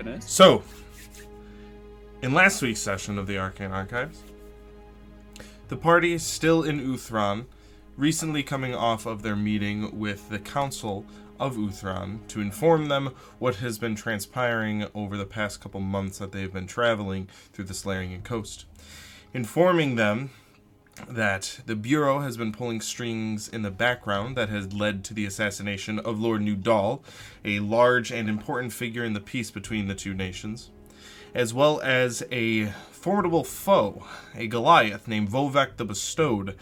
Happiness. So, in last week's session of the Arcane Archives, the party is still in Uthran, recently coming off of their meeting with the Council of Uthran to inform them what has been transpiring over the past couple months that they've been traveling through the Salarian coast. Informing them that the Bureau has been pulling strings in the background that has led to the assassination of Lord Nudal, a large and important figure in the peace between the two nations, as well as a formidable foe, a Goliath named Vovek the Bestowed,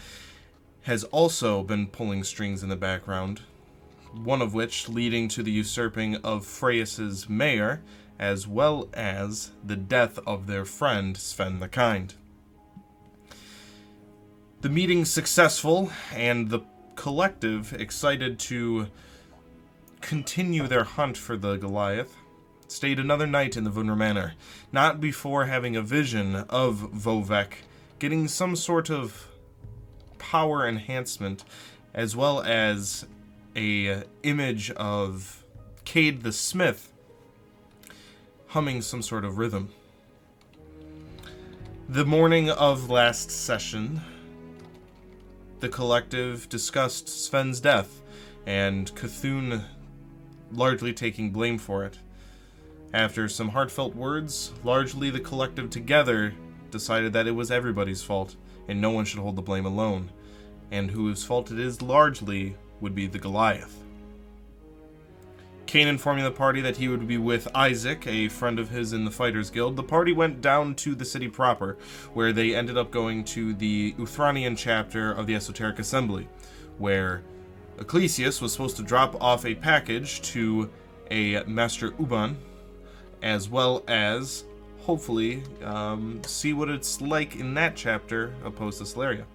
has also been pulling strings in the background, one of which leading to the usurping of Freya's mayor, as well as the death of their friend Sven the Kind. The meeting successful, and the collective excited to continue their hunt for the Goliath, stayed another night in the Vunra Manor, not before having a vision of Vovek getting some sort of power enhancement, as well as a uh, image of Cade the Smith humming some sort of rhythm. The morning of last session, the collective discussed Sven's death, and Cthulhu largely taking blame for it. After some heartfelt words, largely the collective together decided that it was everybody's fault, and no one should hold the blame alone, and whose fault it is largely would be the Goliath. Kane informing the party that he would be with Isaac, a friend of his in the Fighters Guild. The party went down to the city proper, where they ended up going to the Uthranian chapter of the Esoteric Assembly, where Ecclesius was supposed to drop off a package to a Master Uban, as well as hopefully um, see what it's like in that chapter opposed to Solaria.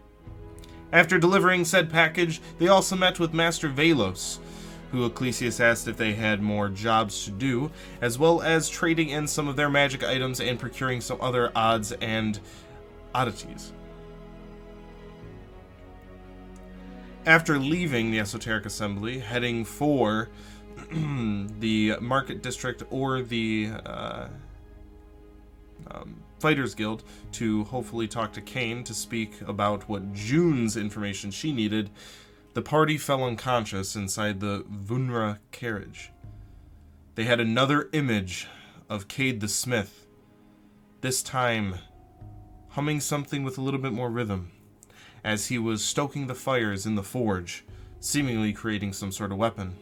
After delivering said package, they also met with Master Velos, who Ecclesius asked if they had more jobs to do, as well as trading in some of their magic items and procuring some other odds and oddities. After leaving the Esoteric Assembly, heading for the Market District or the uh, um, Fighters Guild to hopefully talk to Kane to speak about what June's information she needed, the party fell unconscious inside the Vunra carriage. They had another image of Cade the Smith, this time humming something with a little bit more rhythm, as he was stoking the fires in the forge, seemingly creating some sort of weapon.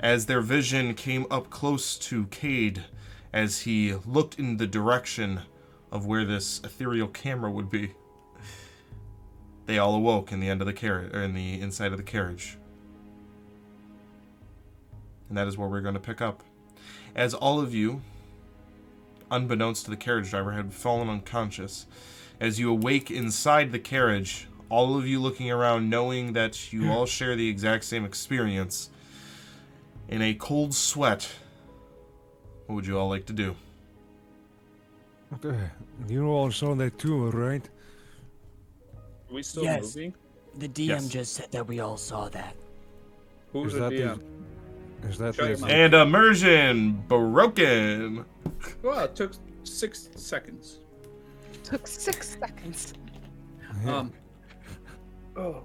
As their vision came up close to Cade, as he looked in the direction of where this ethereal camera would be, they all awoke in the end of the carriage, or in the inside of the carriage. And that is where we're going to pick up. As all of you, unbeknownst to the carriage driver, had fallen unconscious, as you awake inside the carriage, all of you looking around, knowing that you hmm. all share the exact same experience, in a cold sweat, what would you all like to do? Okay, you all saw that too, right? We still Yes. moving? The DM Yes. just said that we all saw that. Who's Is the that the- DM? Is that the- And immersion broken. Well, it took six seconds. Took six seconds. Um. Oh.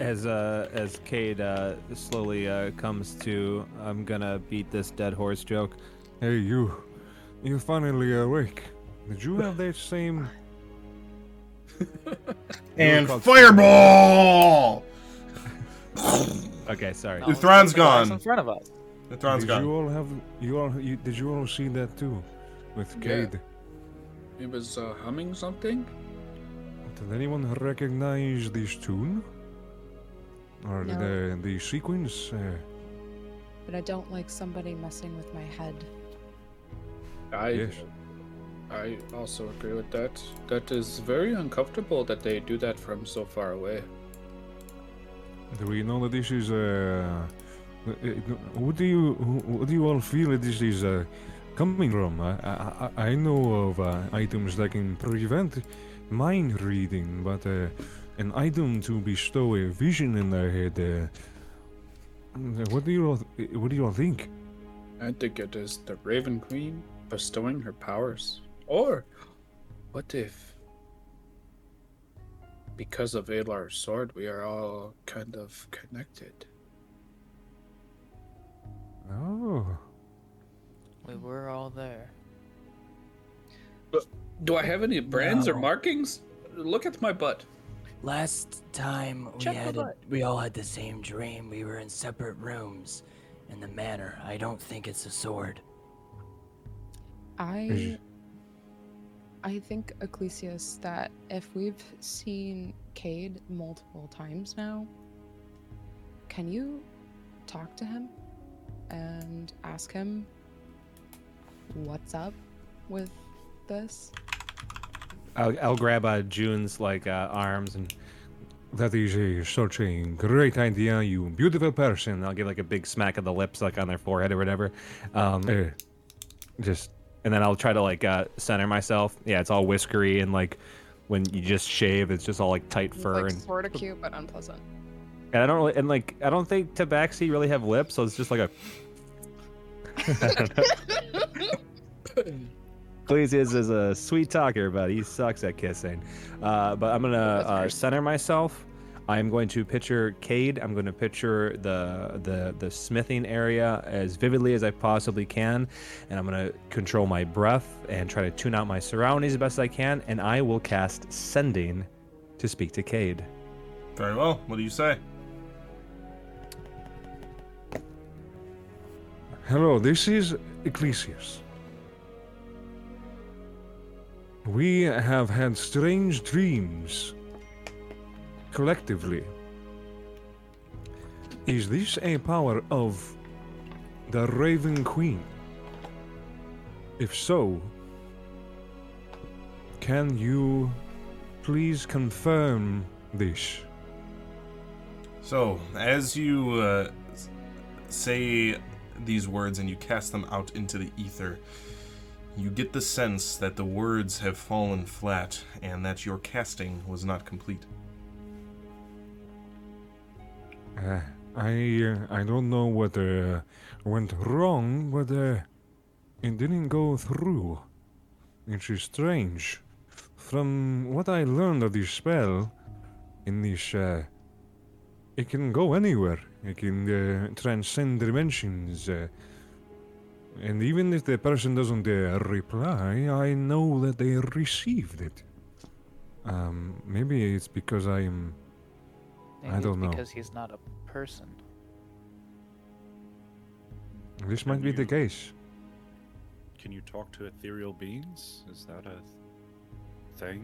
As uh, as Cade uh, slowly uh, comes to, I'm gonna beat this dead horse joke. Hey, you. You finally awake. Did you have that same. And fireball! Okay, sorry. The throne's The glass gone. in front of us. The throne's did gone. you all have. You all. You, did you all see that too? With Yeah. Cade? It was uh, humming something. Did anyone recognize this tune? Or No. the, the sequence? Uh, But I don't like somebody messing with my head. I. Yes. I also agree with that. That is very uncomfortable that they do that from so far away. do we know that this is. Uh, uh, what do you what do you all feel that this is uh, coming from? I, I, I I know of uh, items that can prevent mind reading, but uh, an item to bestow a vision in their head. Uh, what do you all what do you all think? I think it is the Raven Queen bestowing her powers. Or what if because of Alar's sword we are all kind of connected? Oh. We were all there. But Do I have any brands or markings? Look at my butt. Last time we Check had a, we all had the same dream. We were in separate rooms in the manor. I don't think it's a sword. I I think Ecclesias that if we've seen Cade multiple times now, can you talk to him and ask him what's up with this? I'll, I'll grab uh, June's like uh, arms and That is a, such a great idea, you beautiful person. I'll give like a big smack of the lips like on their forehead or whatever. Um, Uh, just and then I'll try to like uh, center myself. Yeah, it's all whiskery and like when you just shave, it's just all like tight fur like and sort of cute but unpleasant. and I don't really and like I don't think Tabaxi really have lips, so it's just like a. Ecclesias is a sweet talker, but he sucks at kissing. Uh, but I'm gonna uh, center myself. I'm going to picture Cade. I'm going to picture the the the smithing area as vividly as I possibly can, and I'm going to control my breath and try to tune out my surroundings as best I can. And I will cast sending to speak to Cade. Very well. What do you say? Hello, this is Ecclesias. We have had strange dreams. Collectively. Is this a power of the Raven Queen? If so, can you please confirm this? So, as you uh, say these words and you cast them out into the ether, you get the sense that the words have fallen flat and that your casting was not complete. Uh, I uh, I don't know what uh, went wrong, but uh, it didn't go through. Which is strange. From what I learned of this spell, in this, uh, it can go anywhere. It can uh, transcend dimensions. Uh, and even if the person doesn't uh, reply, I know that they received it. Um, maybe it's because I'm Maybe I don't know. Because he's not a person. This might be the case. Can you talk to ethereal beings? Is that a thing?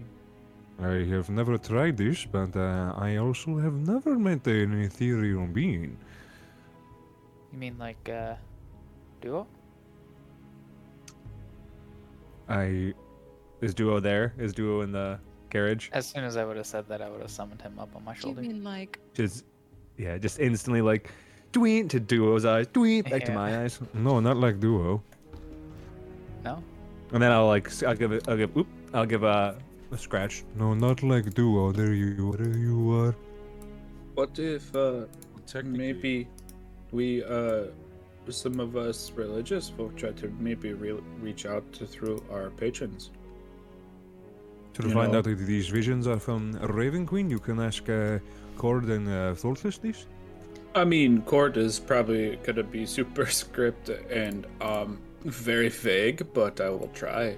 I have never tried this, but uh, I also have never met an ethereal being. You mean like uh, duo? I. Is Duo there? Is Duo in the carriage? As soon as I would have said that, I would have summoned him up on my Do you shoulder. mean like Just yeah, just instantly like dweet to Duo's eyes, dweet back to Yeah. my eyes, No, not like Duo. No? and then I'll like s- I'll give it I'll give oop I'll give a, a scratch. No, not like Duo. There you, there you are. What if uh, Technically, maybe we, uh, some of us religious folk try to maybe re- reach out to through our patrons? To You find know- out if these visions are from Raven Queen, you can ask uh, Kord and uh, Thorthus this. I mean, Kord is probably gonna be super script and um very vague, but I will try.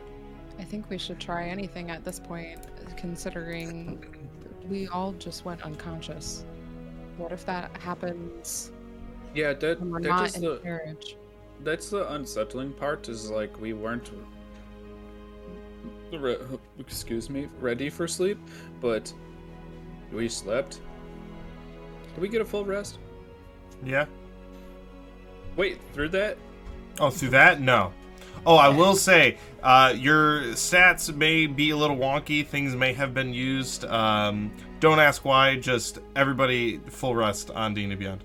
I think we should try anything at this point, considering we all just went unconscious. What if that happens Yeah, that when we're that not is in the carriage? that's the unsettling part. Is like we weren't. Re- excuse me, ready for sleep, but we slept. Did we get a full rest? Yeah? Wait, through that? Oh, through that? No. Oh, I will say, uh, your stats may be a little wonky. Things may have been used. Um, don't ask why. Just everybody full rest on D&D Beyond.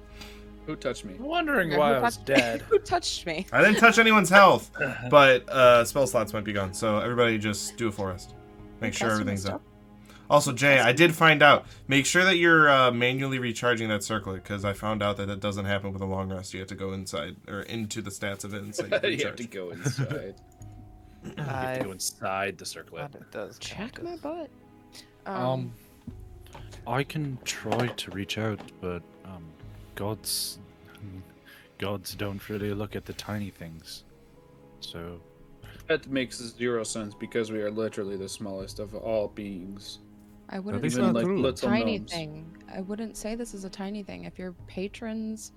Who touched me? I'm wondering why who I was touched- dead. Who touched me? I didn't touch anyone's health, but uh, spell slots might be gone. So everybody just do a full rest. Make sure everything's stuff? up. Also, Jay, I did find out. Make sure that you're uh, manually recharging that circlet because I found out that that doesn't happen with a long rest. You have to go inside or into the stats of it and say you have to go inside. You have I to go inside the circlet. it does. Check my as- butt. Um, I can try to reach out, but um, gods, gods don't really look at the tiny things. So That makes zero sense because we are literally the smallest of all beings. I wouldn't say a tiny thing. I wouldn't say this is a tiny thing. If your patrons,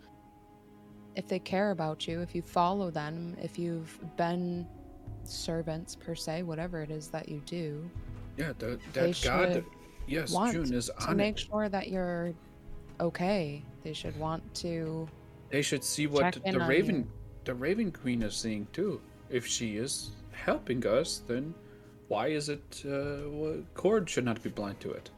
if they care about you, if you follow them, if you've been servants per se, whatever it is that you do, Yeah, that, They that God. Yes, June is to on make it. sure that you're okay. They should want to. They should see what in the Raven, you. the Raven Queen is seeing too. If she is helping us, then why is it uh, Kord should not be blind to it?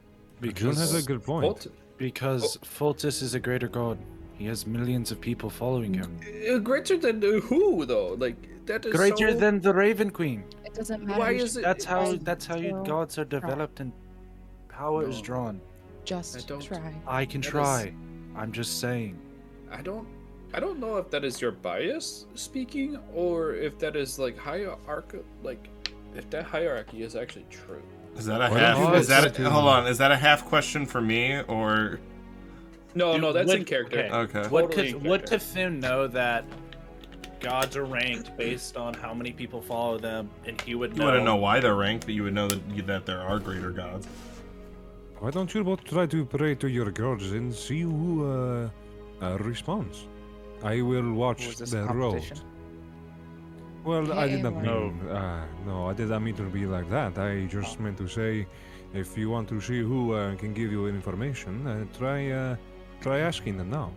June has a because good point. Bolt- because Fultus is a greater god. He has millions of people following him. Uh, greater than uh, who though? Like that is Greater so- than the Raven Queen. It doesn't matter. Why is it- That's how just that's how you gods are developed and power is drawn. Just don't- try. I can That is- try. I'm just saying. I don't. I don't know if that is your bias speaking, or if that is like hierarchy. Like, if that hierarchy is actually true. Is that a Why half? Is that a, hold on? Is that a half question for me or No, Dude, no, that's what- in character. okay. okay? Would, Totally Cth- in would character. Cthulhu know that gods are ranked based on how many people follow them, and he would? You wouldn't know why they're ranked, but you would know that that there are greater gods. Why don't you both try to pray to your gods and see who uh, uh, responds? I will watch Was the road. Competition? Well, I did Hey, not No. mean. Uh, no, I did not mean to be like that. I just meant to say, if you want to see who uh, can give you information, uh, try uh, try asking them now.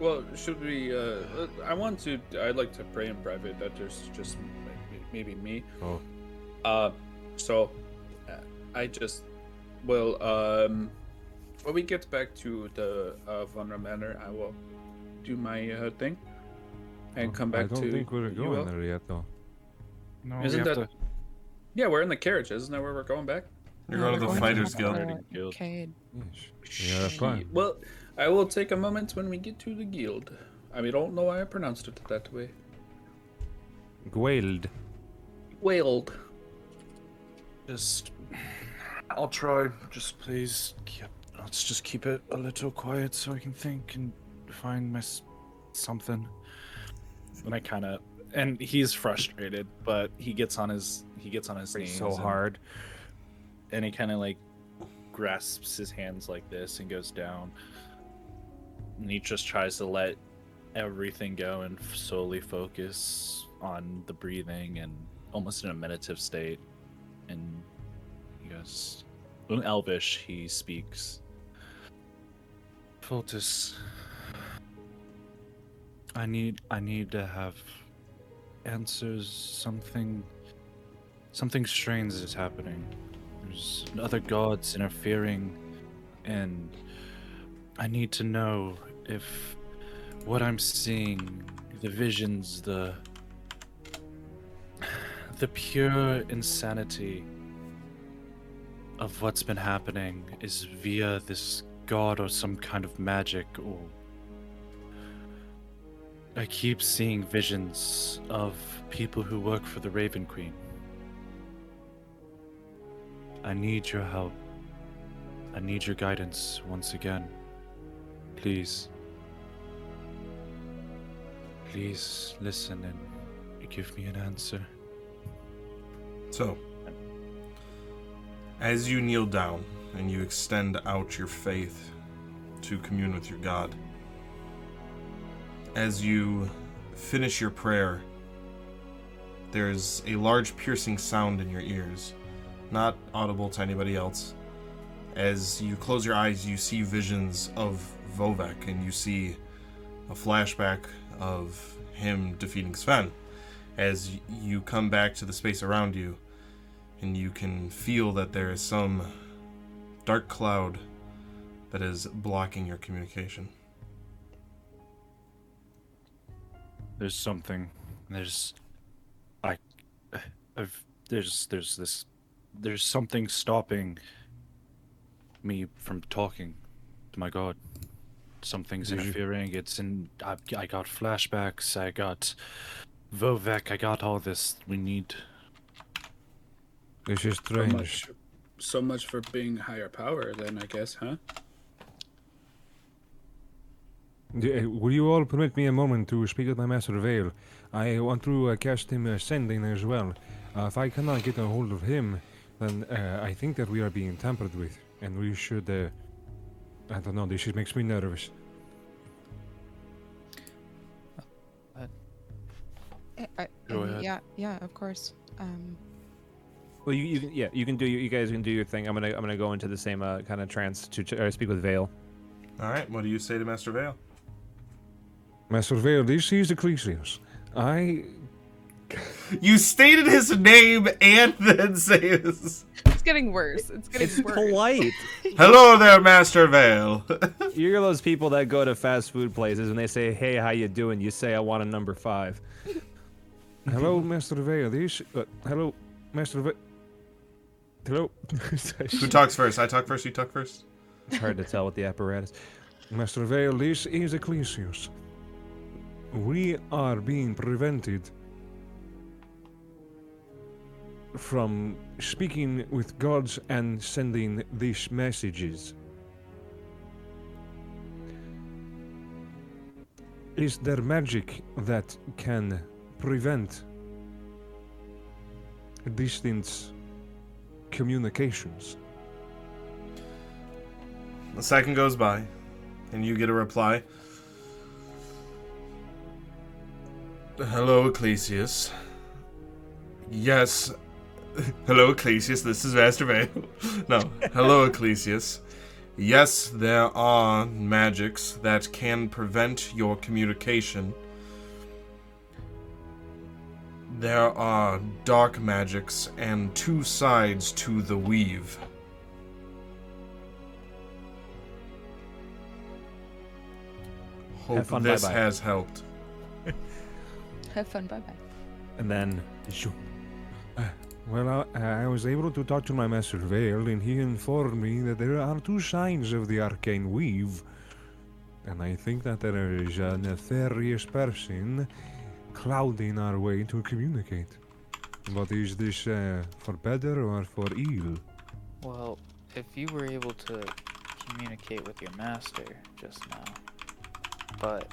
Well, should we? Uh, uh, I want to. I'd like to pray in private. That there's just maybe, maybe me. Oh. Uh, so uh, I just will. Um, when we get back to the uh, Vunra Manor, I will do my uh, thing and come back I don't to. think we're going all. there yet, though. No, Isn't we have that- to. Yeah, we're in the carriage. Isn't that where we're going back? You're No, going to the Fighters Guild. the Guild. Cade. Yes. Yeah, fine. Well, I will take a moment when we get to the guild. I mean, don't know why I pronounced it that way. Gweld. Wailed. Just, I'll try. Just please, keep, let's just keep it a little quiet so I can think and find my something. And I kind of, and he's frustrated, but he gets on his he gets on his knees so and- hard. and he kind of like grasps his hands like this and goes down. And he just tries to let everything go and solely focus on the breathing and almost in a meditative state. And he goes in elvish he speaks. Fultus, I need, I need to have answers. Something, something strange is happening. There's other gods interfering, and I need to know if what I'm seeing, the visions, the the pure insanity of what's been happening is via this god or some kind of magic or I keep seeing visions of people who work for the Raven Queen. I need your help. I need your guidance once again. Please. Please listen and give me an answer. So, as you kneel down and you extend out your faith to commune with your God, as you finish your prayer, there's a large piercing sound in your ears, not audible to anybody else. As you close your eyes, you see visions of Vovek and you see a flashback of him defeating Sven. As you come back to the space around you, and you can feel that there is some dark cloud that is blocking your communication. There's something. There's I I've there's there's this there's something stopping me from talking to my god. Something's Did you- interfering. It's in. I, I got flashbacks. I got Vovek. I got all this. We need. This is So strange. much, so much for being higher power, then I guess, huh? D- uh, Will you all permit me a moment to speak with my Master Vale? I want to uh, cast him sending as well. Uh, if I cannot get a hold of him, then uh, I think that we are being tampered with, and we should. Uh, I don't know. This just makes me nervous. I, I, Go ahead. Yeah, yeah, of course. Um, Well, you, you can, yeah, you can do you guys can do your thing. I'm gonna I'm gonna go into the same uh, kind of trance to ch- uh, speak with Vale. All right, what do you say to Master Vale? Master Vale, this is Ecclesias. I. You stated his name and then say his. it's getting worse. It's getting worse. It's worse. polite. Hello there, Master Vale. You're those people that go to fast food places and they say, "Hey, how you doing?" You say, "I want a number five. Hello, Master Vale. This. Uh, hello, Master Vale. Hello. Who talks first? I talk first. You talk first. It's hard to tell with the apparatus. Master Vale, this is Ecclesias. We are being prevented from speaking with gods and sending these messages. Is there magic that can prevent distant communications? A second goes by, and you get a reply. Hello, Ecclesias. Yes. Hello, Ecclesias. This is Master Vale. no. Hello, Ecclesias. Yes, there are magics that can prevent your communication. There are dark magics and two sides to the weave. Hope fun, this bye-bye. has helped. Have fun. Bye bye. And then, Well, I, I was able to talk to my Master Vale, and he informed me that there are two signs of the arcane weave. And I think that there is a nefarious person clouding our way to communicate. But is this uh, for better or for ill? Well, if you were able to communicate with your master just now, but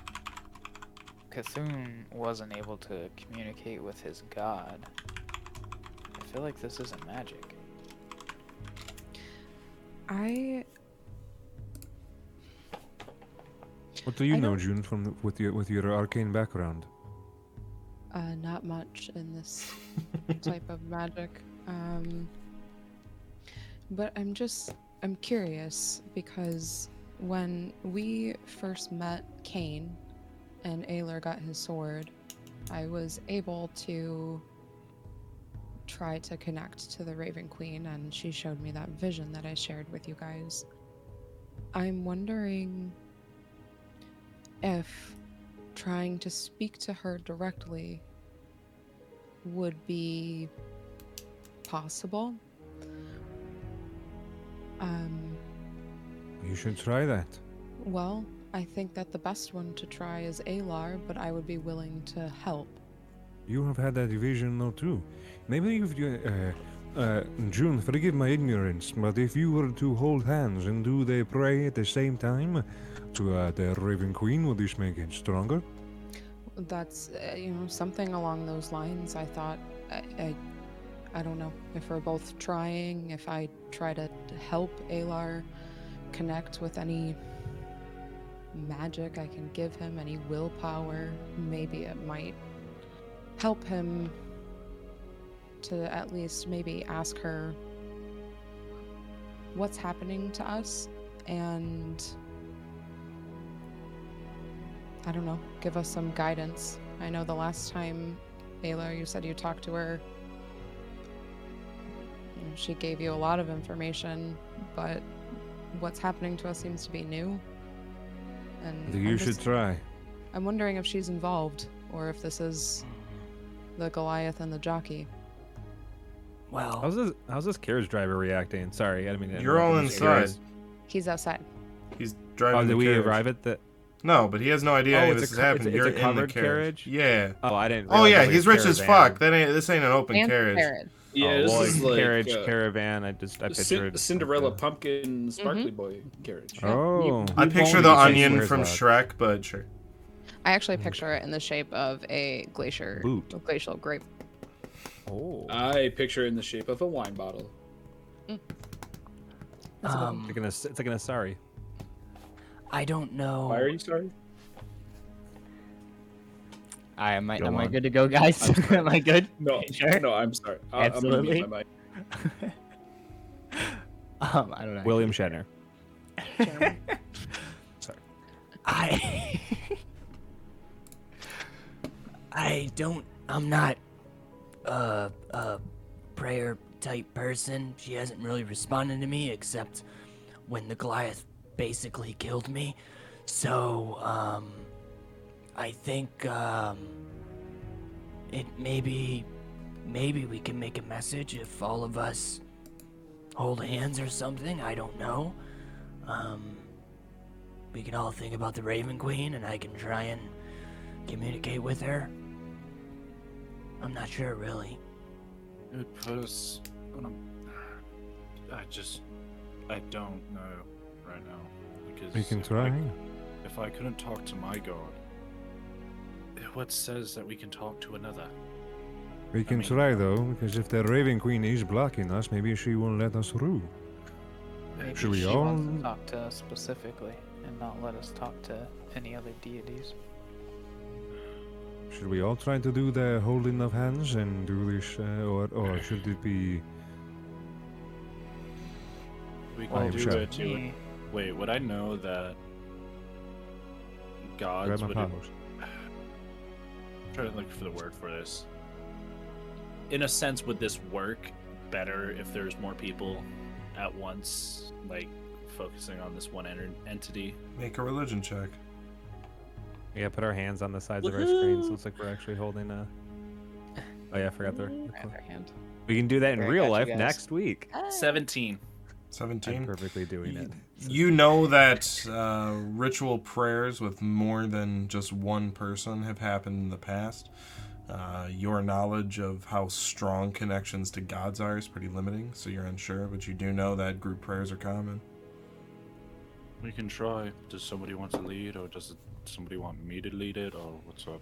Cthulhu wasn't able to communicate with his god, I feel like this isn't magic. I What do you I know, don't- June, from the, with your with your arcane background? uh, not much in this type of magic. Um, but I'm just I'm curious because when we first met Kane and Alar got his sword, I was able to try to connect to the Raven Queen and she showed me that vision that I shared with you guys. I'm wondering if trying to speak to her directly would be possible. Um, You should try that. well, I think that the best one to try is Alar, but I would be willing to help. You have had that vision now too. Maybe if you, uh, uh, June, forgive my ignorance, but if you were to hold hands and do the pray at the same time to uh, the Raven Queen, would this make it stronger? That's uh, you know something along those lines. I thought I, I I don't know if we're both trying. If I try to help Alar connect with any magic I can give him, any willpower, maybe it might help him to at least maybe ask her what's happening to us and I don't know, give us some guidance. I know the last time, Ayla, you said you talked to her. She gave you a lot of information, but what's happening to us seems to be new. And You I'm, should just- try. I'm wondering if she's involved or if this is the Goliath and the jockey. Well, how's this? How's this carriage driver reacting? Sorry, I mean You're all interrupt. I'm inside. curious. He's outside. He's oh, driving Oh, the did we carriage. arrive at the? No, but he has no idea Oh, any of this a is co- it's a- happening. it's a You're in the carriage. carriage? Yeah. Oh, I didn't. Oh yeah, he's rich as caravan. fuck. That ain't this ain't an open And carriage. Carrot. Yeah, oh, this is like carriage, uh, caravan. I just I Cin- pictured Cinderella like pumpkin sparkly boy carriage. Oh. I We've picture the onion from that? Shrek, but sure. I actually picture it in the shape of a glacier, Boot. a glacial grape. Oh. I picture it in the shape of a wine bottle. Um, It's like an, As- it's like an Asari. I don't know. Why are you sorry? I am I, Go am I good to go, guys? I'm I good? No, Sure. no, I'm sorry. I, I'm Absolutely. my mic. Um, I don't know. William Shatner. Sorry. I I don't I'm not a a prayer type person. She hasn't really responded to me except when the Goliath basically killed me. So um I think um it maybe maybe we can make a message if all of us hold hands or something. I don't know. Um we can all think about the Raven Queen and I can try and communicate with her. I'm not sure really. It would put us on a. I just. I don't know right now. Because We can if try. I, if I couldn't talk to my god, what says that we can talk to another? We can mean- try though, because if the Raven Queen is blocking us, maybe she won't let us through. Maybe Should we she all- wants to talk to us specifically and not let us talk to any other deities. Should we all try to do the holding of hands and do this, uh, or or should it be? We I can am do sure. it. you would- Me- Wait, would I know that gods Grab would powers. Trying to look for the word for this. In a sense, would this work better if there's more people at once, like focusing on this one enter- entity? Make a religion check. Yeah, put our hands on the sides of our screens. Looks like we're actually holding a. Oh yeah, I forgot the. Mm-hmm. Other hand. We can do that in Here, I real life guys. next week. Seventeen. I'm 17. perfectly doing it. You know that uh, ritual prayers with more than just one person have happened in the past. Uh, your knowledge of how strong connections to gods are is pretty limiting, so you're unsure, but you do know that group prayers are common. We can try. Does somebody want to lead, or does it, somebody want me to lead it, or what's up?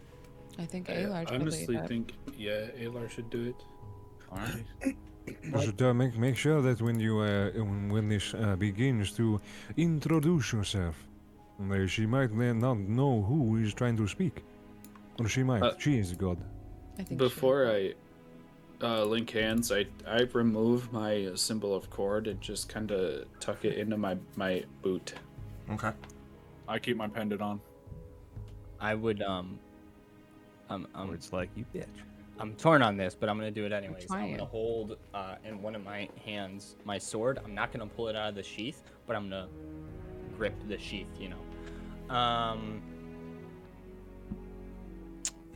I think I Alar should honestly lead it. think, yeah, Alar should do it. Alright. You should uh, make make sure that when you uh, when when this uh, begins to introduce yourself, uh, she might not know who is trying to speak, or she might. Uh, she is God. I think she- Before I uh, link hands, I I remove my uh, symbol of Kord and just kind of tuck it into my my boot. Okay. I keep my pendant on. I would um. Um, um, it's like you bitch. I'm torn on this, but I'm gonna do it anyways. I'm trying. gonna hold uh, in one of my hands my sword. I'm not gonna pull it out of the sheath, but I'm gonna grip the sheath. You know. Um.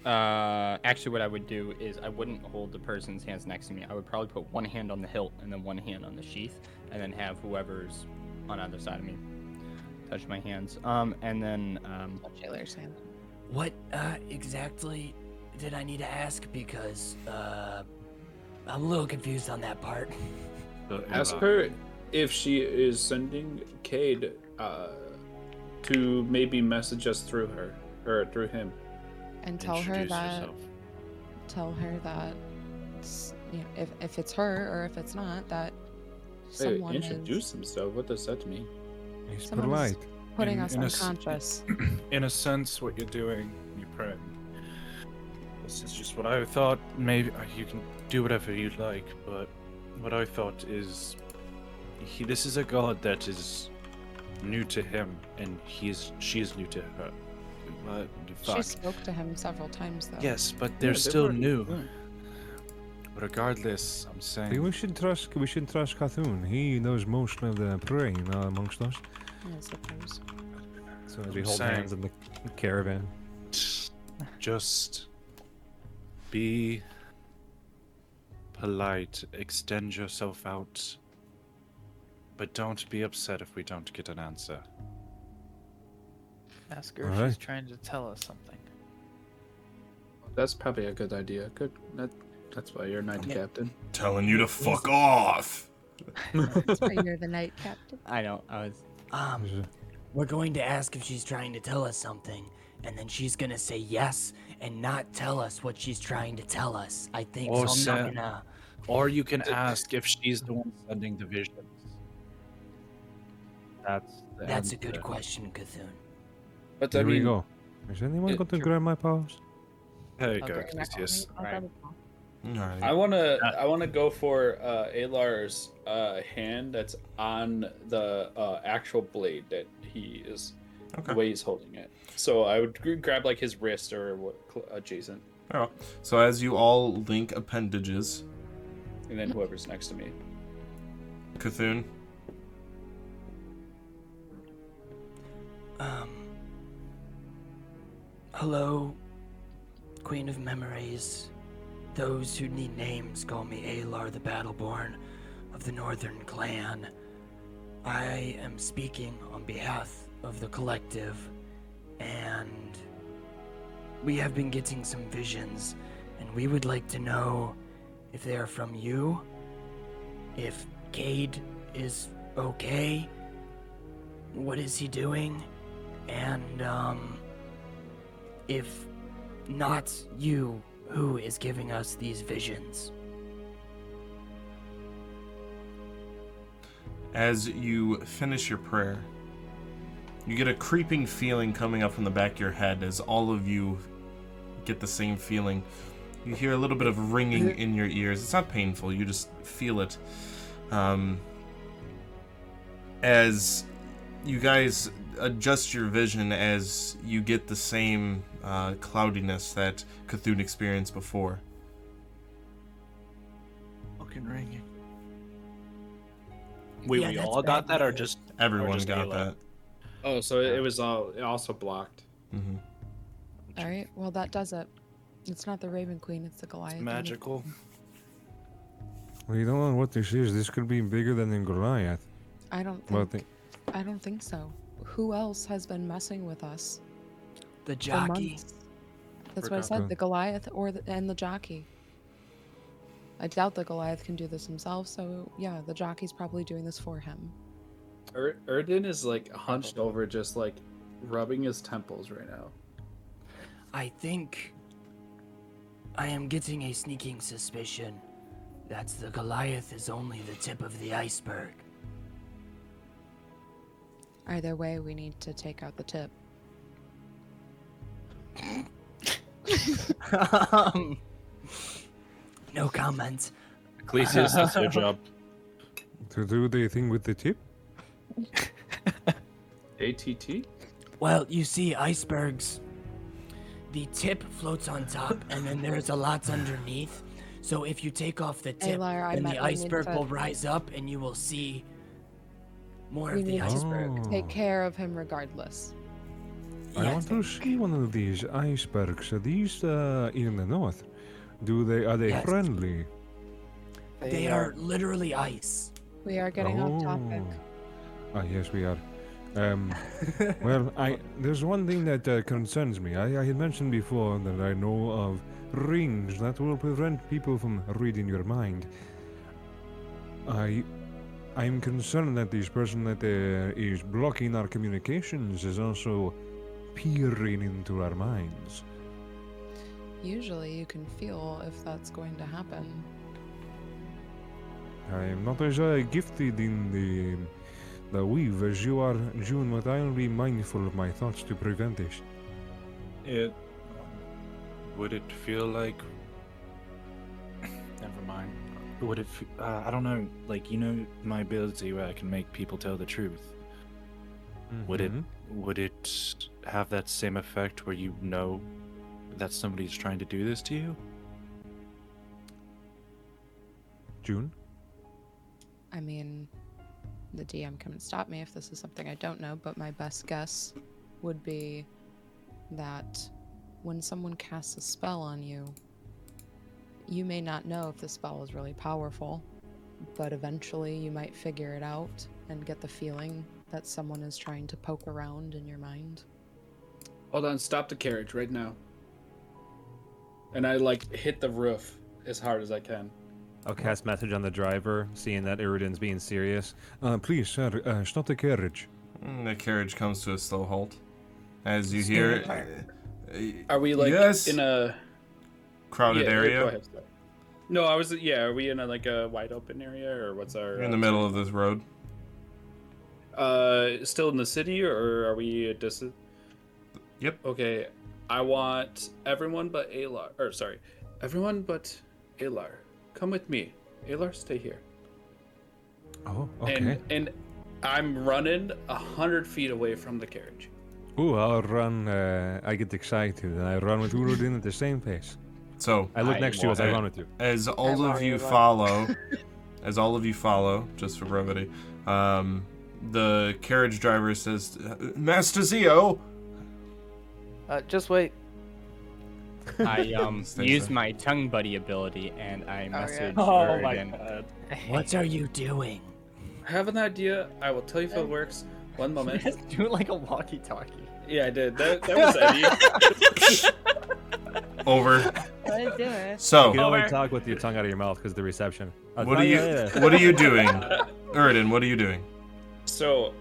Uh, actually, what I would do is I wouldn't hold the person's hands next to me. I would probably put one hand on the hilt and then one hand on the sheath, and then have whoever's on either side of me touch my hands. Um, and then um, Touch Alar's hand. What uh, exactly did I need to ask? Because uh, I'm a little confused on that part. The- Ask her if she is sending Cade uh, to maybe message us through her or through him. And tell her that yourself. tell her that you know, if if it's her or if it's not that Hey, someone introduce is himself. What does that mean? He's someone is polite. putting In- us in a s- unconscious. in a sense, what you're doing, you're praying. This is just what I thought. Maybe uh, you can do whatever you'd like, but what I thought is, he. This is a god that is new to him, and he is. She is new to her. What the She spoke to him several times though. Yes, but they're Yeah, they still were- new. yeah. Regardless, I'm See, saying. we should trust. We should trust Cthulhu. He knows most of the praying uh, amongst us. I suppose. As as we I'm hold saying- hands in the caravan. Just be polite, extend yourself out, But don't be upset if we don't get an answer. Ask her if Alright. she's trying to tell us something. That's probably a good idea. Good. That, that's why you're knight Yeah. captain. Telling you to fuck off. That's why you're the night captain. I know. I was. Um, we're going to ask if she's trying to tell us something, and then she's gonna say yes and not tell us what she's trying to tell us. I think Or so. I'm not gonna. Or you can ask if she's the one sending the visions. That's the That's a good answer. question, Cthulhu. But I There we go. Is anyone it- going to grab my paws? There you I'll go, grab my Right. I wanna I wanna go for uh, Alar's uh, hand that's on the uh, actual blade that he is the way he's holding it. So I would grab like his wrist or what adjacent, Oh. So as you all link appendages, and then whoever's next to me. Cthulhu, Um. Hello, Queen of Memories. Those who need names call me Alar the Battleborn of the Northern Clan. I am speaking on behalf of the collective, and we have been getting some visions, and we would like to know if they are from you, if Cade is okay, what is he doing, and um, if not you, who is giving us these visions? as you finish your prayer, you get a creeping feeling coming up from the back of your head as all of you get the same feeling. You hear a little bit of ringing in your ears. It's not painful, you just feel it. Um, as you guys adjust your vision as you get the same uh, cloudiness that Cthulhu experienced before. Fucking ringing. Wait, Yeah, we that's all got that, or just Everyone just got Ayla. that. Oh, so it, it was all also blocked. hmm All right. Well, that does it. It's not the Raven Queen. It's the Goliath. and the- magical? We don't know what this is. This could be bigger than the Goliath. I don't Well, think. the- I don't think so. Who else has been messing with us The for jockey. That's what I said. The Goliath or the, and the jockey. I doubt the Goliath can do this himself. So yeah, the jockey's probably doing this for him. Ur- Erdin is like hunched over, just like rubbing his temples right now. I think I am getting a sneaking suspicion that the Goliath is only the tip of the iceberg. Either way, we need to take out the tip. um, no comment. Ecclesias, that's your job. To do the thing with the tip? ATT? Well, you see, icebergs, the tip floats on top, and then there's a lot underneath. So if you take off the tip, Alar, then the iceberg will rise up, and you will see more We of the need to iceberg. Take Oh. care of him regardless. I Yes. want to see one of these icebergs. Are these uh, in the north? Do they are they Yes. friendly? They are literally ice. We are getting off topic. Oh. Ah, yes, we are. Um, well, I there's one thing that uh, concerns me. I, I had mentioned before that I know of rings that will prevent people from reading your mind. I I'm concerned that this person that uh, is blocking our communications is also peering into our minds. Usually, you can feel if that's going to happen. I am not as uh, gifted in the the weave as you are, June, but I'll be mindful of my thoughts to prevent this. It would it feel like? Never mind. Would it? fe- Uh, I don't know. Like you know, my ability where I can make people tell the truth. Would it? Mhm. Would it have that same effect where you know that somebody's trying to do this to you? June? I mean, the DM can stop me if this is something I don't know, but my best guess would be that when someone casts a spell on you, you may not know if the spell is really powerful, but eventually you might figure it out and get the feeling that someone is trying to poke around in your mind. Hold on, stop the carriage right now. And I like hit the roof as hard as I can. I'll cast message on the driver, seeing that Uridan's being serious. Uh, please, sir, uh, stop the carriage. Mm, The carriage comes to a slow halt. As you hear uh, Are we like Yes. in a crowded yeah, yeah, area Go ahead. No, I was yeah. Are we in a like a wide open area or what's our? You're in uh, the middle of this road. Uh, still in the city or are we at distance? Yep. Okay, I want everyone but Alar. Or sorry, everyone but Alar. Come with me. Alar, stay here. Oh, okay. And and I'm running a hundred feet away from the carriage. Ooh, I'll run. Uh, I get excited and I run with Uridan at the same pace. So I look I next to you as I run with you. as all of you run. follow, as all of you follow, just for brevity, um, the carriage driver says, "Master Zio." Uh, just wait. I um Stay use my tongue buddy ability and I yeah. message Oh my Uridan. god. What are you doing? I have an idea. I will tell you if it works. One moment. Just do it like a walkie-talkie. Yeah, I did. That, that was Eddie. Over. Let's do it. So, You can only Over. talk with your tongue out of your mouth because the reception. Uh, what are you? What are you doing, Uridan? What are you doing? so,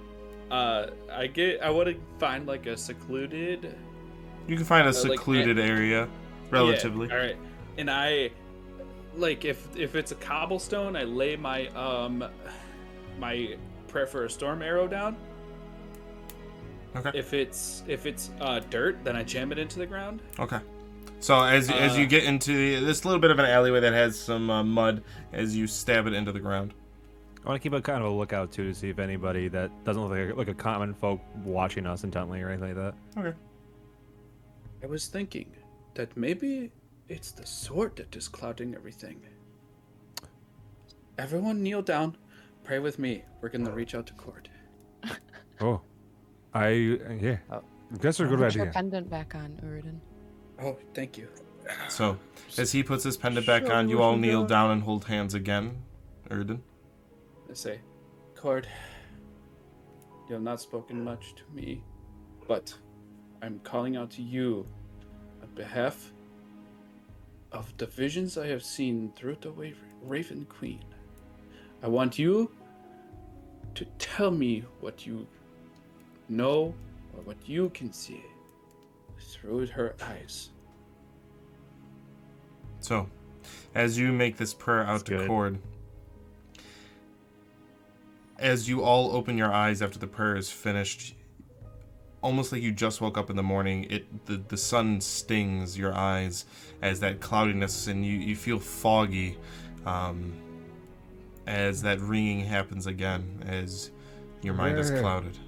uh, I get. I want to find like a secluded You can find a Uh, like, secluded area, relatively. Yeah, all right, and I like if if it's a cobblestone, I lay my um my prayer for a storm arrow down. Okay. If it's if it's uh, dirt, then I jam it into the ground. Okay. So as as you Uh, get into this little bit of an alleyway that has some uh, mud, as you stab it into the ground. I want to keep a kind of a lookout too to see if anybody that doesn't look like a, like a common folk watching us intently or anything like that. Okay. I was thinking that maybe it's the sword that is clouding everything. Everyone kneel down, pray with me. We're gonna reach out to Kord. Oh, I yeah. Oh. That's a good Put your idea. pendant back on, Uridan. Oh, thank you. So as he puts his pendant back Show on, you all kneel got. down and hold hands again. Uridan. I say, Kord, you have not spoken much to me, but I'm calling out to you on behalf of the visions I have seen through the Raven Queen. I want you to tell me what you know or what you can see through her eyes. So, as you make this prayer out That's to good. Kord, as you all open your eyes after the prayer is finished, almost like you just woke up in the morning, it the, the sun stings your eyes as that cloudiness and you, you feel foggy um, as that ringing happens again as your mind is Yeah. clouded.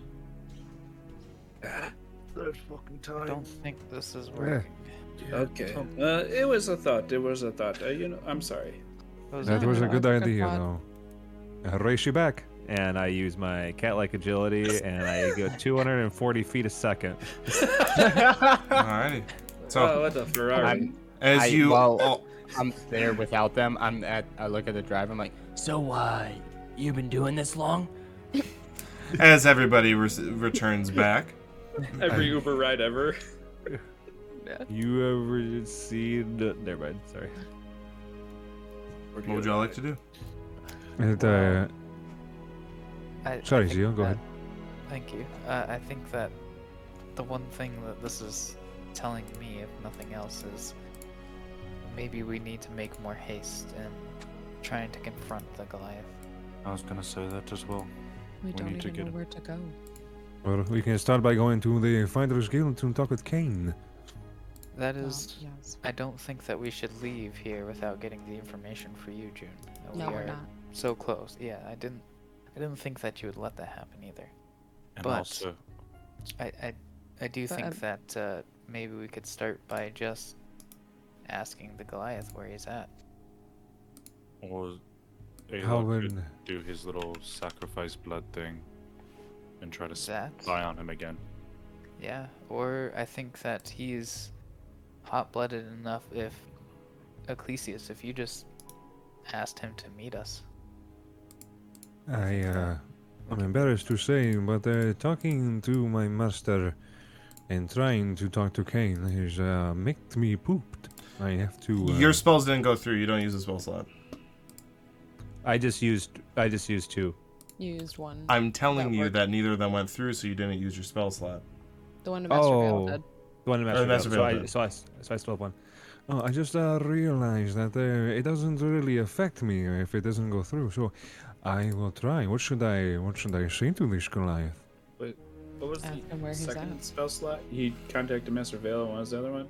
I don't think this is working. Okay. Uh, it was a thought. It was a thought. Uh, you know, I'm sorry. Was That it? was a good a good idea, though. I'll race you back. And I use my cat-like agility, and I go 240 feet a second. Alrighty. So, oh, what the Ferrari? I'm as I- you well- all, I'm there without them. I'm at. I look at the driver. I'm like, So, uh, you've been doing this long? as everybody re- returns back, Every Uber ride ever. You ever seen? Never mind. Sorry. what would y'all like to do? And, uh, I- I sorry, think Zio, go that- ahead. Thank you. Uh, I think that the one thing that this is telling me, if nothing else, is maybe we need to make more haste in trying to confront the Goliath. I was gonna say that as well. We, We don't need to even get know him. where to go. Well, we can start by going to the Fighters Guild to talk with Kane. That is, Well, yes. I don't think that we should leave here without getting the information for you, June. No, we we're are not. so close. Yeah, I didn't, I didn't think that you would let that happen either. And But- also, I, I, I do But, think um, that uh, maybe we could start by just asking the Goliath where he's at. or How would could do his little sacrifice blood thing and try to That? spy on him again. Yeah, or I think that he's hot-blooded enough if Ecclesias, if you just asked him to meet us. I uh, I'm embarrassed to say, but uh, talking to my master and trying to talk to Kane has uh, made me pooped. I have to. Uh, Your spells didn't go through. You don't use a spell slot. I just used I just used two. You used one. I'm telling That you worked. that neither of them went through, so you didn't use your spell slot. the one to Master Vale Oh. did. The one in Or Master the Vale, Master so, I, did. so, I, so I still have one. Oh, I just uh, realized that uh, it doesn't really affect me if it doesn't go through. So I will try. What should I? What should I say to this Goliath? Wait, what was Ask the him where he's second at. spell slot? He contacted Master Vale, and what was the other one?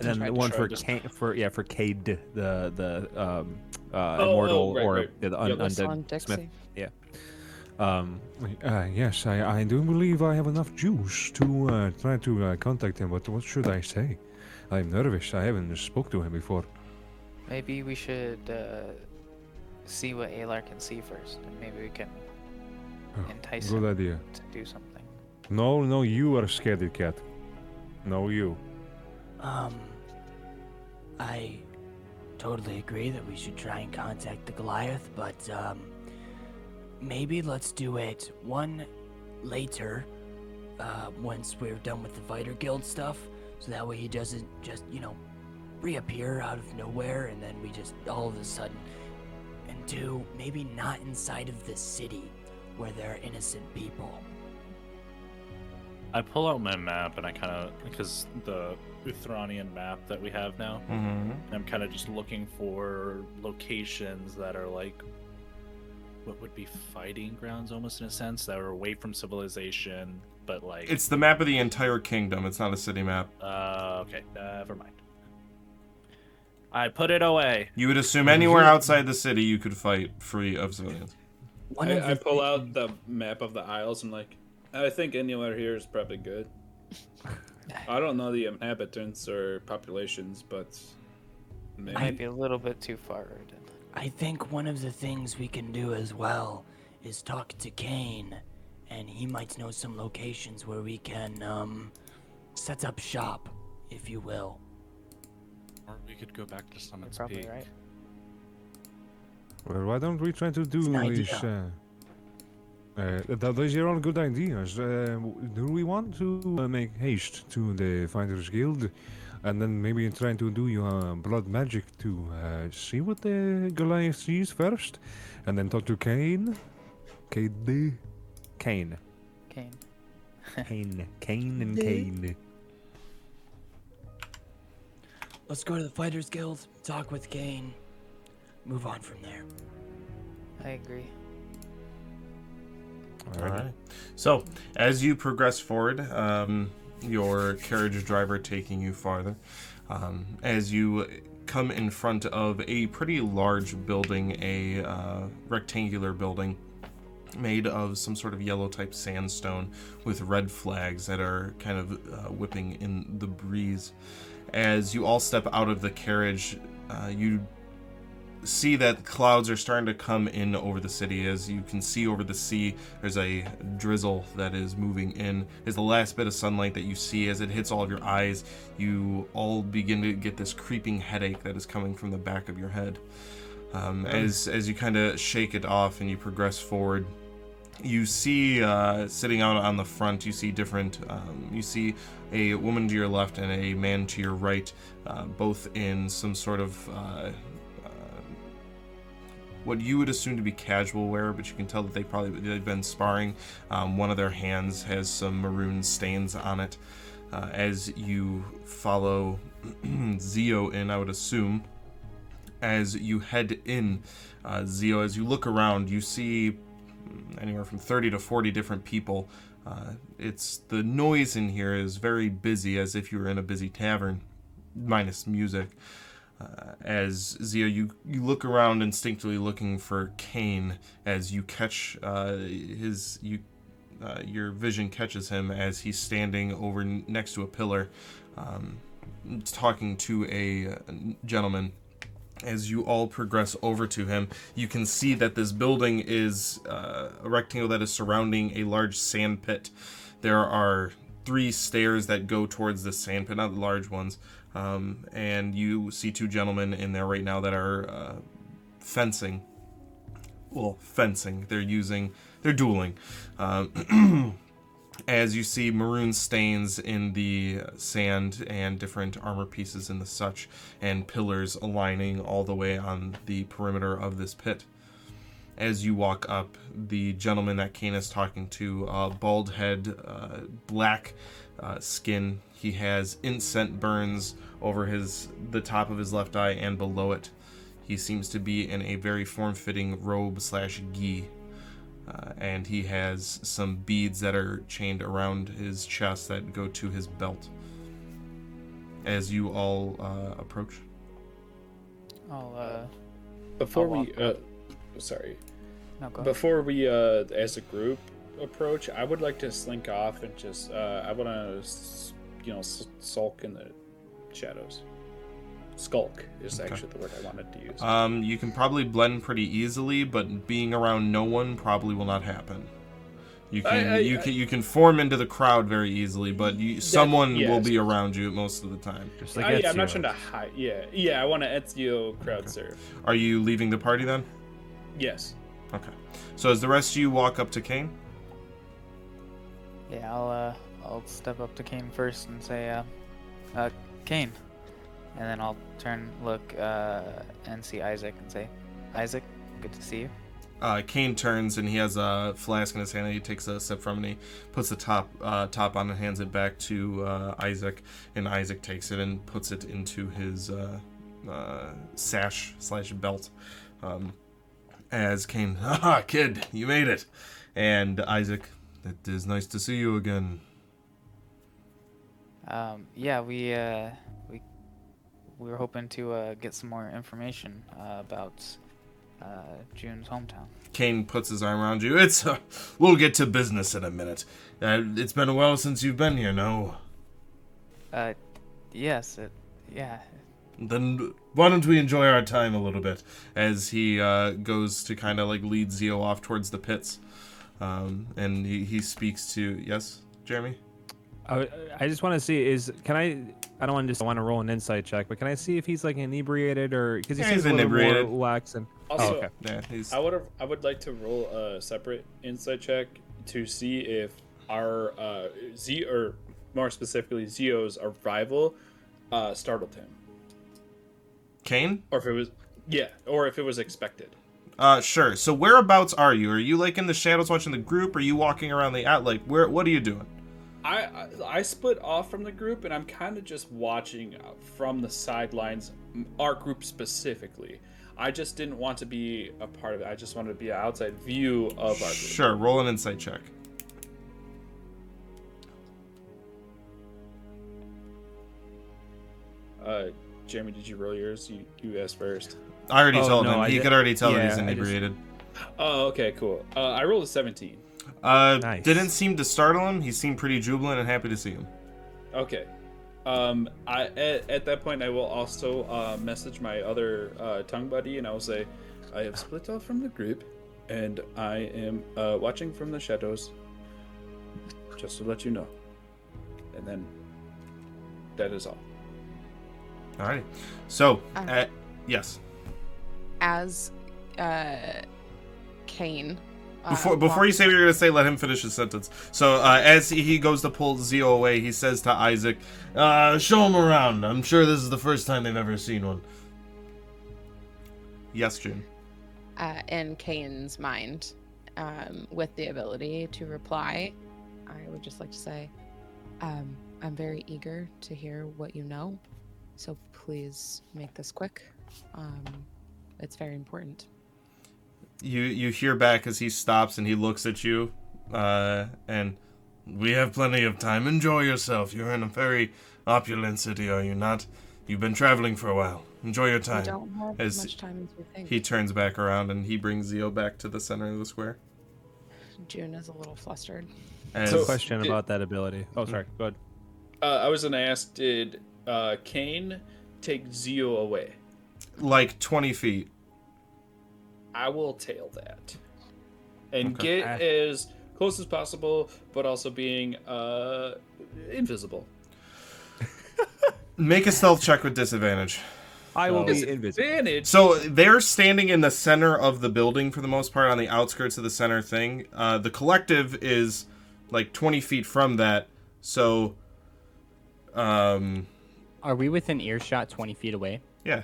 And then the one for to- Kane, for yeah for Cade, the the um, uh, Oh, immortal oh, right, or right. yeah, the un- Yep. Undead Dixie. smith. Um, Uh, yes, I, I do believe I have enough juice to uh, try to uh, contact him. But what should I say? I'm nervous. I haven't spoke to him before. Maybe we should uh, see what Alar can see first, and maybe we can Oh, entice Good him idea. to do something. No, no, you are a scaredy cat. No, you. Um, I totally agree that we should try and contact the Goliath, but um, maybe let's do it one later, uh, once we're done with the Fighter Guild stuff, so that way he doesn't just, you know, reappear out of nowhere and then we just all of a sudden. And two, maybe not inside of the city where there are innocent people. I pull out my map and I kind of because the Uthranian map that we have now. Mm-hmm. and I'm kind of just looking for locations that are like what would be fighting grounds almost in a sense that are away from civilization, but like It's the map of the entire kingdom. It's not a city map. uh okay, never mind. I put it away. You would assume anywhere outside the city you could fight free of civilians. One of I, I pull thi- out the map of the Isles and like, I think anywhere here is probably good. I don't know the inhabitants or populations, but maybe. Might be a little bit too far. I think one of the things we can do as well is talk to Kane, and he might know some locations where we can um, set up shop, if you will. Or we could go back to You're Summit's probably Peak. right. Well, why don't we try to do It's this? Uh, uh, th- those are all good ideas. Uh, do we want to uh, make haste to the Fighters Guild, and then maybe try to do your blood magic to uh, see what the Goliath sees first, and then talk to Kane? Kane. Kane, Kane. Kane, Kane, and Kane. Let's go to the Fighters Guild, talk with Kane, move on from there. I agree. All right. So, as you progress forward, um, your carriage driver taking you farther, um, as you come in front of a pretty large building, a uh, rectangular building made of some sort of yellow type sandstone with red flags that are kind of uh, whipping in the breeze. As you all step out of the carriage, uh, you see that clouds are starting to come in over the city. As you can see over the sea, there's a drizzle that is moving in. Is the last bit of sunlight that you see as it hits all of your eyes. You all begin to get this creeping headache that is coming from the back of your head. Um, as as you kind of shake it off and you progress forward, you see uh, sitting out on the front. You see different. Um, you see a woman to your left and a man to your right, uh, both in some sort of uh, what you would assume to be casual wear, but you can tell that they probably they've been sparring. Um, one of their hands has some maroon stains on it. Uh, as you follow Zio in, I would assume. As you head in, uh, Zio, as you look around, you see anywhere from 30 to 40 different people. Uh, it's the noise in here is very busy, as if you were in a busy tavern, minus music. Uh, as Zio, you, you look around instinctively looking for Kane as you catch uh, his you uh, your vision catches him as he's standing over next to a pillar, um, talking to a uh, gentleman. As you all progress over to him, you can see that this building is uh, a rectangle that is surrounding a large sand pit. There are three stairs that go towards the sand pit, not the large ones. Um, and you see two gentlemen in there right now that are uh, fencing. well, fencing. They're using, they're dueling. Um, as you see maroon stains in the sand and different armor pieces and the such, and pillars aligning all the way on the perimeter of this pit. As you walk up, the gentleman that Kane is talking to, uh, bald head, uh, black uh, skin. He has incense burns over his the top of his left eye and below it. He seems to be in a very form-fitting robe slash gi uh, and he has some beads that are chained around his chest that go to his belt. As you all uh, approach, I'll uh Before I'll we, uh, sorry, no go. before we, uh, as a group approach, I would like to slink off and just, uh, I want to, you know, sulk in the shadows. Skulk is Okay. actually the word I wanted to use. um, you can probably blend pretty easily, but being around no one probably will not happen. You can I- you I- can you can form into the crowd very easily, but you, someone will be around you most of the time. Just Uh, yeah, I'm not Ezio. trying to hide. Yeah, yeah, I want to Ezio crowd serve. Are you leaving the party then? Yes. Okay. So as the rest of you walk up to Kane, Yeah, I'll uh I'll step up to Kane first and say uh uh Kane. And then I'll turn look uh and see Isaac and say, Isaac, good to see you. uh, Kane turns and he has a flask in his hand and he takes a sip from it and he puts the top uh, top on and hands it back to uh, Isaac and Isaac takes it and puts it into his uh, uh, sash slash belt um, as Kane ah kid you made it and Isaac it is nice to see you again Um yeah, we uh we we were hoping to uh get some more information uh, about uh June's hometown. Kane puts his arm around you it's uh, we'll get to business in a minute uh, it's been a while since you've been here no Uh yes, it yeah. Then why don't we enjoy our time a little bit as he uh, goes to kind of like lead Zio off towards the pits, um, and he, he speaks to yes, Jeremy. I, I just want to see is can I I don't want to just want to roll an insight check, but can I see if he's like inebriated or because he Yeah, seems he's a little inebriated. more lax and Also, oh, okay. Yeah, he's I would have. I would like to roll a separate insight check to see if our uh, Z or more specifically Zio's arrival uh, startled him, Kane. or if it was yeah, or if it was expected. Uh, sure. So whereabouts are you? Are you like in the shadows watching the group? Or are you walking around the out? Like where? What are you doing? I I, I split off from the group and I'm kind of just watching uh, from the sidelines, our group specifically. I just didn't want to be a part of it. I just wanted to be an outside view of our group. Sure. Roll an insight check. Uh, Jeremy, did you roll yours? You you asked first. I already Oh, told no, him. I he did- could already tell that he's I just- inebriated. Oh, okay, cool. Uh, I rolled a 17. Uh, Nice. didn't seem to startle him. He seemed pretty jubilant and happy to see him. Okay. Um, I at, at that point I will also uh, message my other uh, tongue buddy and I will say, I have split off from the group, and I am uh, watching from the shadows. Just to let you know. And then that is all. All right. So, Uh. uh, yes. As uh, Kane. Uh, Before before you say what you're gonna say, let him finish his sentence. So uh, as he, he goes to pull Zio away, he says to Isaac, uh, "Show him around. I'm sure this is the first time they've ever seen one." Yes, June. uh, in Kane's mind, um, with the ability to reply, I would just like to say, um, I'm very eager to hear what you know, so please make this quick. Um, it's very important. You you hear back as he stops and he looks at you, uh, and we have plenty of time. Enjoy yourself. You're in a very opulent city, are you not? You've been traveling for a while. Enjoy your We time. don't have As as much time as we think. He turns back around and he brings Zio back to the center of the square. June is a little flustered. As, So- question did- about that ability. Oh, sorry. Go ahead. Uh, I was gonna ask, did uh, Kane take Zio away? like 20 feet. I will tail that and Okay. get as close as possible, but also being uh, invisible. Make a stealth check with disadvantage. I will So- be invisible. Advantage. So they're standing in the center of the building for the most part, on the outskirts of the center thing. Uh, the collective is like 20 feet from that. So, um, Are we within earshot 20 feet away? yeah.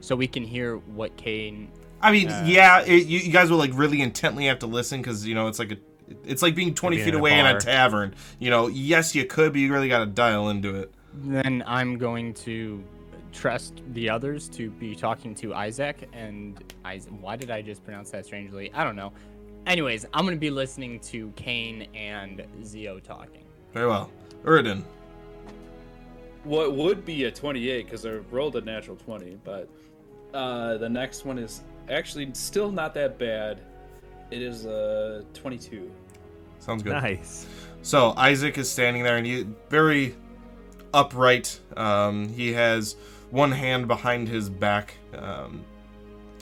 So we can hear what Kane. I mean, Uh, yeah, it, you, you guys will like really intently have to listen because you know it's like a, it's like being 20 Being feet in a away in a tavern. You know, yes, you could, but you really got to dial into it. Then I'm going to trust the others to be talking to Isaac and Isaac. Why did I just pronounce that strangely? I don't know. Anyways, I'm going to be listening to Kane and Zio talking. Very well, Uridan. what would be a 28 because I rolled a natural 20, but uh, the next one is actually still not that bad. It is a 22. Sounds good. Nice. So Isaac is standing there, and he very upright. Um, he has one hand behind his back, um,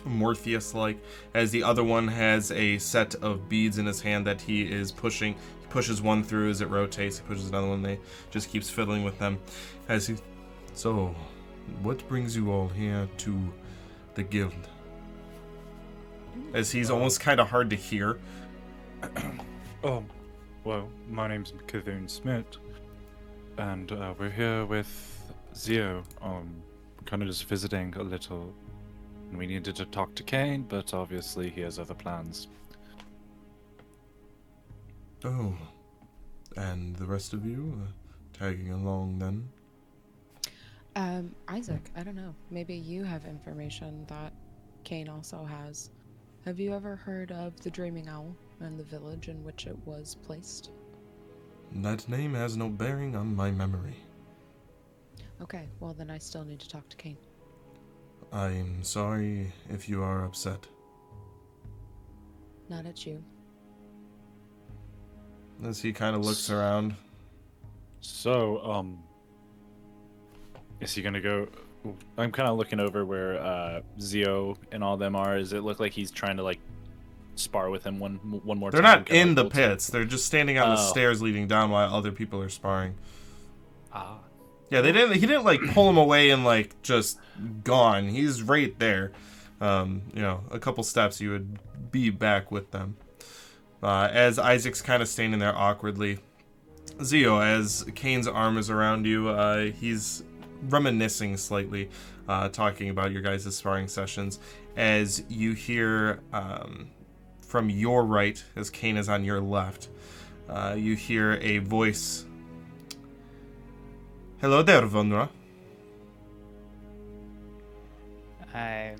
Morpheus-like, as the other one has a set of beads in his hand that he is pushing. He pushes one through as it rotates. He pushes another one. They just keeps fiddling with them. As he, so, what brings you all here to the guild? As he's almost kind of hard to hear. Oh, well, my name's Cthulhu Smith, and uh, we're here with Zio. Um, kind of just visiting a little. And we needed to talk to Kane, but obviously he has other plans. Oh, and the rest of you uh, tagging along then? Um, Isaac, I don't know. Maybe you have information that Kane also has. Have you ever heard of the Dreaming Owl and the village in which it was placed? That name has no bearing on my memory. Okay, well then I still need to talk to Kane. I'm sorry if you are upset. Not at you. As he kind of looks around. So, um, is he gonna go? I'm kind of looking over where uh, Zio and all them are. Does it look like he's trying to like spar with him one one more time? They're time? not kinda in like the hold to- pits. They're just standing on the Oh. stairs leading down while other people are sparring. Ah. Yeah, they didn't. He didn't like pull him away and like just gone. He's right there. Um, you know, a couple steps, you would be back with them. Uh, as Isaac's kind of standing there awkwardly, Zio, as Kane's arm is around you, uh, he's reminiscing slightly, uh, talking about your guys' sparring sessions. As you hear um, from your right, as Kane is on your left, uh, you hear a voice Hello there, Vunra. I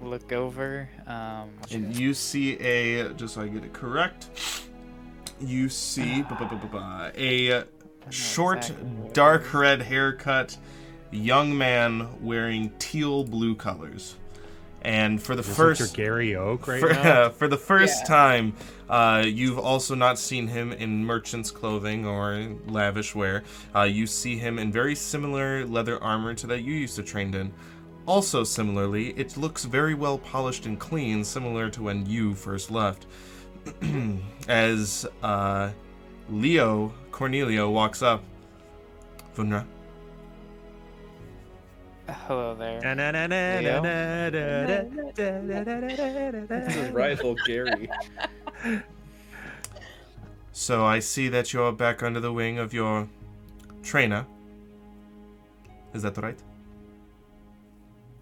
look over. Um, And you see a, just so I get it correct, you see bu- a short, exactly dark red haircut, young man wearing teal blue colors. And for the Is this first your Gary Oak right for, now? for the first Yeah. time, uh, you've also not seen him in merchant's clothing or lavish wear. Uh, you see him in very similar leather armor to that you used to train in. Also, similarly, it looks very well polished and clean, similar to when you first left. As uh, Leo Cornelio walks up, Vunra, Hello there. This is rival Gary. so I see that you're back under the wing of your trainer. Is that right?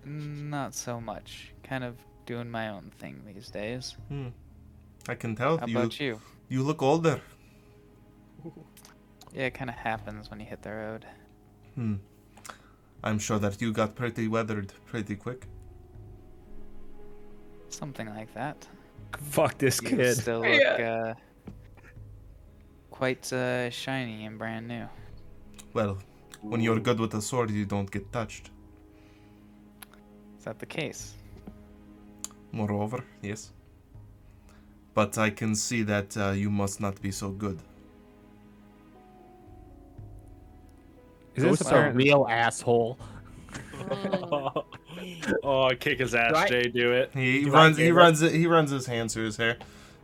Not so much. Kind of doing my own thing these days. Hmm. I can tell How you. about you? You look older. Yeah, it kind of happens when you hit the road. Hmm. I'm sure that you got pretty weathered pretty quick. Something like that. Fuck this You kid. still look uh, quite uh, shiny and brand new. Well, when you're good with a sword, you don't get touched. Is that the case? Moreover, yes. But I can see that uh, you must not be so good. Is this Ghost a apparent- real asshole? oh, kick his ass, Do I- Jay. Do it. He Do runs. get He it? runs. He runs his hands through his hair.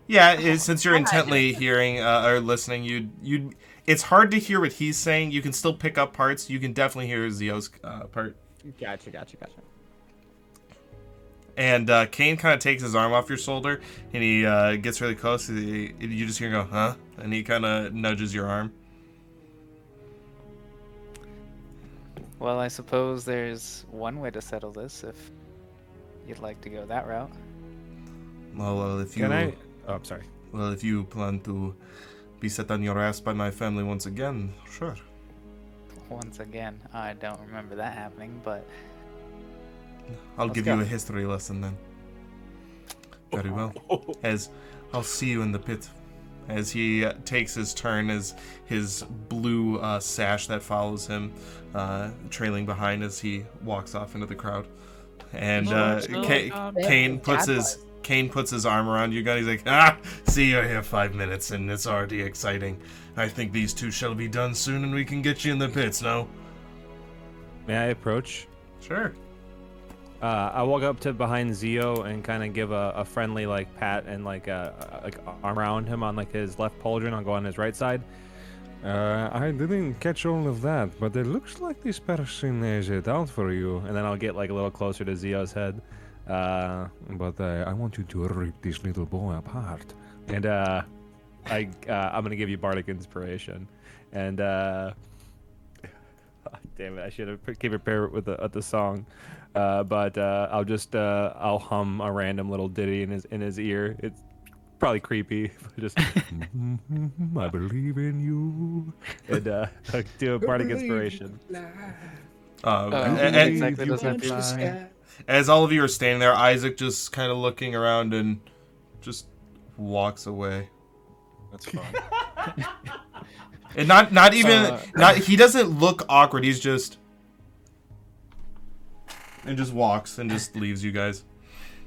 Yeah, it, since you're intently hearing uh, or listening, you you. It's hard to hear what he's saying. You can still pick up parts. You can definitely hear Zio's uh, part. Gotcha, gotcha, gotcha. And uh, Kane kind of takes his arm off your shoulder, and he uh, gets really close. He, you just hear him go, "Huh?" And he kind of nudges your arm. Well, I suppose there's one way to settle this if you'd like to go that route. Well, well, if you Can I? Oh, I'm sorry. well, if you plan to be set on your ass by my family once again, sure. Once again, I don't remember that happening, but I'll Let's give go. you a history lesson then. Very well. As I'll see you in the pit. As he uh, takes his turn, as his blue uh, sash that follows him, uh, trailing behind as he walks off into the crowd, and uh, Ca- Kane puts his Kane puts his arm around you, guys. He's like, "Ah, see you here five minutes, and it's already exciting. I think these two shall be done soon, and we can get you in the pits. No, May I approach? sure. Uh, I walk up to behind Zio and kind of give a, a friendly like pat and like a, like arm around him on like his left pauldron. I'll go on his right side. Uh, I didn't catch all of that, but it looks like this person is it out for you. and then I'll get like a little closer to Zio's head. Uh, But uh, I want you to rip this little boy apart. and uh, I uh, I'm gonna give you bardic inspiration, and uh, damn it, I should have came prepared with the uh, the song, uh, but uh, I'll just uh, I'll hum a random little ditty in his in his ear. It's probably creepy, but just Mhm, I believe in you. and uh, I'll do a bardic inspiration. Uh, uh, a- exactly does that fly? As all of you are standing there, Isaac just kind of looking around and just walks away. That's fine. And not not even Uh, not he doesn't look awkward. He's just and just walks and just leaves you guys.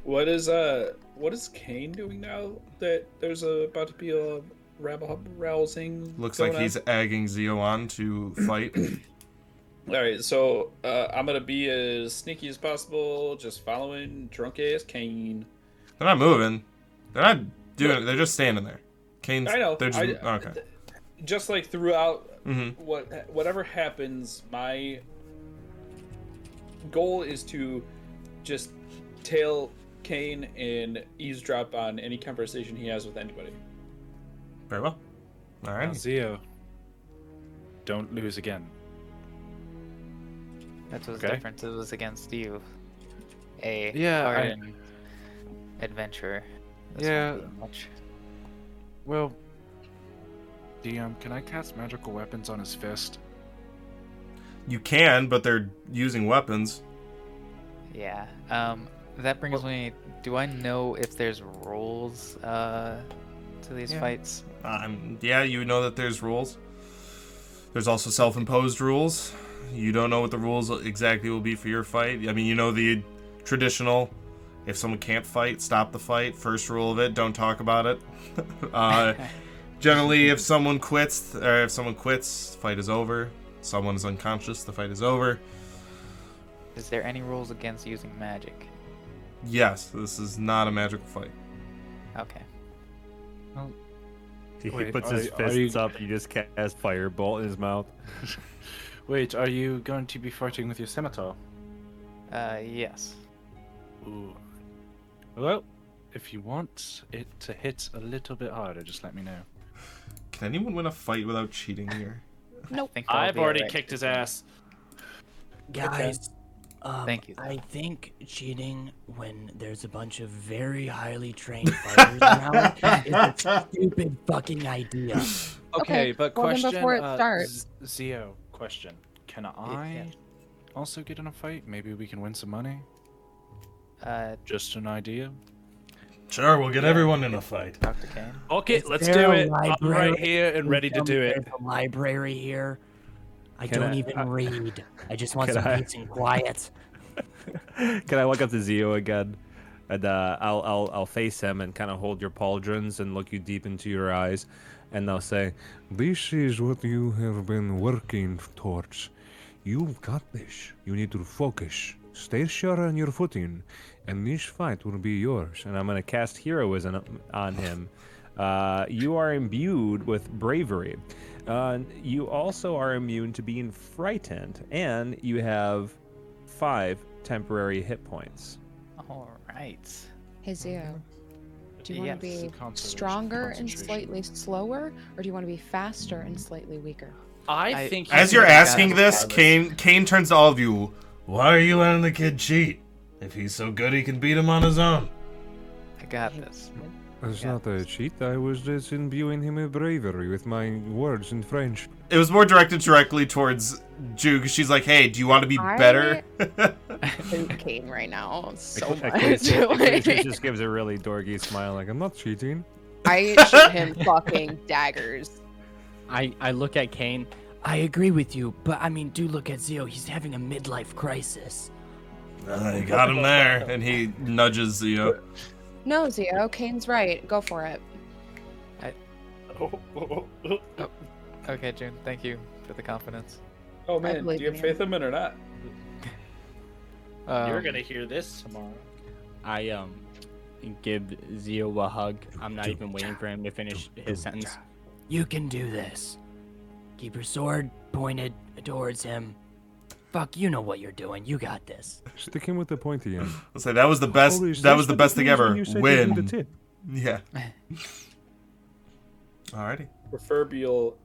What is uh what is Kane doing now that there's a, about to be a rabble rousing? Looks like on? he's egging Zio on to fight. All right, so uh, I'm gonna be as sneaky as possible, just following drunk ass Kane. They're not moving. They're not doing it. They're just standing there. Kane's. I know. They're just I- okay. Just like throughout hmm what whatever happens, my goal is to just tail Kane and eavesdrop on any conversation he has with anybody. Very well. All right. Now. Zio, don't lose again. That was Okay. different. It was against you. A Yeah, I- hardened adventurer. This Yeah. Much. Well, DM, can I cast magical weapons on his fist? You can, but they're using weapons. Yeah. Um, that brings me. Do I know if there's rules uh, to these Yeah. fights? Um, yeah, you know that there's rules. There's also self-imposed rules. You don't know what the rules exactly will be for your fight. I mean, you know the traditional: if someone can't fight, stop the fight. First rule of it: don't talk about it. uh, generally, if someone quits, or if someone quits, fight is over. Someone is unconscious, the fight is over. Is there any rules against using magic? Yes, this is not a magical fight. Okay. He Wait, puts his are fists you- up. You just cast firebolt in his mouth. Wait, are you going to be fighting with your scimitar? Uh, yes. Ooh. Well, if you want it to hit a little bit harder, just let me know. Can anyone win a fight without cheating here? Nope. I think that'll I've already alright. kicked his ass. Guys, um, Thank you. I think cheating when there's a bunch of very highly trained fighters around is a stupid fucking idea. Okay, Okay, but well question. before it uh, starts- Z- Zio, question. Can I yeah. also get in a fight? Maybe we can win some money? Uh, Just an idea? Sure, we'll get everyone in a fight. Dr. Kane. Okay, Is let's do it. I'm right here and ready to do it. There's a library here. I Can don't I- even I- read. I just want Can some I- peace and quiet. Can I walk up to Zio again? And uh, I'll, I'll I'll face him and kind of hold your pauldrons and look you deep into your eyes, and I'll say, This is what you have been working towards. You've got this. You need to focus. Stay sure on your footing, and this fight will be yours. and I'm gonna cast heroism on him. Uh, you are imbued with bravery. Uh, you also are immune to being frightened, and you have five temporary hit points. All right. Hey Zio, do you want to Yes. be stronger and slightly slower, or do you want to be faster and slightly weaker? I, I- think As you're asking this. Kane Kane turns to all of you. Why are you letting the kid cheat? If he's so good, he can beat him on his own. I got this. It's Yeah. not a cheat. I was just imbuing him with bravery with my words in French. It was more directed directly towards Ju. 'cause She's like, "Hey, do you want to be I- better?" Hate Kane right now so Ecclesiastes- much. Ecclesiastes just gives a really dorky smile, like, Like, I'm not cheating. I shoot him fucking daggers. I, I look at Kane. I agree with you, but I mean, do look at Zio. He's having a midlife crisis. I got him there, and he nudges Zio. No, Zio, Kane's right. Go for it. I. Oh. Okay, June. Thank you for the confidence. Oh man, do you have faith in him or not? Um, You're gonna hear this tomorrow. I um give Zio a hug. I'm not even waiting for him to finish his sentence. You can do this. Keep your sword pointed towards him. Fuck, you know what you're doing. You got this. Stick him with the pointy end. I'll say that was the best. Holy, that was the best thing ever. you said you do the Win. Yeah. Alrighty. Proverbial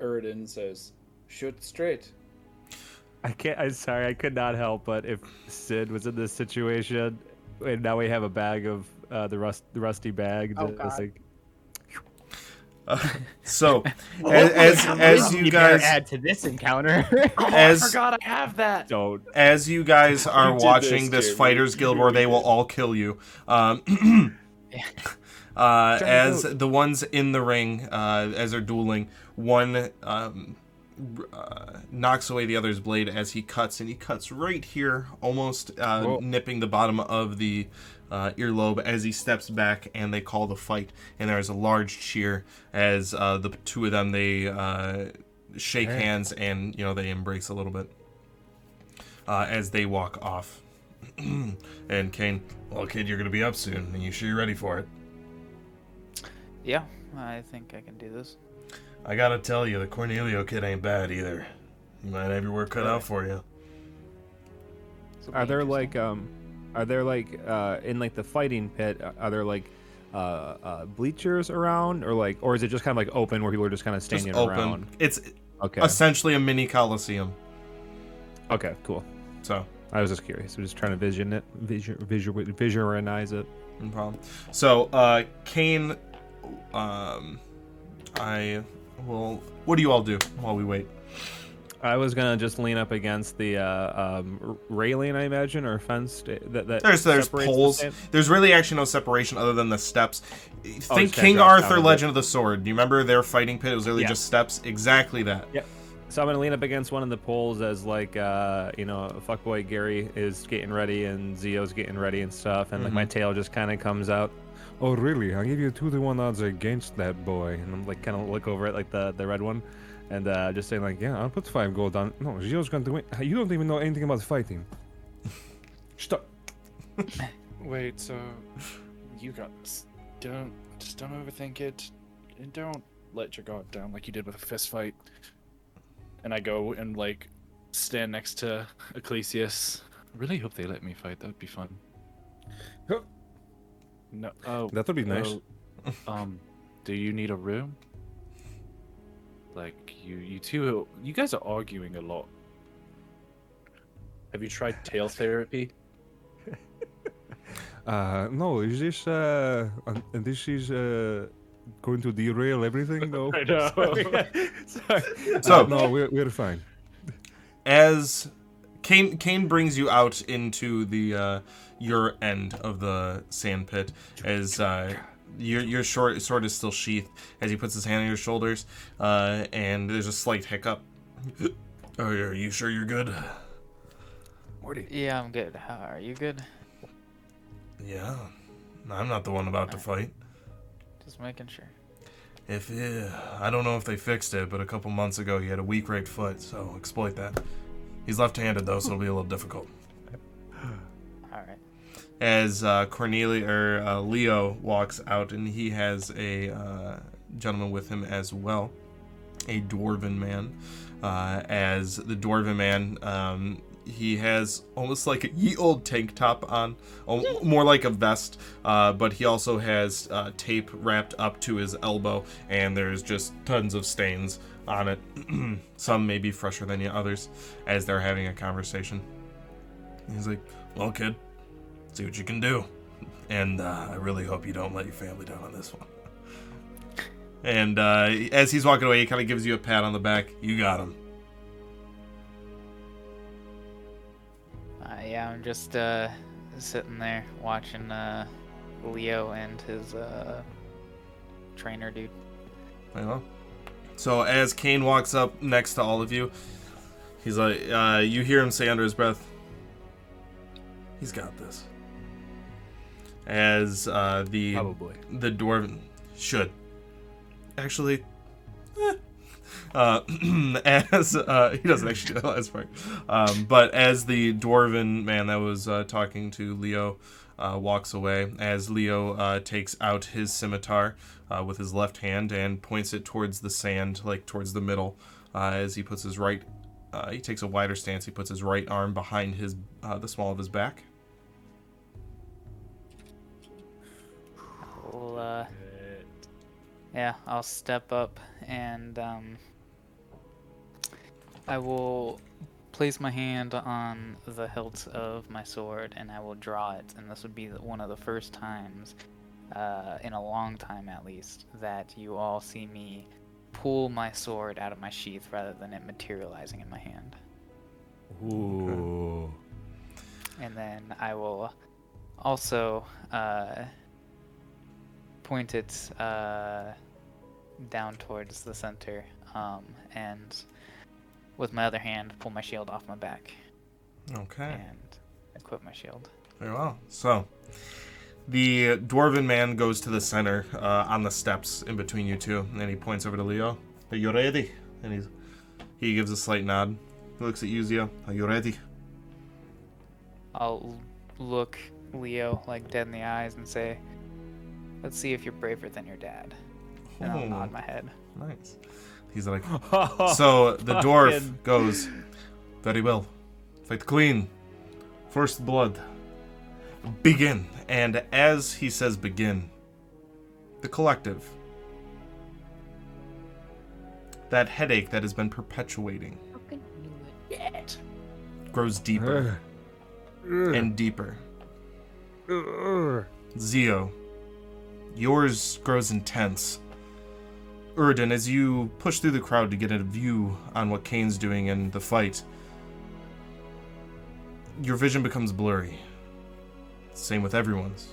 Uridan says, "Shoot straight." I can't. I'm sorry. I could not help but if Sid was in this situation, and now we have a bag of uh, the rust, the rusty bag. Oh, just God. like, Uh, so, as as, as you You guys add to this encounter. as I have that. don't. as you guys are You watching this, this, fighters guild where they will all kill you um uh, as the ones in the ring uh, as they're dueling one um, uh, knocks away the other's blade as he cuts and he cuts right here almost uh, nipping the bottom of the uh, earlobe as he steps back and they call the fight and there's a large cheer as uh, the two of them they uh, shake Hey. hands and you know they embrace a little bit uh, as they walk off. and Kane, well, kid, you're gonna be up soon, and you sure you're ready for it? Yeah, I think I can do this. I gotta tell you, the Cornelio kid ain't bad either. You might have your work cut out for you. Are there like um, are there like uh in like the fighting pit? uh, Are there like uh, uh bleachers around, or like, or is it just kind of like open where people are just kind of standing Just open. around? It's Okay. essentially a mini coliseum. Okay. Cool. So, I was just curious. I'm just trying to vision it, visual, visual, visualize it. no problem. So, uh, Kane, um, I will. What do you all do while we wait? I was gonna just lean up against the uh, um, railing, I imagine, or fence that that There's there's separates the poles. There's really actually no separation other than the steps. Think kinda King Arthur, down a bit. Legend of the Sword. Do you remember their fighting pit? It was really Yeah. just steps. Exactly that. So I'm gonna lean up against one of the poles as like uh, you know, fuckboy Gary is getting ready and Zio's getting ready and stuff, and like my tail just kind of comes out. Oh, really? I'll give you two to one odds against that boy. And I'm like kind of look over at like the the red one, and uh, just saying like, Yeah, I'll put five gold on. No, Zio's going to win. You don't even know anything about fighting. Stop. Wait, so you guys don't just don't overthink it, and don't let your guard down like you did with a fist fight. And I go and like stand next to Ecclesias. I really hope they let me fight. That would be fun. No. Oh, That would be nice. oh, um, do you need a room? Like you, you two, you guys are arguing a lot. Have you tried tail therapy? Uh, no, is this, uh, uh, this is, uh, going to derail everything, though? I know. Sorry. So- Uh, no, we're, we're fine. as Kane Kane brings you out into the uh, your end of the sand pit as uh, your your short sword is still sheathed as he puts his hand on your shoulders uh, and there's a slight hiccup. Oh, are you sure you're good? Morty. Yeah, I'm good. How are you? Good. Yeah, I'm not the one about to fight. Just making sure. If uh, I don't know if they fixed it, but a couple months ago he had a weak right foot, so exploit that. He's left-handed though, so it'll be a little difficult. As uh, Cornelia or uh, Leo walks out, and he has a uh, gentleman with him as well, a dwarven man. Uh, as the dwarven man um, he has almost like a ye old tank top on, more like a vest, uh, but he also has uh, tape wrapped up to his elbow, and there's just tons of stains on it. Some may be fresher than the others, as they're having a conversation. He's like, "Well, kid, see what you can do, and uh, I really hope you don't let your family down on this one." And uh, as he's walking away, he kind of gives you a pat on the back. You got him. Uh, yeah, I'm just uh, sitting there watching uh, Leo and his uh, trainer dude. I. So as Kane walks up next to all of you, he's like, uh, you hear him say under his breath, "He's got this." As uh, the Probably. the dwarven should actually. eh. Uh, as uh, he doesn't actually do that last part, um, but as the dwarven man that was uh, talking to Leo uh, walks away, as Leo uh, takes out his scimitar uh, with his left hand and points it towards the sand, like towards the middle, uh, as he puts his right, uh, he takes a wider stance. He puts his right arm behind his uh, the small of his back. Well, uh, yeah, I'll step up and um, I will place my hand on the hilt of my sword and I will draw it. And this would be one of the first times, uh, in a long time at least, that you all see me pull my sword out of my sheath rather than it materializing in my hand. Ooh. and then I will also uh, point it uh, down towards the center, um, and with my other hand pull my shield off my back Okay. and equip my shield. Very well. So, the dwarven man goes to the center uh, on the steps in between you two, and he points over to Leo. Are you ready? And he's he gives a slight nod. He looks at you, Zio. Are you ready? I'll look Leo like dead in the eyes and say, "Let's see if you're braver than your dad." And I'll Oh. nod my head. Oh, nice. He's like, so the dwarf Fucking- goes, very well. Fight clean. First blood. Begin. And as he says begin, the collective, that headache that has been perpetuating, grows deeper and deeper. Zio, yours grows intense. Uridan, as you push through the crowd to get a view on what Kane's doing in the fight, your vision becomes blurry. Same with everyone's.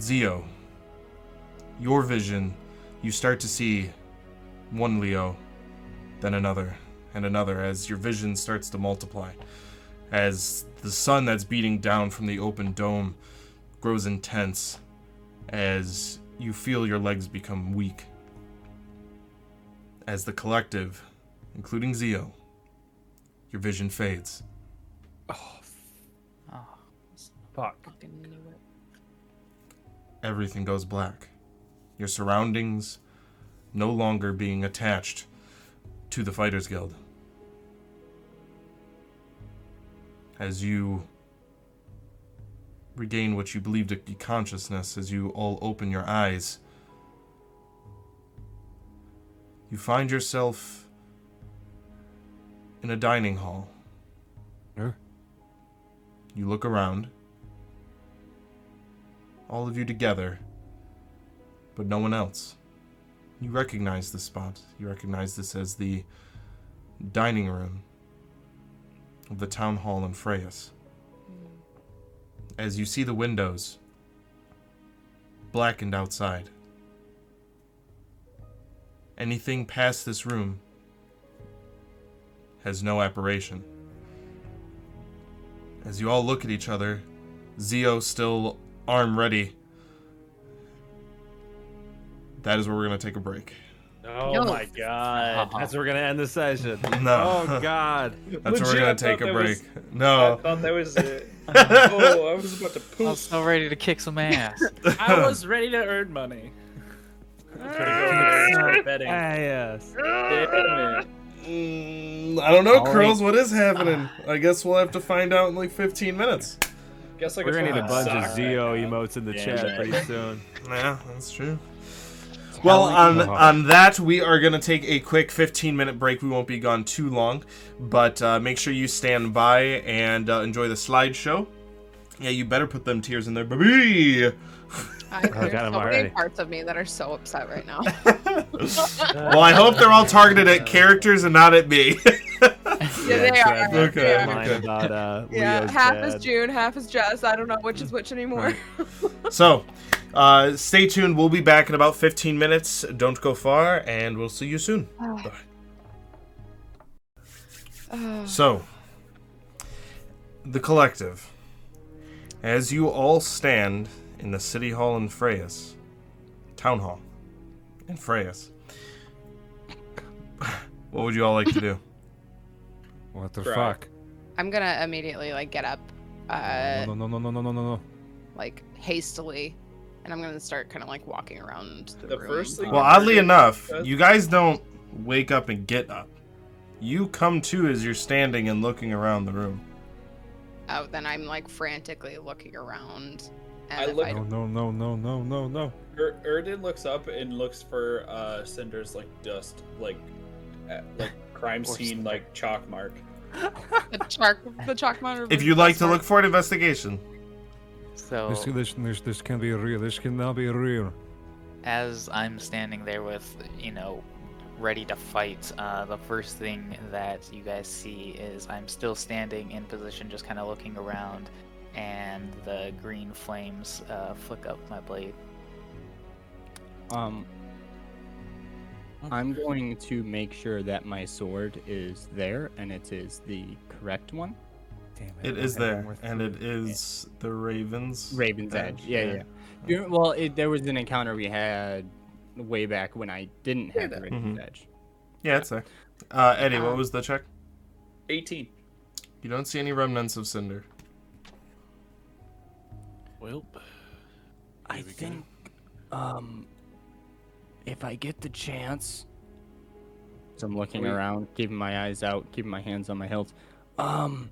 Zio, your vision, you start to see one Leo, then another, and another as your vision starts to multiply. As the sun that's beating down from the open dome grows intense, as you feel your legs become weak. As the collective, including Zio, your vision fades. Oh, oh Fuck. Fucking knew. Everything goes black. Your surroundings no longer being attached to the Fighters Guild. As you regain what you believe to be consciousness, as you all open your eyes, you find yourself in a dining hall. You look around. All of you together, but no one else. You recognize this spot. You recognize this as the dining room of the town hall in Freyas. As you see the windows blackened outside. Anything past this room has no apparition. As you all look at each other, Zio still arm ready. That is where we're going to take a break. Oh No. my god. That's where we're gonna end the session. No. Oh god. That's where we're gonna take a break. was- I No. thought that was it. oh, I was about to I was so ready to kick some ass. I was ready to earn money. Ah, betting. yes. Mm, I don't know, All Curls. What is happening? I guess we'll have to find out in like 15 minutes. Guess like We're gonna need a bunch of sock Zio right emotes in the Yeah, chat right. pretty soon. Yeah, that's true. Well, on on that, we are gonna take a quick 15 minute break. We won't be gone too long, but uh, make sure you stand by and uh, enjoy the slideshow. Yeah, you better put them tears in there, baby. I, got there's 'em so already. many parts of me that are so upset right now. Well, I hope they're all targeted at characters and not at me. Yeah, they it's are. that- Okay, that Yeah. line okay. about uh, Yeah, Leo's half dad. is June, half is Jess. I don't know which is which anymore. so, uh, stay tuned. We'll be back in about 15 minutes. Don't go far, and we'll see you soon. Bye. Uh, So, the collective, as you all stand in the city hall in Freyas, town hall in Freyas, what would you all like to do? What the Right. fuck? I'm gonna immediately like get up, uh, No, no, no, no, no, no, no, no. like hastily, and I'm gonna start kind of like walking around the, The room. first thing- Well, oddly enough, you guys don't wake up and get up. You come to as you're standing and looking around the room. Oh, then I'm like frantically looking around. And I look- I No, no, no, no, no, no, no. Er- Uridan looks up and looks for uh, Cinder's like dust, like uh, like crime scene, like chalk mark. the chalk, the chalk monitor. If you'd like to look for an investigation, So This, this, this, this can be real. This cannot be real. as I'm standing there with, you know, ready to fight, uh, the first thing that you guys see is I'm still standing in position, just kind of looking around, and the green flames uh, flick up my blade. Um, I'm going to make sure that my sword is there and it is the correct one. Damn it I is had one there, and thing. it is the Ravens. Raven's Edge. Yeah, yeah. You- Well, it, there was an encounter we had way back when I didn't have the Raven's Mhm. Edge. Yeah, it's there. Uh, Eddie, what Um, was the check? 18. You don't see any remnants of Cinder. Well, I Here we go. think, um, if I get the chance, So I'm looking Wait. around, keeping my eyes out, keeping my hands on my hilt. um,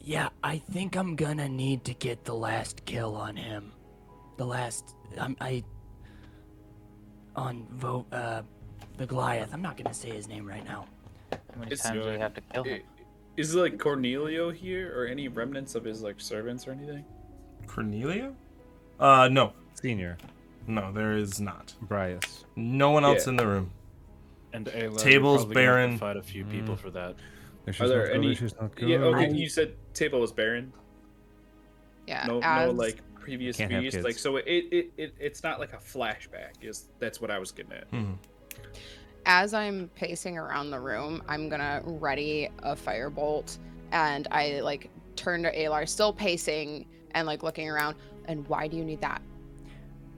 yeah, I think I'm gonna need to get the last kill on him. The last, I'm, I, on vote, uh, the Goliath. I'm not gonna say his name right now. How many It's times do we have to kill him? I- Is it like Cornelio here, or any remnants of his like servants or anything? Cornelio? Uh, no. Senior, No, there is not. Bryce. No one else Yeah. in the room. and Ayla, Tables, you're probably gonna have to Baron. Fight a few people Mm. for that. This Are there not any- not. Yeah. Okay. You said table was barren. yeah, No, as, no like previous Can't have beast. kids. Like so, it, it it it's not like a flashback. Is that's what I was getting at. Mhm. as I'm pacing around the room, I'm gonna ready a firebolt, and I like turn to Alar, still pacing and like looking around. And why do you need that?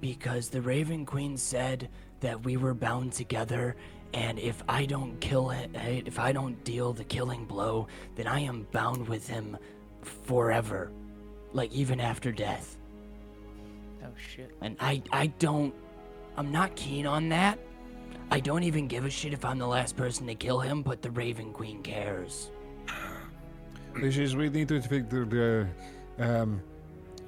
Because the Raven Queen said that we were bound together, and if I don't kill him, if I don't deal the killing blow, then I am bound with him forever. Like, even after death. Oh shit. And I, I don't, I'm not keen on that. I don't even give a shit if I'm the last person to kill him, but the Raven Queen cares. This is we need to fix the, the um.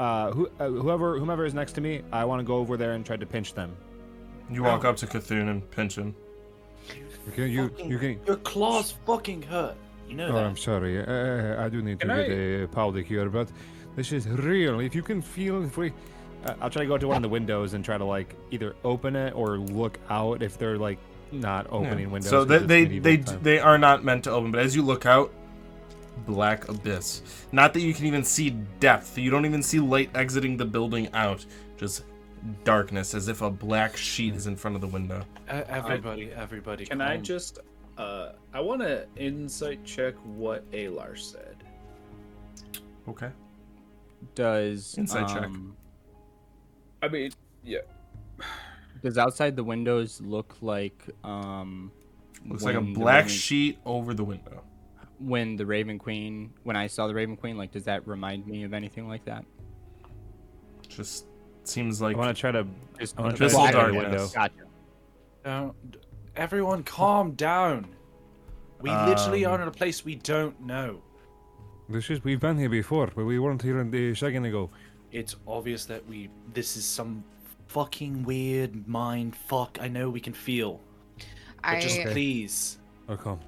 Uh, who, uh, whoever, whomever is next to me, I want to go over there and try to pinch them. You walk up to Cthulhu and pinch him. Okay, you you can. Your claws fucking hurt. You know Oh, that. I'm sorry. Uh, I do need to Can get I- a powder here, but this is real. If you can feel free. Uh, I'll try to go to one of the windows and try to like either open it or look out if they're like not opening Yeah. windows. So 'cause they they they, time. they are not meant to open, but as you look out, black abyss. Not that you can even see depth. You don't even see light exiting the building out. Just darkness, as if a black sheet is in front of the window. Everybody, everybody. Can I just? Uh, I want to insight check what Alar said. Okay. Does Inside check. um, I mean, yeah. Does outside the windows look like um? Looks like a black Raven- sheet over the window. when the Raven Queen, when I saw the Raven Queen, like, does that remind me of anything like that? Just seems like I want to try to. Just, I want to try to dark open the darkness. window. Gotcha. Down. Everyone, calm down. We literally Um, are in a place we don't know. This is we've been here before, but we weren't here a second ago. It's obvious that we. This is some fucking weird mind fuck. I know we can feel. But just I please, I'll come.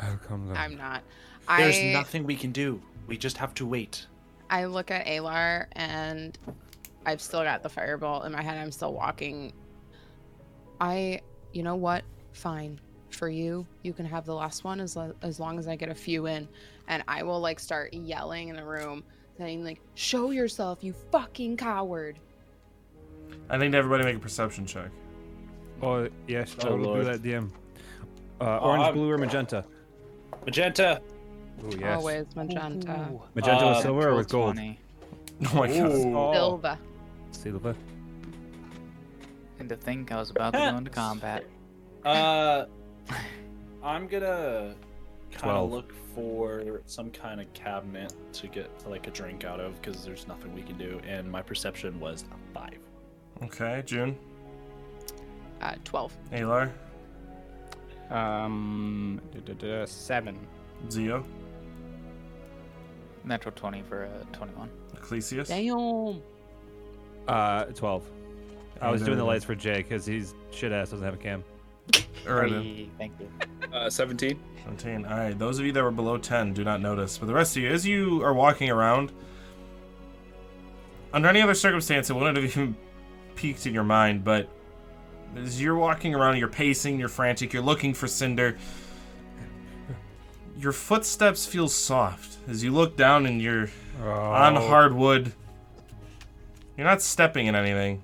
I'll come down. I'm not. there's I nothing we can do. We just have to wait. I look at Alar and I've still got the fireball in my head. I'm still walking. I, you know what? Fine. For you, you can have the last one as, lo- as long as I get a few in. And I will like start yelling in the room, saying like, "Show yourself, you fucking coward!" I need everybody make a perception check. Oh yes, I Oh, will do Lord. that, DM. Uh, orange, I'm- blue, or magenta? Magenta. Oh yes. Always magenta, Magenta with Uh, silver or with gold? 20. Oh my god. Oh, silver. Silver. And to think I was about to go into combat. Uh, I'm gonna kind of look for some kind of cabinet to get like a drink out of because there's nothing we can do, and my perception was a five. Okay, June. Uh, Twelve. Alar. Um, seven. Zio. Natural 20 for a 21. Ecclesius. Damn. Uh, twelve. I was doing the lights for Jake because he's shit ass doesn't have a cam. Uridan. Hey, thank you. Uh, 17. 17. All right, those of you that were below 10 do not notice, but the rest of you, as you are walking around, under any other circumstance, it wouldn't have even peaked in your mind, but as you're walking around, you're pacing, you're frantic, you're looking for Cinder, your footsteps feel soft as you look down and you're on Oh. hardwood. You're not stepping in anything.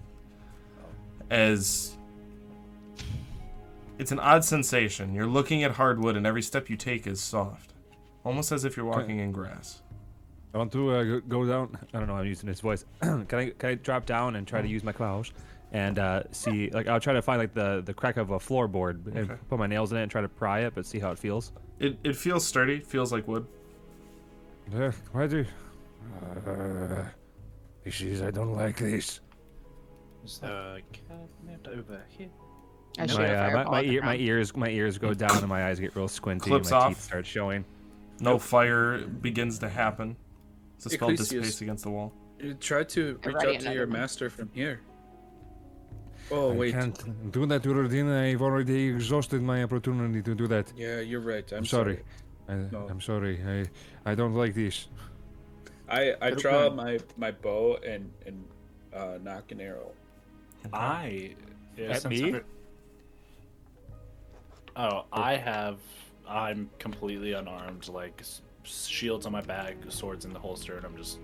As it's an odd sensation. You're looking at hardwood, and every step you take is soft, almost as if you're walking in grass. I want to uh, go- down. I don't know. I'm using his voice. can I can I drop down and try to use my claws and uh, see like I'll try to find like the the crack of a floorboard and Okay. put my nails in it and try to pry it, but see how it feels. It it feels sturdy, feels like wood. Uh, why do? Uh, this is. I don't like this. Is the cabinet over here? I shoot My, a uh, my, fireball my at the ear my ground. ears my ears go down and my eyes get real squinty Clips and my off. teeth start showing. No fire begins to happen. The spell Ecclesius. dissipates against the wall. You try to reach ready, out to another your one. master from here. Oh, wait. I can't do that, Rodina. I've already exhausted my opportunity to do that. Yeah, you're right. I'm, I'm sorry. I, No. I'm sorry. I I don't like this. I, I draw plan. my, my bow and, and uh, knock an arrow. I. Yeah, At since me? every- Oh, I have. I'm completely unarmed, like shields on my back, swords in the holster, and I'm just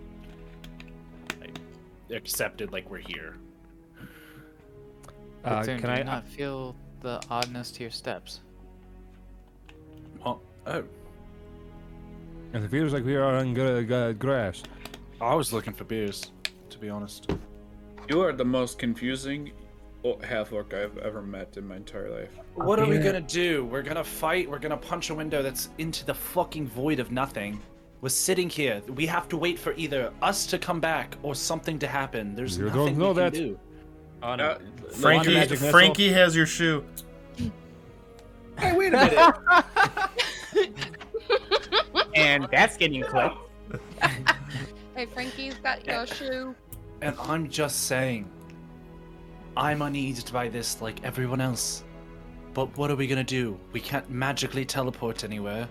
like, accepted like we're here. Uh, Bethune, can do I? you not feel the oddness to your steps? Well, oh, And it feels like we are on gra- gra- grass. I was looking for beers, to be honest. You are the most confusing half orc I've ever met in my entire life. What are we gonna do? We're gonna fight. We're gonna punch a window that's into the fucking void of nothing. We're sitting here. We have to wait for either us to come back or something to happen. There's You don't nothing know we can that. do. On Uh, Frankie, magic missile? Frankie has your shoe. hey, wait a minute. and that's getting clipped. Hey, Frankie's got your shoe. And I'm just saying, I'm uneased by this like everyone else. But what are we gonna do? We can't magically teleport anywhere.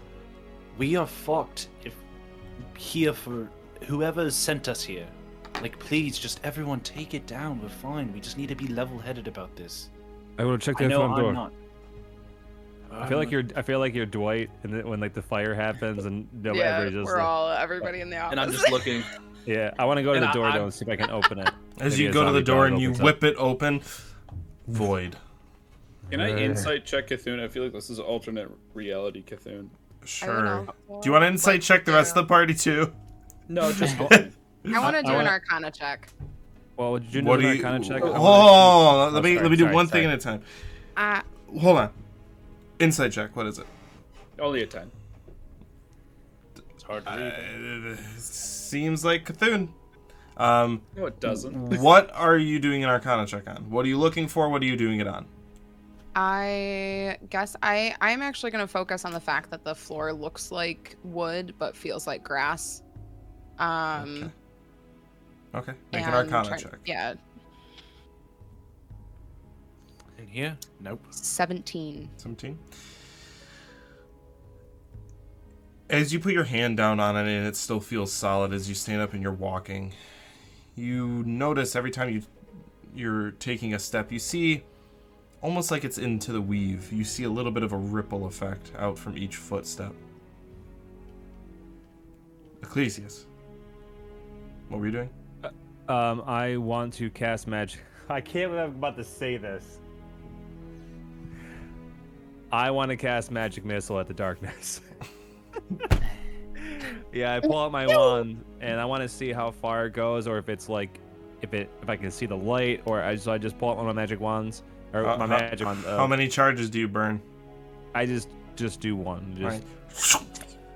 We are fucked if here for whoever sent us here. Like, please, just everyone take it down. We're fine. We just need to be level-headed about this. I will check I that know front door. I'm not. I feel like you're I feel like you're Dwight, and then when like the fire happens and nobody yeah, everybody just we're like- all everybody in the office. and I'm just looking. yeah. I want to go to And the I- door I'm- though and see if I can open it. As Maybe you go to the zombie door and you opens up. whip it open, void. Can I insight check Cthulhu? I feel like this is alternate reality Cthulhu. Sure. Do you want to insight check the rest of the party too? No, just I want to do an Arcana check. Well, would you What do do an you? Arcana check? I wanna- Oh, let Oh, me sorry, let me do sorry, one sorry. thing at a time. Uh, Hold on. Insight check. What is it? only a ten. It's hard to read. Uh, seems like Cthulhu. Um, No, it doesn't. what are you doing an Arcana check on? What are you looking for? What are you doing it on? I guess I I'm actually gonna focus on the fact that the floor looks like wood but feels like grass. Um, Okay. Make an Arcana try- check. Yeah, here? Nope. seventeen. 17. As you put your hand down on it and it still feels solid as you stand up and you're walking, you notice every time you you're taking a step, you see almost like it's into the weave. You see a little bit of a ripple effect out from each footstep. Ecclesias. What were you doing? Um, I want to cast magic. I can't believe I'm about to say this. I want to cast magic missile at the darkness. yeah, I pull out my wand and I want to see how far it goes, or if it's like, if it, if I can see the light, or I so I just pull out one of my magic wands, or Uh, my how- magic wand. uh, How many charges do you burn? I just just do one. Just Right.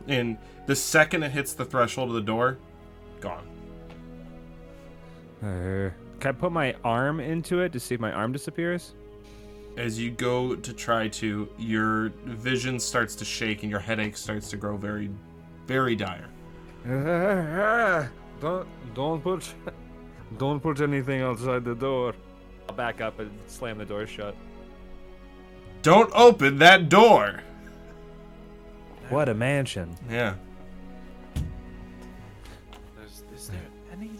And the second it hits the threshold of the door, gone. Uh, can I put my arm into it to see if my arm disappears? As you go to try to, your vision starts to shake and your headache starts to grow very, very dire. don't don't put don't put anything outside the door. I'll back up and slam the door shut. Don't open that door! What a mansion! Yeah. Is, is there any?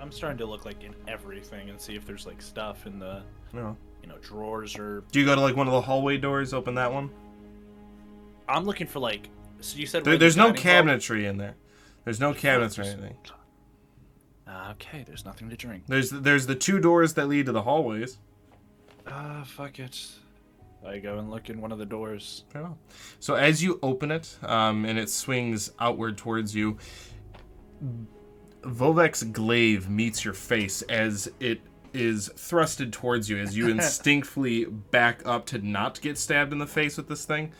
I'm starting to look like in everything and see if there's like stuff in the No. You know drawers or. Do you go to like one of the hallway doors, open that one? I'm looking for like. So you said There, where the there's no dining hall- cabinetry in there. There's no cabinets or anything. Ah, okay, there's nothing to drink. There's there's the two doors that lead to the hallways. Ah, fuck it. I go and look in one of the doors. Fair enough. So as you open it, um, and it swings outward towards you, Vovek's glaive meets your face as it is thrusted towards you as you instinctively back up to not get stabbed in the face with this thing.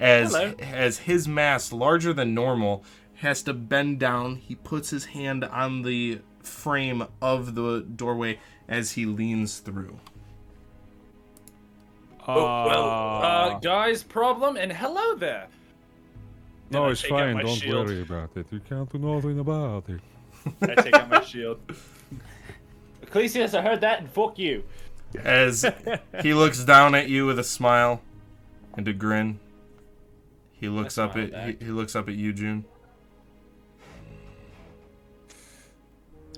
As Hello. as his mass, larger than normal, has to bend down. He puts his hand on the frame of the doorway as he leans through. Oh, well, uh, Uh, guys, problem, and hello there. Then No, I it's fine. Don't shield. worry about it. You can't do nothing about it. I take out my shield. Ecclesias, I heard that, and fuck you. As he looks down at you with a smile and a grin, he looks up at he, he looks up at you, June.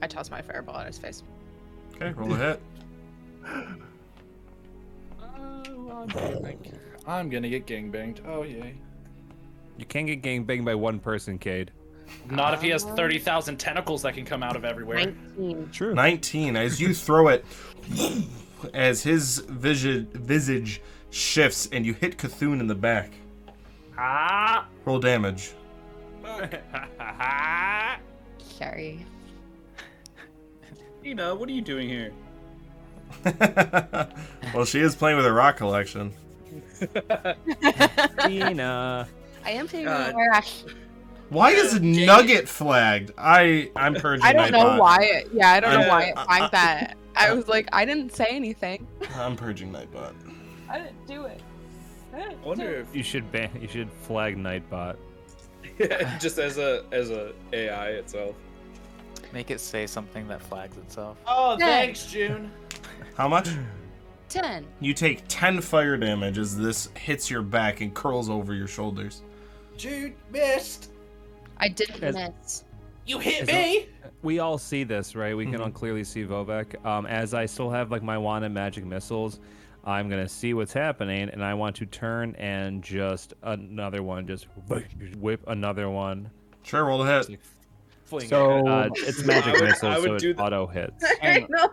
I toss my fireball at his face. Okay, roll a hit. I'm gonna get gangbanged. Oh yay! you can't get gangbanged by one person, Cade. Not if he has thirty thousand tentacles that can come out of everywhere. Nineteen. True. 19 as you throw it as his visage, visage shifts and you hit Cthulhu in the back. Ah! Roll damage. Sorry. Ina, what are you doing here? well, she is playing with her rock collection. Tina. I am taking God. a Why is Nugget flagged? I I'm purging I don't know Nightbot. why it. Yeah, I don't know I'm- why it I- flagged I- that. I was like, I didn't say anything. I'm purging Nightbot. I didn't do it. I wonder if You should ban. You should flag Nightbot. just as a as a AI itself. Make it say something that flags itself. Oh, Ten. thanks, June. How much? Ten. You take 10 fire damage as this hits your back and curls over your shoulders. Jude missed. I didn't As- miss. You hit As me. We all see this, right? We can all Mhm. clearly see Vovek. Um, as I still have like my wand and magic missiles, I'm gonna see what's happening, and I want to turn and just another one, just whip another one. Sure, roll a hit. So, Uh, it's magic I would- missile, I would so do it the- auto hits. and know.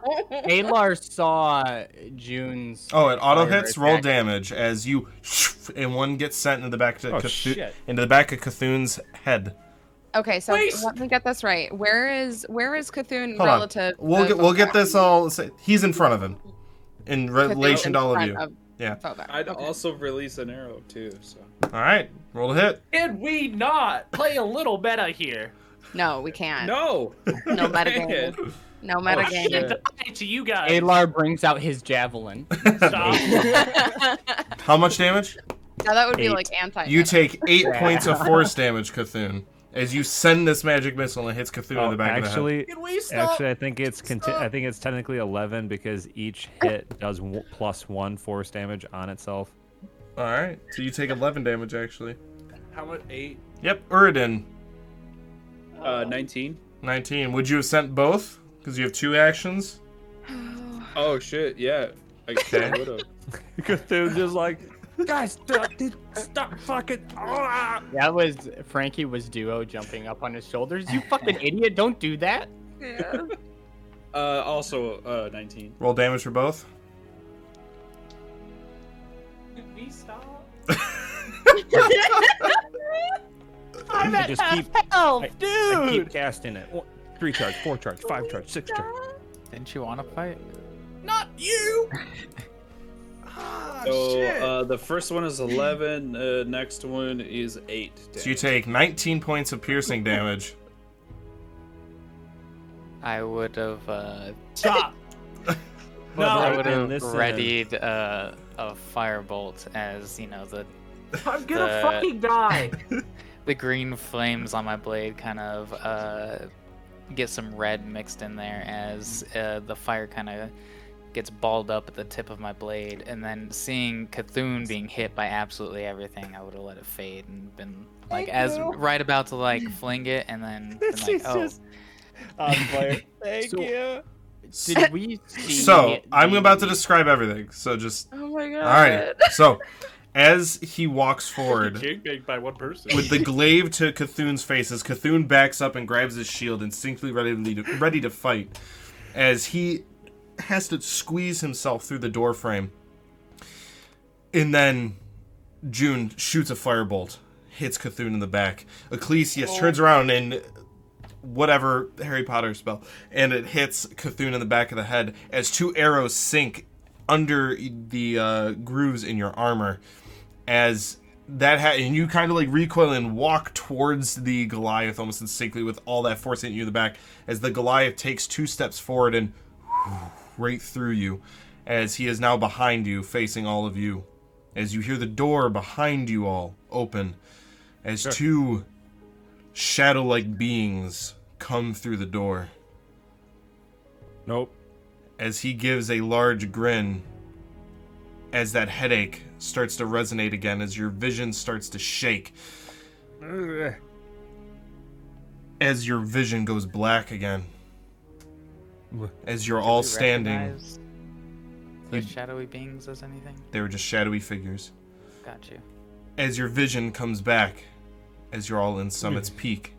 Alar saw June's. Oh, it auto fire hits. Roll damage as you, and one gets sent into the back of Oh, Cthulhu- shit. into the back of Cthulhu's head. Okay, so Wait. let me get this right. Where is where is Cthulhu Hold on. relative? We'll get we'll get this all. He's in front of him, in Cthulhu relation in to all of front you. Yeah. Vovek. I'd Okay. also release an arrow too. So All right, roll a hit. Can we not play a little better here? No, we can't. no, No Man. metagame. No Oh, metagame. shit, die to you guys. Alar brings out his javelin. Stop. How much damage? Now that would be like anti. You take eight points of force damage, Cthulhu, as you send this magic missile and it hits Cthulhu in Oh, the back of the head. actually, Can we stop? actually, I think it's conti- I think it's technically 11 because each hit does w- plus one force damage on itself. All right, so you take 11 damage actually. How much? Eight. Yep, Uridan, Uh, 19. 19. Would you have sent both? Because you have two actions. Oh shit, yeah. I, Okay. I would have. Cthulhu's just like, guys, stop, dude, stop fucking. ah." That was Frankie was duo jumping up on his shoulders. You fucking idiot! Don't do that. Yeah. Uh, also uh, 19. Roll damage for both. we stop? I'm I at just half keep- health, I- dude. I keep casting it. One- Three charge, four charge, five charge, six charge. Didn't you want to fight? Not you. Ah, So shit. uh, the first one is 11. Uh, next one is 8. So you take 19 points of piercing damage. I would have. Uh, stop. But I would have readied uh, a firebolt as you know the I'm gonna The- fucking die. the green flames on my blade kind of uh, get some red mixed in there as uh, the fire kind of gets balled up at the tip of my blade. And then seeing Cthulhu being hit by absolutely everything, I would have let it fade and been like as right about to like fling it, and then been like, He's oh, just on fire. Thank So- you. Did we see? So I'm about to describe everything. So just Oh my god. all right. So as he walks forward, by one person. with the glaive to Cthulhu's face as Cthulhu backs up and grabs his shield, instinctively ready to ready to fight, as he has to squeeze himself through the door frame. And then June shoots a firebolt, hits Cthulhu in the back. Ecclesias turns around and whatever Harry Potter spell, and it hits Cthulhu in the back of the head as two arrows sink under the uh, grooves in your armor. As that ha- and you kind of like recoil and walk towards the Goliath almost instinctively with all that force hitting you in the back. As the Goliath takes two steps forward and right through you, as he is now behind you, facing all of you. As you hear the door behind you all open, as two shadow like beings come through the door. Nope. As he gives a large grin, as that headache starts to resonate again, as your vision starts to shake, as your vision goes black again, as you're all you standing. recognize The shadowy beings as anything? They were just shadowy figures. Got you. As your vision comes back, as you're all in Summit's hmm. Peak,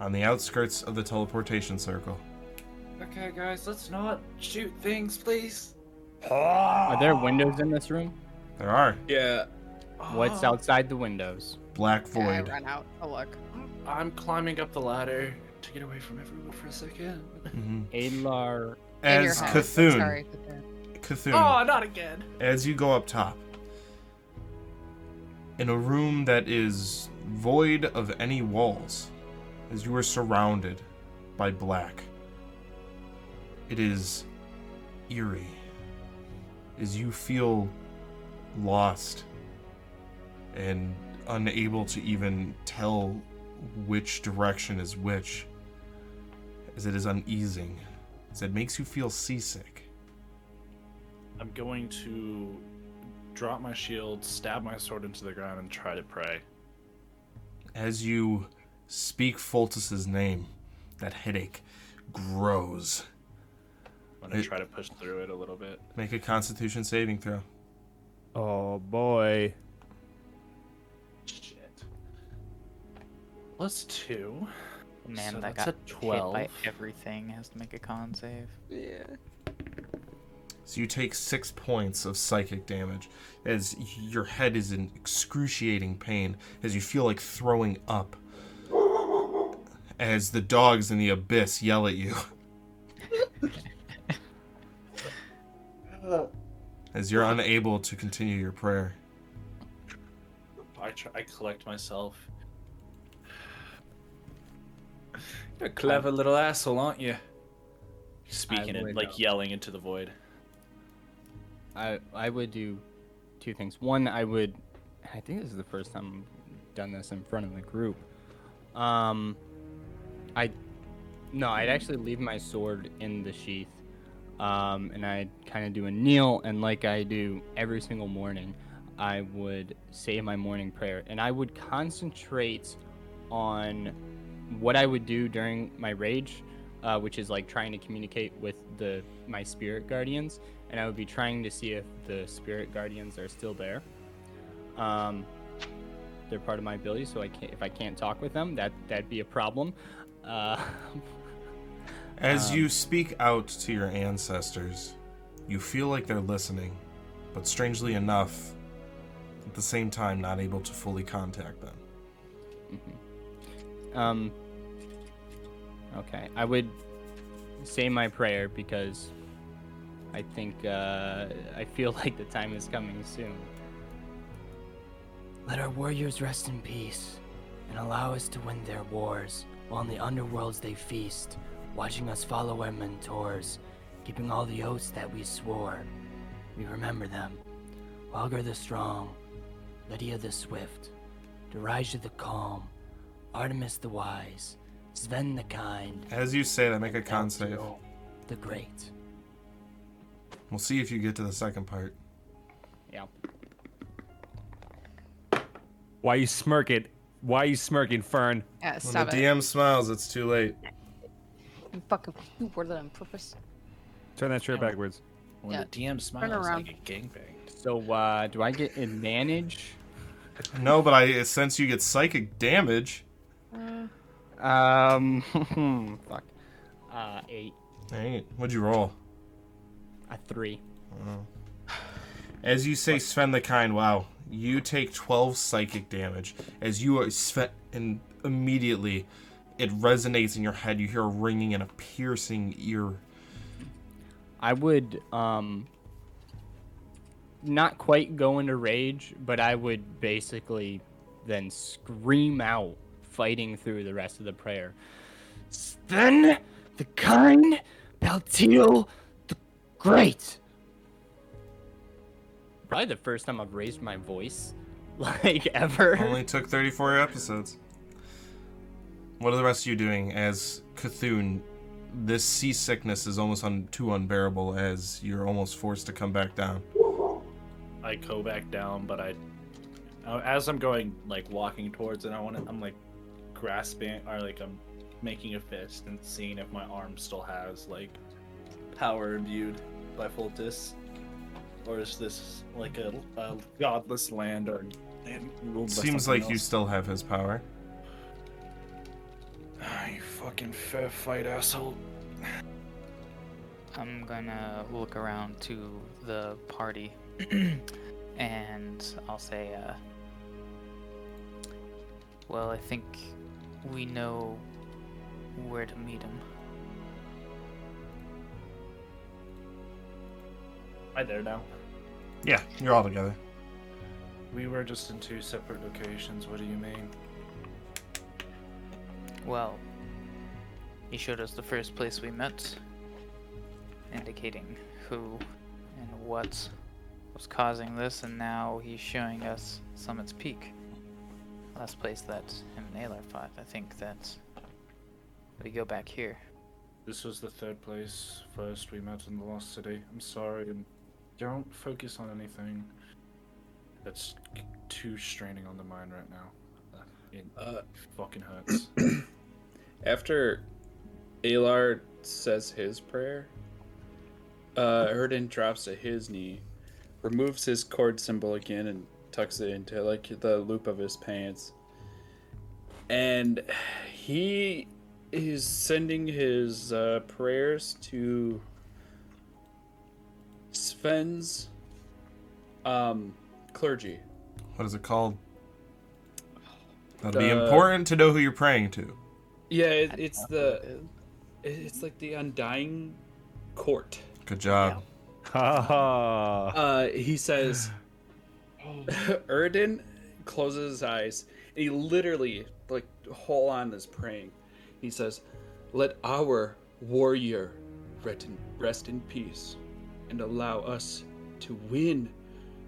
on the outskirts of the teleportation circle. Okay, guys, let's not shoot things, please. Are there windows in this room? There are Yeah. What's ah. outside the windows? black Yeah, I void. run out to look. I'm climbing up the ladder to get away from everyone for a second. Mhm. Alar. As head. Cthulhu, Sorry, Cthulhu. Cthulhu, Oh, not again. as you go up top, in a room that is void of any walls, as you are surrounded by black, it is eerie. As you feel lost and unable to even tell which direction is which, as it is uneasing, as it makes you feel seasick. I'm going to drop my shield, stab my sword into the ground, and try to pray. As you speak Foltus's name, that headache grows. I'm gonna It- try to push through it a little bit. Make a constitution saving throw. Oh boy. Shit. Plus two. The man So that got a hit 12. by everything has to make a con save. Yeah. So you take six points of psychic damage as your head is in excruciating pain, as you feel like throwing up. As the dogs in the abyss yell at you. as you're unable to continue your prayer. I try. I collect myself. You're a clever little asshole, aren't you? speaking and like uh, yelling into the void. I I would do two things. One, I would. I think this is the first time I've done this in front of the group. Um, I no, I'd actually leave my sword in the sheath, um, and I'd kind of do a kneel, and like I do every single morning, I would say my morning prayer, and I would concentrate on what I would do during my rage, uh, which is like trying to communicate with the my spirit guardians, and I would be trying to see if the spirit guardians are still there. Um, they're part of my ability, so I can't if I can't talk with them, that that'd be a problem. Uh, As Um, you speak out to your ancestors, you feel like they're listening, but strangely enough, at the same time, not able to fully contact them. Um. Okay, I would say my prayer because I think uh, I feel like the time is coming soon. Let our warriors rest in peace, and allow us to win their wars, while in the underworlds they feast, watching us follow our mentors, keeping all the oaths that we swore. We remember them. Walger the Strong, Lydia the Swift, Darija the Calm, Artemis the Wise, Sven the Kind, As you say that, make a con save. The Great. We'll see if you get to the second part. Yeah. Why you smirking? Why you smirking, Fern? Yeah, When the it. DM smiles, it's too late. You fucking you worded that on purpose. Turn that shirt Yeah. backwards. When Yeah. the DM smiles around. like a gangbang. So uh, do I get advantage? No, but I since you get psychic damage. Um. fuck. Uh, eight. What'd you roll? A three. As you say, Sven the Kind, wow, you take 12 psychic damage. As you are Sven, and immediately it resonates in your head. You hear a ringing and a piercing ear. I would um not quite go into rage, but I would basically then scream out, fighting through the rest of the prayer. Sven the kind, Baltiel the great. Probably the first time I've raised my voice, like ever. Only took 34 episodes. What are the rest of you doing as Cthulhu? This seasickness is almost un- too unbearable as you're almost forced to come back down. I go back down, but I, uh, as I'm going, like walking towards it, I want to. I'm like grasping, or like I'm making a fist and seeing if my arm still has like power imbued by Fultus, or is this like a, a godless land or land ruled by Seems something like you still have his power. Ah, you fucking fair fight asshole. I'm gonna look around to the party and I'll say, uh, well, I think we know where to meet him. Hi there now. Yeah, you're all together. We were just in two separate locations. What do you mean? Well, he showed us the first place we met, indicating who and what was causing this, and now he's showing us Summit's Peak. Last place that him and Alar fought. I think that we go back here. This was the third place. First, we met in the Lost City. I'm sorry, and don't focus on anything that's too straining on the mind right now. Uh, It Uh, fucking hurts. After Alar says his prayer, uh, Erden drops to his knee, removes his Kord symbol again, and tucks it into like the loop of his pants. And he is sending his uh, prayers to Sven's um, clergy. What is it called? That'll be important to know who you're praying to. Yeah, it, it's the it's like the Undying Court. Good job. Ha ha. Uh, he says, Erden closes his eyes. And he literally, like, whole on is praying. He says, Let our warrior rest in peace and allow us to win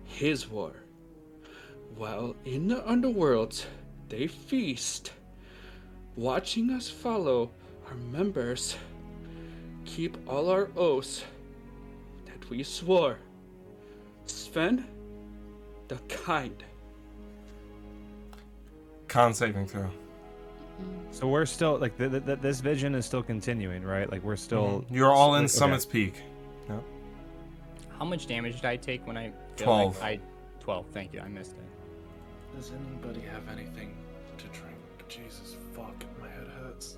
his war. While in the underworlds, they feast, watching us follow our members, keep all our oaths that we swore. Sven, the kind. Con saving throw. So we're still like th- th- th- this vision is still continuing, right? Like we're still. You're all in Okay. Summit's Peak. No. How much damage did I take when I feel Twelve. Like I twelve. Thank you. I missed it. Does anybody have anything to drink? Jesus fuck, my head hurts.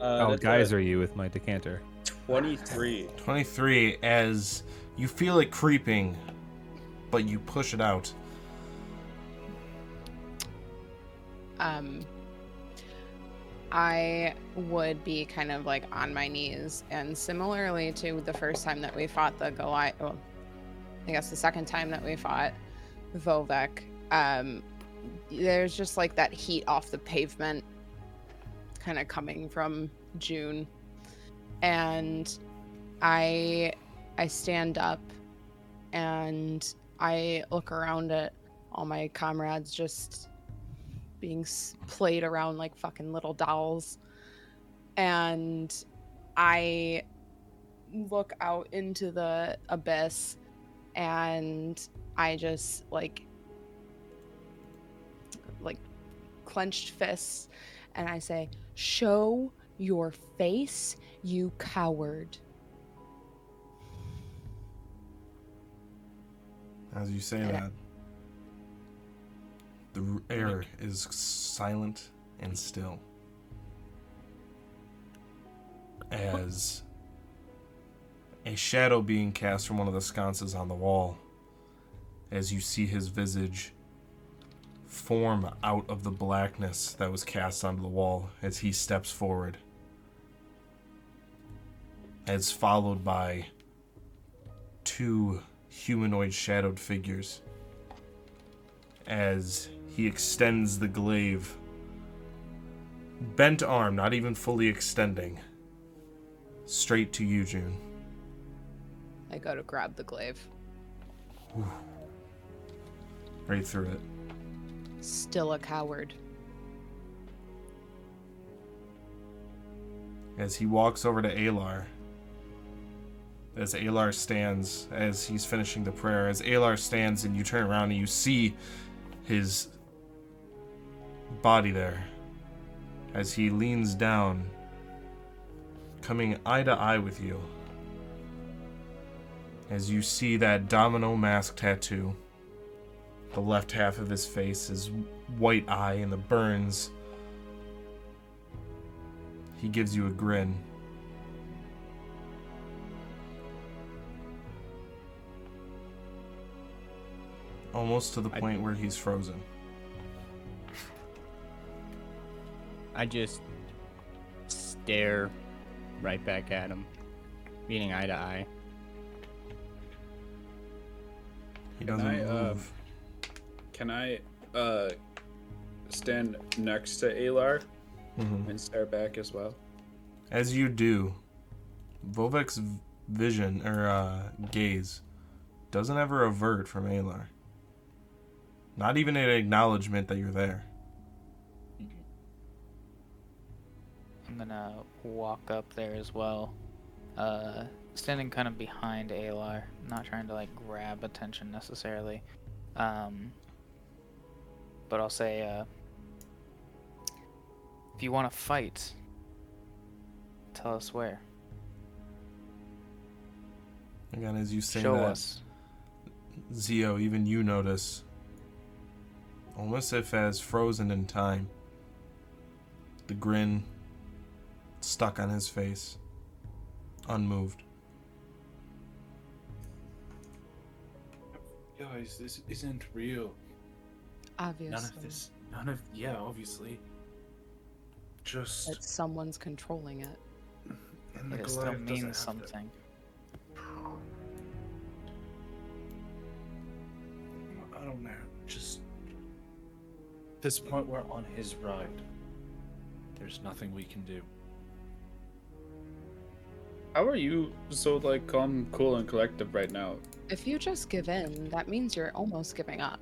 Uh, oh, guys, are you with my decanter? 23. 23 as you feel it creeping, but you push it out. um I would be kind of like on my knees and similarly to the first time that we fought the Goliath well, I guess the second time that we fought Vovek, um there's just like that heat off the pavement kind of coming from June. And I I stand up and I look around at all my comrades just being played around like fucking little dolls. And I look out into the abyss and I just like like clenched fists and I say, "Show your face, you coward." As you say that, the air is silent and still. As a shadow being cast from one of the sconces on the wall, as you see his visage form out of the blackness that was cast onto the wall as he steps forward. As followed by two humanoid shadowed figures as he extends the glaive. Bent arm, not even fully extending. Straight to you, June. I go to grab the glaive. Right through it. Still a coward. As he walks over to Alar. As Alar stands, as he's finishing the prayer, as Alar stands and you turn around and you see his body there. As he leans down, coming eye to eye with you. As you see that domino mask tattoo. The left half of his face is white eye and the burns. He gives you a grin. Almost to the I- point where he's frozen. I just stare right back at him, meeting eye to eye. He doesn't I, um, move. Can I uh stand next to Alar Mhm. and stare back as well? As you do, Vovek's vision or uh, gaze doesn't ever avert from Alar. Not even an acknowledgement that you're there. I'm gonna walk up there as well. Uh, standing kind of behind Alar, not trying to like grab attention necessarily. Um, but I'll say, uh, if you want to fight, tell us where. Again, as you say Show that, us. Zio, even you notice, almost if as frozen in time, the grin stuck on his face, unmoved. Guys, this isn't real. Obviously. None of this. None of. Yeah, obviously. Just. That someone's controlling it. and the It still means have to- something. I don't know. Just. This point, we're on his ride. There's nothing we can do. How are you so like calm, cool, and collective right now? If you just give in, that means you're almost giving up.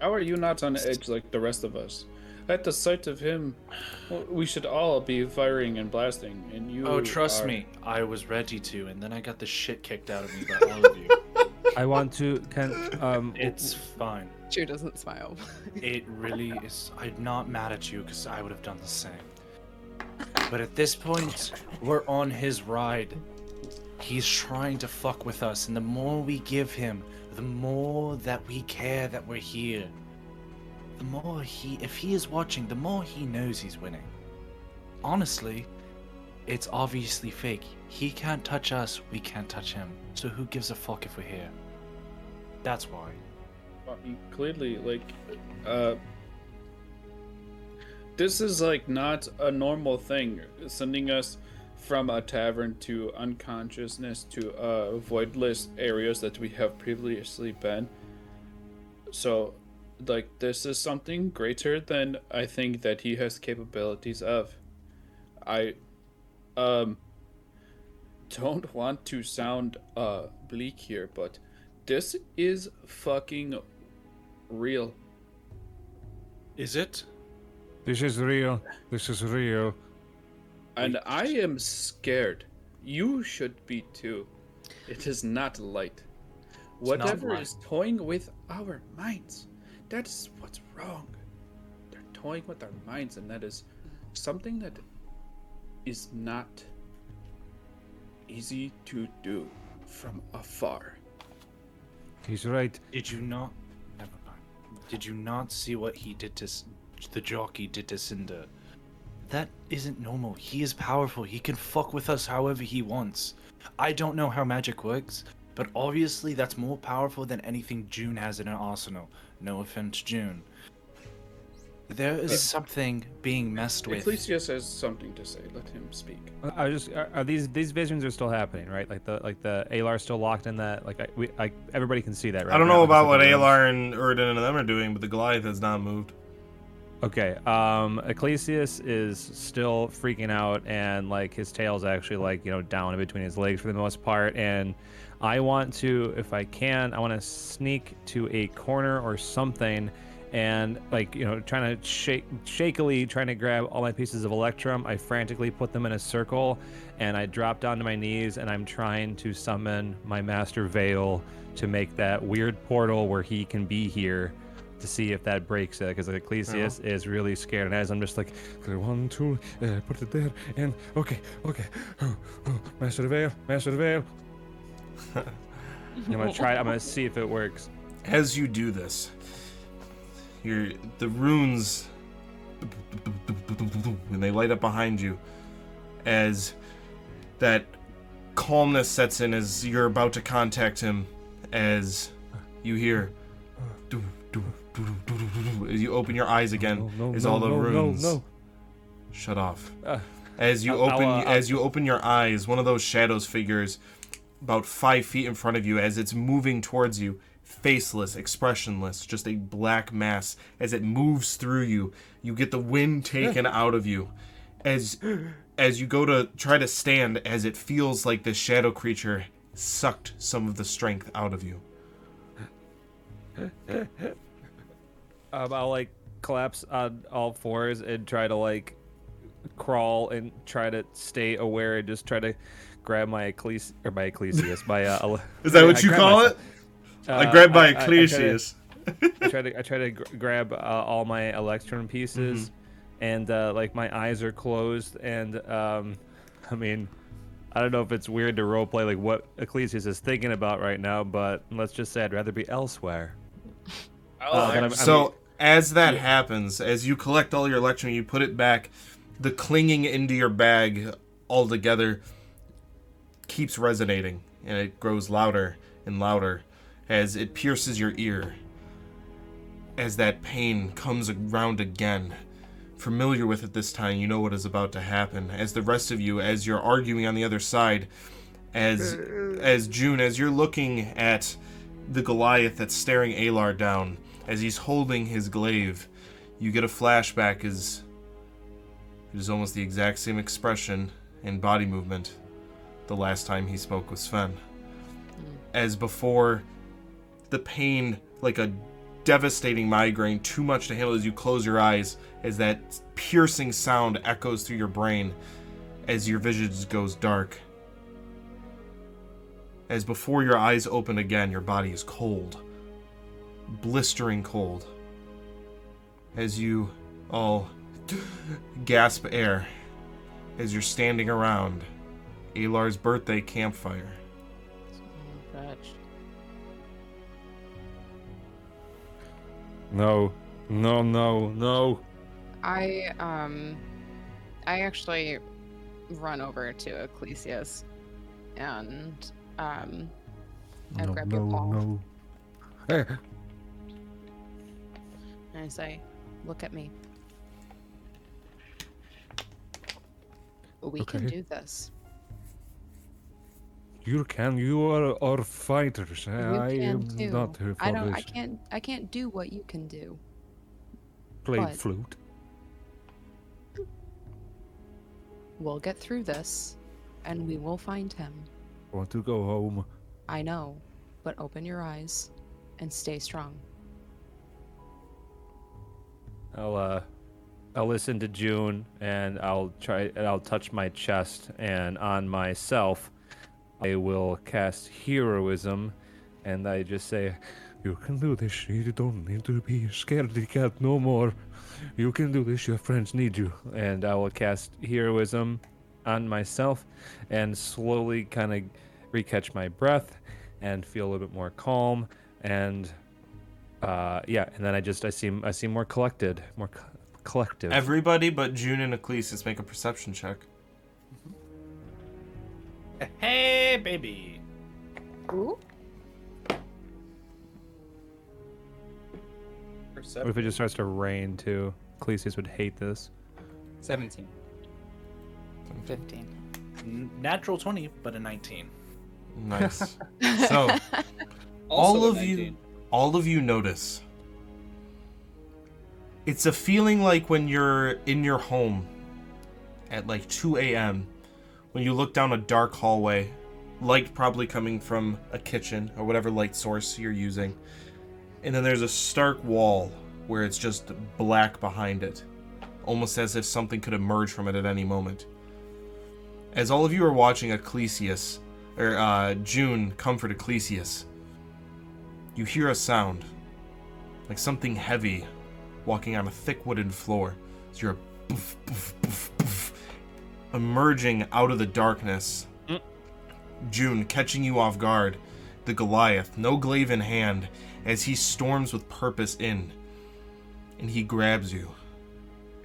How are you not on edge like the rest of us? At the sight of him, we should all be firing and blasting, and you. Oh, trust are- me, I was ready to, and then I got the shit kicked out of me by all of you. I want to can um It's fine. Drew doesn't smile. It really is. I'm not mad at you because I would have done the same. But at this point, we're on his ride. He's trying to fuck with us, and the more we give him, the more that we care that we're here. The more he, if he is watching, the more he knows he's winning. Honestly, it's obviously fake. He can't touch us, we can't touch him. So who gives a fuck if we're here? That's why. Clearly like uh this is like not a normal thing sending us from a tavern to unconsciousness to uh voidless areas that we have previously been. So like this is something greater than i think that he has capabilities of. I um don't want to sound uh bleak here but this is fucking real. Is it? This is real. This is real. And I am scared. You should be too. It is not light. not Whatever light. is toying with our minds, that is what's wrong. They're toying with our minds, and that is something that is not easy to do from afar. He's right. Did you not? Did you not see what he did to the jockey did to Cinder? That isn't normal. He is powerful. He can fuck with us however he wants. I don't know how magic works, but obviously that's more powerful than anything June has in her arsenal. No offense, June. There is something being messed with. Ecclesias has something to say. Let him speak. I just are, are these these visions are still happening, right? Like the like the Alar still locked in that. Like I, we, I everybody can see that, right? I don't now, know like, about what like. Alar and Uridan and them are doing, but the Goliath has not moved. Okay. Um, Ecclesias is still freaking out, and like his tail's actually like you know down in between his legs for the most part. And I want to, if I can, I want to sneak to a corner or something, and like you know trying to shake shakily trying to grab all my pieces of electrum. I frantically put them in a circle, and I drop down to my knees, and I'm trying to summon my master Veil to make that weird portal where he can be here to see if that breaks it because Ecclesias is really scared and as I'm just like one, two, uh, put it there, and okay, okay. Oh, oh, Master Veil, Master Veil. I'm gonna try I'm gonna see if it works. As you do this, your the runes and they light up behind you as that calmness sets in as you're about to contact him as you hear as you open your eyes again No, no, as no, all the runes no. shut off Uh, as you open uh, as you open your eyes one of those shadows figures about five feet in front of you as it's moving towards you faceless expressionless just a black mass. As it moves through you you get the wind taken out of you. As as you go to try to stand as it feels like this shadow creature sucked some of the strength out of you. Um, I'll like collapse on all fours and try to like crawl and try to stay aware and just try to grab my Ecclesi or my Ecclesias my uh, is that what I you call my- it i uh, grabbed by I- I- I try to- Ecclesias. I try to I try to gr- grab uh, all my electrum pieces, and uh, like my eyes are closed, and um, I mean, I don't know if it's weird to roleplay like what Ecclesias is thinking about right now, but let's just say I'd rather be elsewhere. Oh, Uh, but I'm- So as that happens, as you collect all your electrum, you put it back. The clinging into your bag altogether keeps resonating, and it grows louder and louder as it pierces your ear. As that pain comes around again, familiar with it this time, you know what is about to happen. As the rest of you, as you're arguing on the other side, as uh. as June, as you're looking at the Goliath that's staring Alar down as he's holding his glaive. You get a flashback as it is almost the exact same expression and body movement the last time he spoke with Sven. Hmm. As before, the pain, like a devastating migraine, too much to handle as you close your eyes, as that piercing sound echoes through your brain as your vision goes dark. As before your eyes open again, your body is cold, blistering cold. As you all gasp air, as you're standing around Alar's birthday campfire. No, no, no, no. I um I actually run over to Ecclesias and um I no, grab no, your paw no. Hey, and I say, "Look at me. We can do this. You can. You are, are fighters. You I can am too. not here for I don't. this. I can't. I can't do what you can do. Play but- flute. We'll get through this, and we will find him. I Want to go home? I know, but open your eyes and stay strong. I'll uh, I'll listen to June and I'll try and I'll touch my chest and on myself, I will cast heroism, and I just say, You can do this. You don't need to be scaredy cat no more. You can do this. Your friends need you. and I will cast heroism on myself, and slowly kind of recatch my breath and feel a little bit more calm and. Uh, yeah, and then I just I seem I seem more collected, more co- collective. Everybody but June and Ecclesias make a perception check. Hey, baby. Ooh. What if it just starts to rain too? Ecclesias would hate this. 17. 15. Natural 20, but a 19. Nice. so, all of you all of you notice it's a feeling like when you're in your home at like 2 a.m when you look down a dark hallway light probably coming from a kitchen or whatever light source you're using and then there's a stark wall where it's just black behind it almost as if something could emerge from it at any moment as all of you are watching ecclesias or uh, june comfort Ecclesias, you hear a sound, like something heavy walking on a thick wooden floor. So you're poof, emerging out of the darkness. Mm. June catching you off guard. The Goliath, no glaive in hand, as he storms with purpose in. And he grabs you,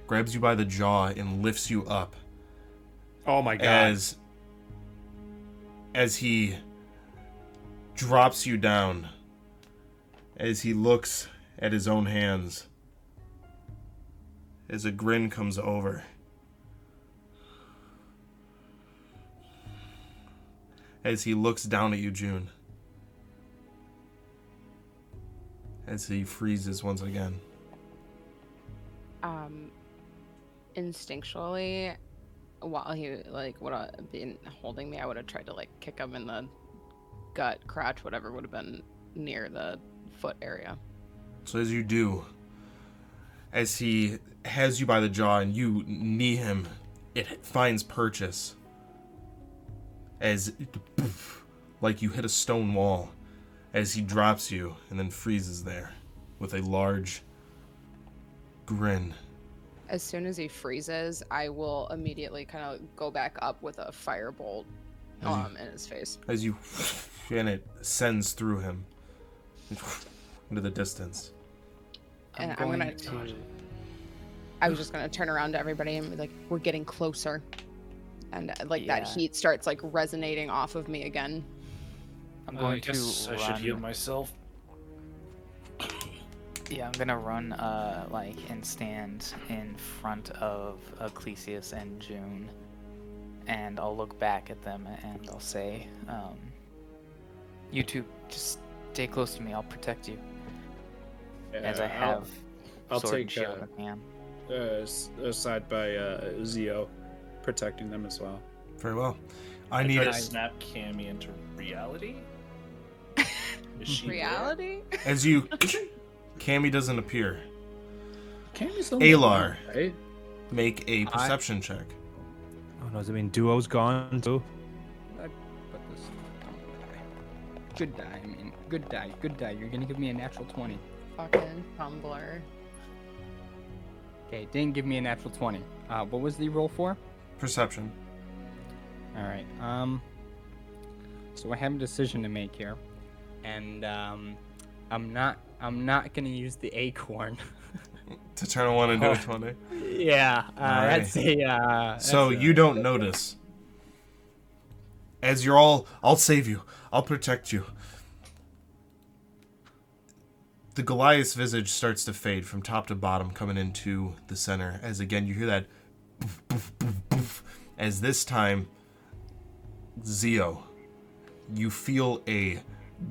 grabs you by the jaw, and lifts you up Oh my god. as as he drops you down as he looks at his own hands as a grin comes over as he looks down at you june as he freezes once again Um, instinctually, while he like would have been holding me, I would have tried to like kick him in the gut, crotch, whatever would have been near the foot area. So as you do, as he has you by the jaw and you knee him, it finds purchase. As like you hit a stone wall, as he drops you and then freezes there with a large grin. As soon as he freezes, I will immediately kind of go back up with a firebolt um, in his face. As you and it sends through him into the distance. And I'm going gonna- to. I was just gonna turn around to everybody and be like, "We're getting closer," and uh, like that heat starts like resonating off of me again. I'm going I guess to I should heal myself. Yeah, I'm gonna run, uh, like, and stand in front of Ecclesias and June, and I'll look back at them and I'll say, um, "You two, just stay close to me. I'll protect you." As I Uh, I'll- have I'll sword and take, shield uh, in hand. uh, aside by uh, Zio, protecting them as well. Very well. I need to it snap Cammy into reality. Is she there? Reality? as you. Cammy doesn't appear. Cammy's Alar. right? Make a perception check. Oh no, does it mean duo's gone too? I put this. Good die. I mean, good die. Good die. You're gonna give me a natural twenty. Fucking Tumblr. Okay, didn't give me a natural twenty. Uh, what was the roll for? Perception. All right. Um. So I have a decision to make here, and um, I'm not. I'm not gonna use the acorn. To turn a one into a Oh. twenty. yeah. Uh, Alright. That's a. Uh, So that's a- you don't notice. As you're all, I'll save you. I'll protect you. The Goliath's visage starts to fade from top to bottom, coming into the center. As again, you hear that As this time, Zio, you feel a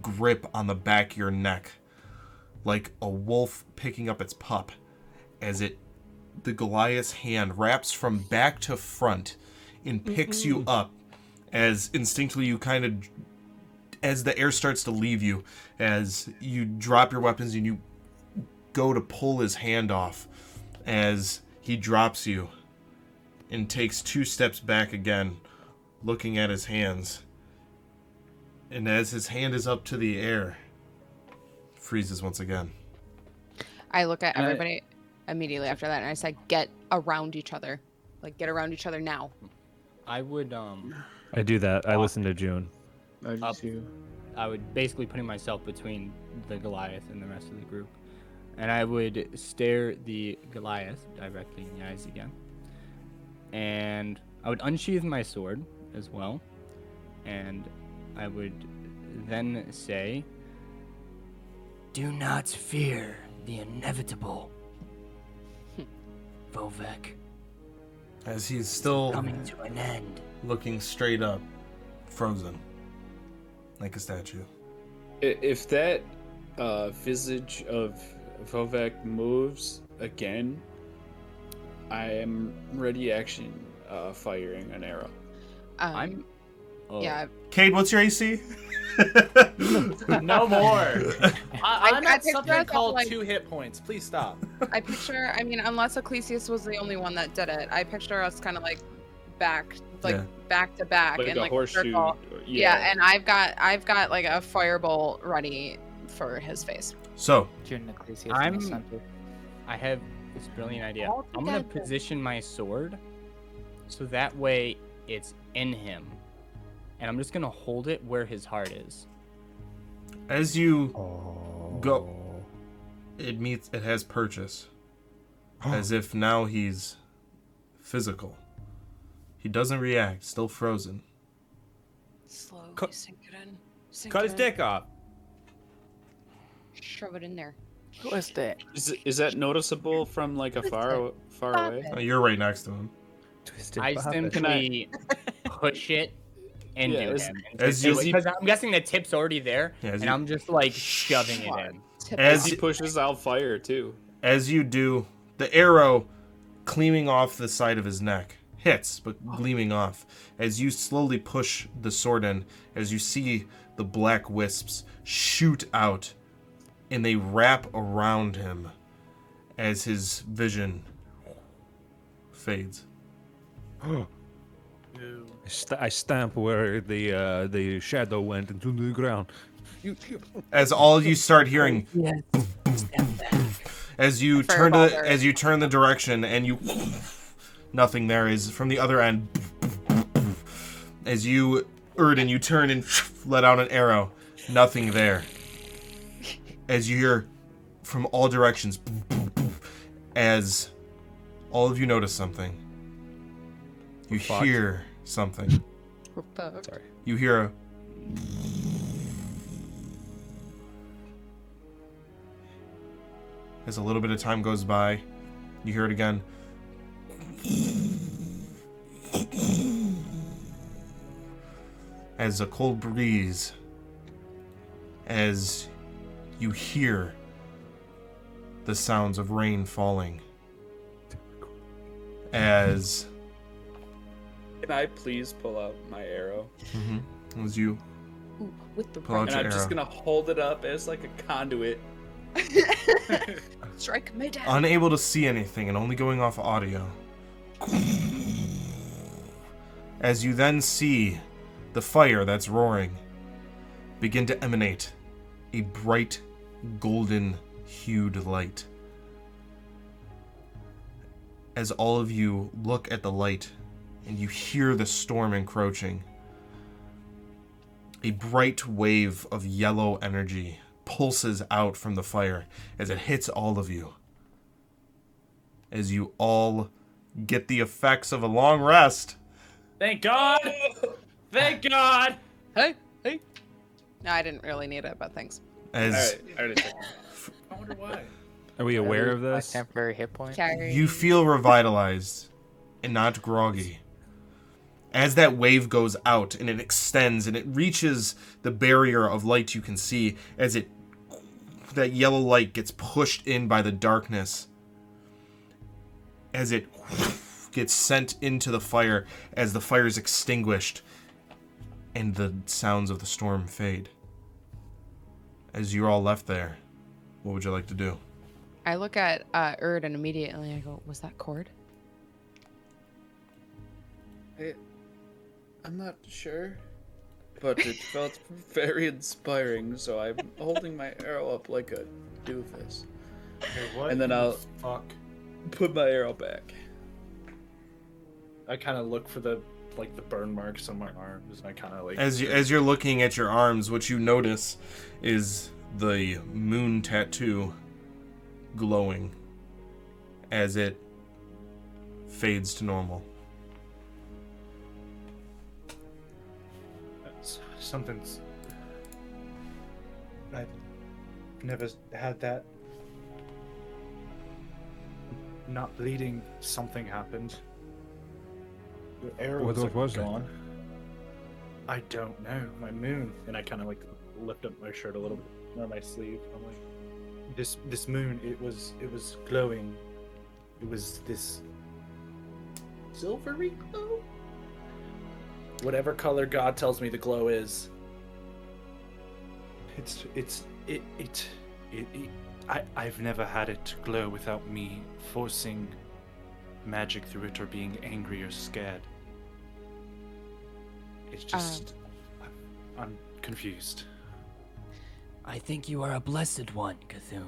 grip on the back of your neck, like a wolf picking up its pup, as it the Goliath's hand wraps from back to front and picks you up as instinctively you kind of as the air starts to leave you as you drop your weapons and you go to pull his hand off as he drops you and takes two steps back again looking at his hands and as his hand is up to the air freezes once again I look at And I- everybody immediately after that and I said, get around each other. Like, get around each other now. I would. Um. I do that. I listen to June. I Up. just you. I would basically putting myself between the Goliath and the rest of the group, and I would stare the Goliath directly in the eyes again, and I would unsheath my sword as well, and I would then say, Do not fear the inevitable. Vovek, as he's still coming to an end. looking straight up frozen like a statue If that uh, visage of Vovek moves again, I am ready action uh, firing an arrow. Um, "I'm." Oh, yeah, Cade, what's your AC? No more. I, I- I'm I at picked something called like- two hit points. Please stop. I picture, I mean, unless Ecclesias was the only one that did it, I picture us kind of like back, like Yeah. back to back Like in a like horseshoe. circle. Yeah. Yeah. and I've got, I've got like a firebolt ready for his face. So, June Ecclesias in I'm- I have this brilliant idea. I'm gonna position my sword so that way it's in him, and I'm just gonna hold it where his heart is. as you Oh. Go. it meets it has purchase as if now he's physical he doesn't react still frozen Slowly Cut- sink it in. Sink Cut it his in. dick off. Shove it in there. Who is that? Is, it- is that noticeable from like a far aw- far Stop away? Oh, you're right next to him Twisted I puppet. simply push it into Yeah, is- him. As just- you- because I'm guessing the tip's already there, Yeah, and you- I'm just like shoving it in. As- He pushes out fire too. as you do the arrow gleaming off the side of his neck hits but oh. gleaming off as you slowly push the sword in as you see the black wisps shoot out and they wrap around him as his vision fades I st- I stamp where the uh, the shadow went into the ground. You, you- as all you start hearing Yes. Step back. as you Fair turn ball to there. as you turn the direction and you nothing there is from the other end as you Erden you turn and let out an arrow nothing there as you hear from all directions as all of you notice something you fucked. hear something We're fucked. Sorry. you hear a as a little bit of time goes by you hear it again as a cold breeze as you hear the sounds of rain falling as Can I please pull out my arrow? Mm-hmm. As you Ooh, with the Pull out And your I'm just gonna hold it up as like a conduit. Strike me down. unable to see anything and only going off audio. As you then see the fire that's roaring begin to emanate a bright golden hued light. As all of you look at the light and you hear the storm encroaching, a bright wave of yellow energy pulses out from the fire as it hits all of you as you all get the effects of a long rest. Thank God! Thank God! Hey, hey. No, I didn't really need it, but thanks. As Alright, I already took it. I wonder why. Are we aware of My this? temporary hit point. You feel revitalized and not groggy. As that wave goes out and it extends and it reaches the barrier of light you can see, as it that yellow light gets pushed in by the darkness, as it gets sent into the fire, as the fire is extinguished, and the sounds of the storm fade. As you're all left there, what would you like to do? I look at uh, Erd and immediately I go, "Was that Kord?" I, I'm not sure, but it felt very inspiring, so I'm holding my arrow up like a doofus. what? And then I'll Fuck. put my arrow back. I kind of look for the like the burn marks on my arms, and I kind of like As you, as you're looking at your arms, what you notice is the moon tattoo glowing as it fades to normal. Something's. I've never had that. Not bleeding, something happened. The arrow What was, like, was it? gone. I don't know. My moon. and I kind of like lift up my shirt a little bit or my sleeve. I'm like, This this moon. It was it was glowing. It was this silvery glow. Whatever color God tells me the glow is. It's it's it it it, it I I've never had it glow without me forcing magic through it or being angry or scared. It's just I'm, I'm confused. I think you are a blessed one, Cthulhu.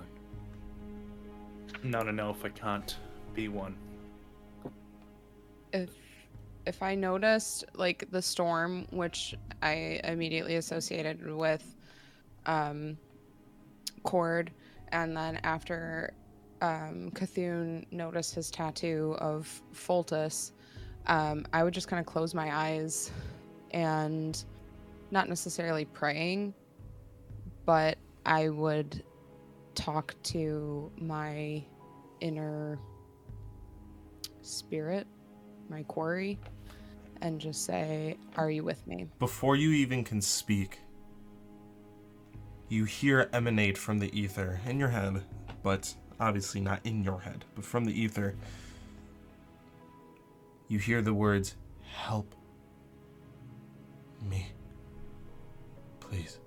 No, no, no. If I can't be one, if if I noticed like the storm, which I immediately associated with um Kord, and then after um Cthulhu noticed his tattoo of Foltus, um, I would just kind of close my eyes and not necessarily praying, but I would talk to my inner spirit, my quarry, and just say, Are you with me? Before you even can speak, you hear emanate from the ether in your head, but obviously not in your head, but from the ether. You hear the words, Help me. Please.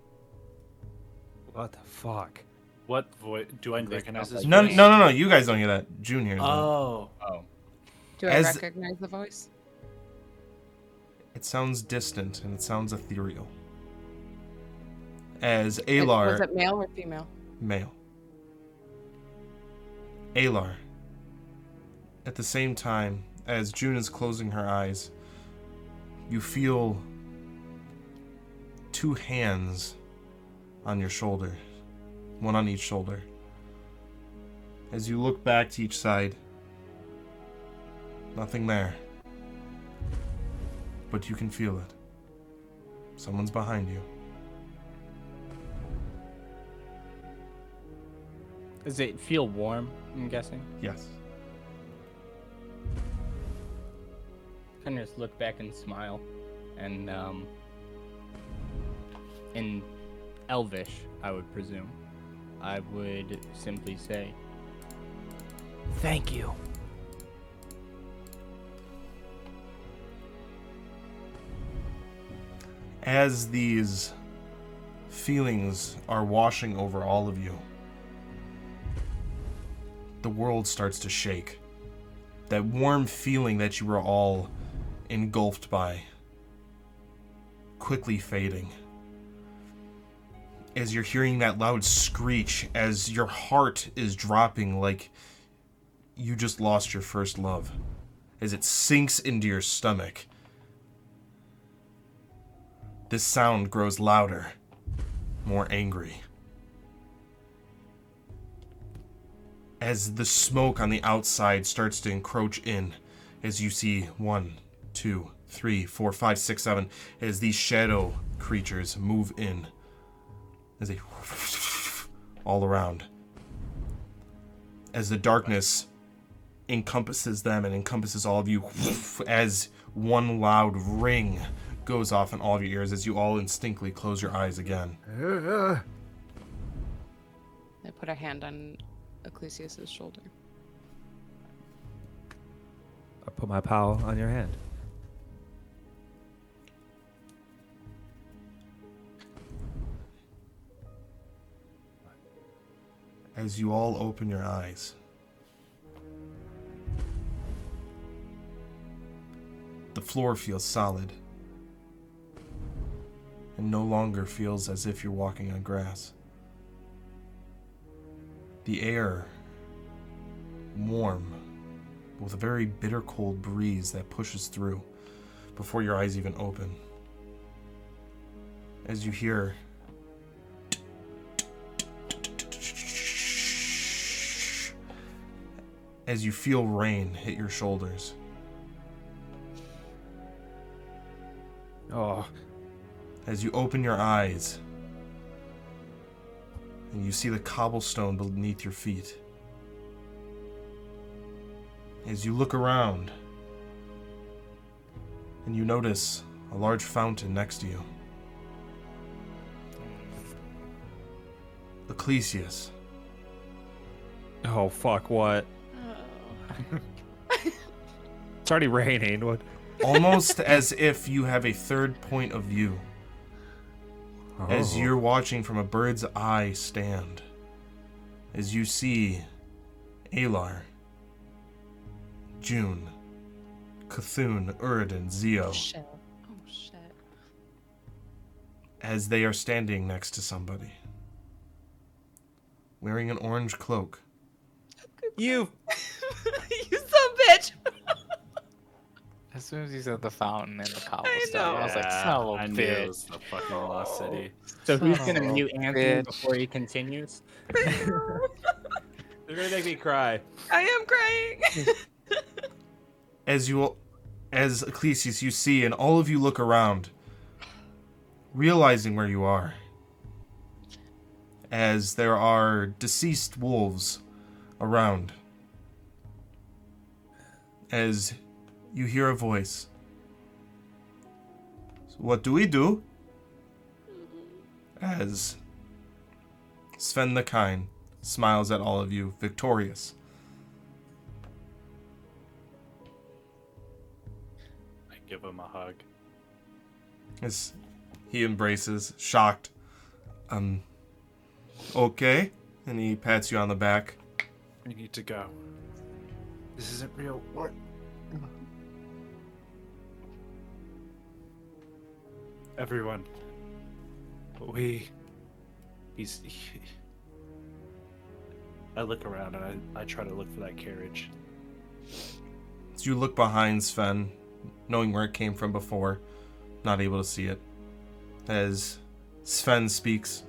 What the fuck? What voice? Do I recognize this? No, voice? no, no, no. You guys don't hear that. Junior. hears that. Oh, Oh, Do I As- recognize the voice? It sounds distant and it sounds ethereal. As It- Alar, Was it male or female? male. Alar. At the same time, as June is closing her eyes, you feel two hands on your shoulder, one on each shoulder. As you look back to each side, nothing there. But you can feel it. Someone's behind you. does it feel warm? I'm guessing. Yes. Kind of just look back and smile, and um, in Elvish, I would presume, I would simply say, Thank you. As these feelings are washing over all of you, the world starts to shake. That warm feeling that you were all engulfed by, quickly fading. As you're hearing that loud screech, as your heart is dropping like you just lost your first love, as it sinks into your stomach. This sound grows louder, more angry. As the smoke on the outside starts to encroach in, as you see one, two, three, four, five, six, seven, as these shadow creatures move in, as they all around. As the darkness encompasses them and encompasses all of you, as one loud ring goes off in all of your ears, as you all instinctively close your eyes again. I put a hand on Ecclesias's shoulder. I put my paw on your hand. As you all open your eyes, the floor feels solid and no longer feels as if you're walking on grass. The air warm with a very bitter cold breeze that pushes through before your eyes even open. As you hear as you feel rain hit your shoulders. Oh, As you open your eyes and you see the cobblestone beneath your feet. As you look around and you notice a large fountain next to you. Ecclesias, oh fuck! What? It's already raining. What? almost as if you have a third point of view. as Oh. you're watching from a bird's eye stand, as you see Alar, June, Cthulhu, Uridan, Zio, oh, Shit. Oh shit. as they are standing next to somebody, wearing an orange cloak. You. you son bitch. As soon as you said the fountain and the cobblestone, I, was like, Yeah, son of a I knew it bitch. was the fucking lost oh. city. So who's gonna mute Anthony bitch. before he continues? You're gonna make me cry. I am crying. As you, as Ecclesias, you see, and all of you look around, realizing where you are. As there are deceased wolves around. As you hear a voice. So what do we do? As Sven the Kind smiles at all of you, victorious. I give him a hug. As he embraces, shocked. Um, okay. And he pats you on the back. We need to go. This isn't real. What? Everyone. But we. He's. He... I look around and I, I try to look for that carriage. As you look behind Sven, knowing where it came from before, not able to see it. As Sven speaks.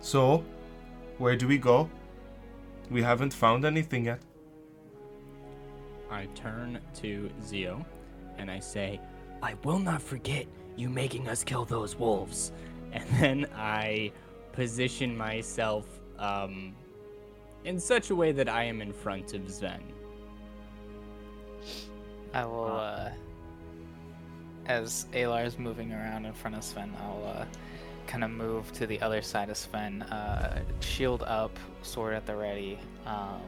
So, where do we go? We haven't found anything yet. I turn to Zio and I say, I will not forget you making us kill those wolves. and then I position myself um, in such a way that I am in front of Sven. I will, uh, as Alar is moving around in front of Sven, I'll uh, kind of move to the other side of Sven, uh, shield up, sword at the ready, um,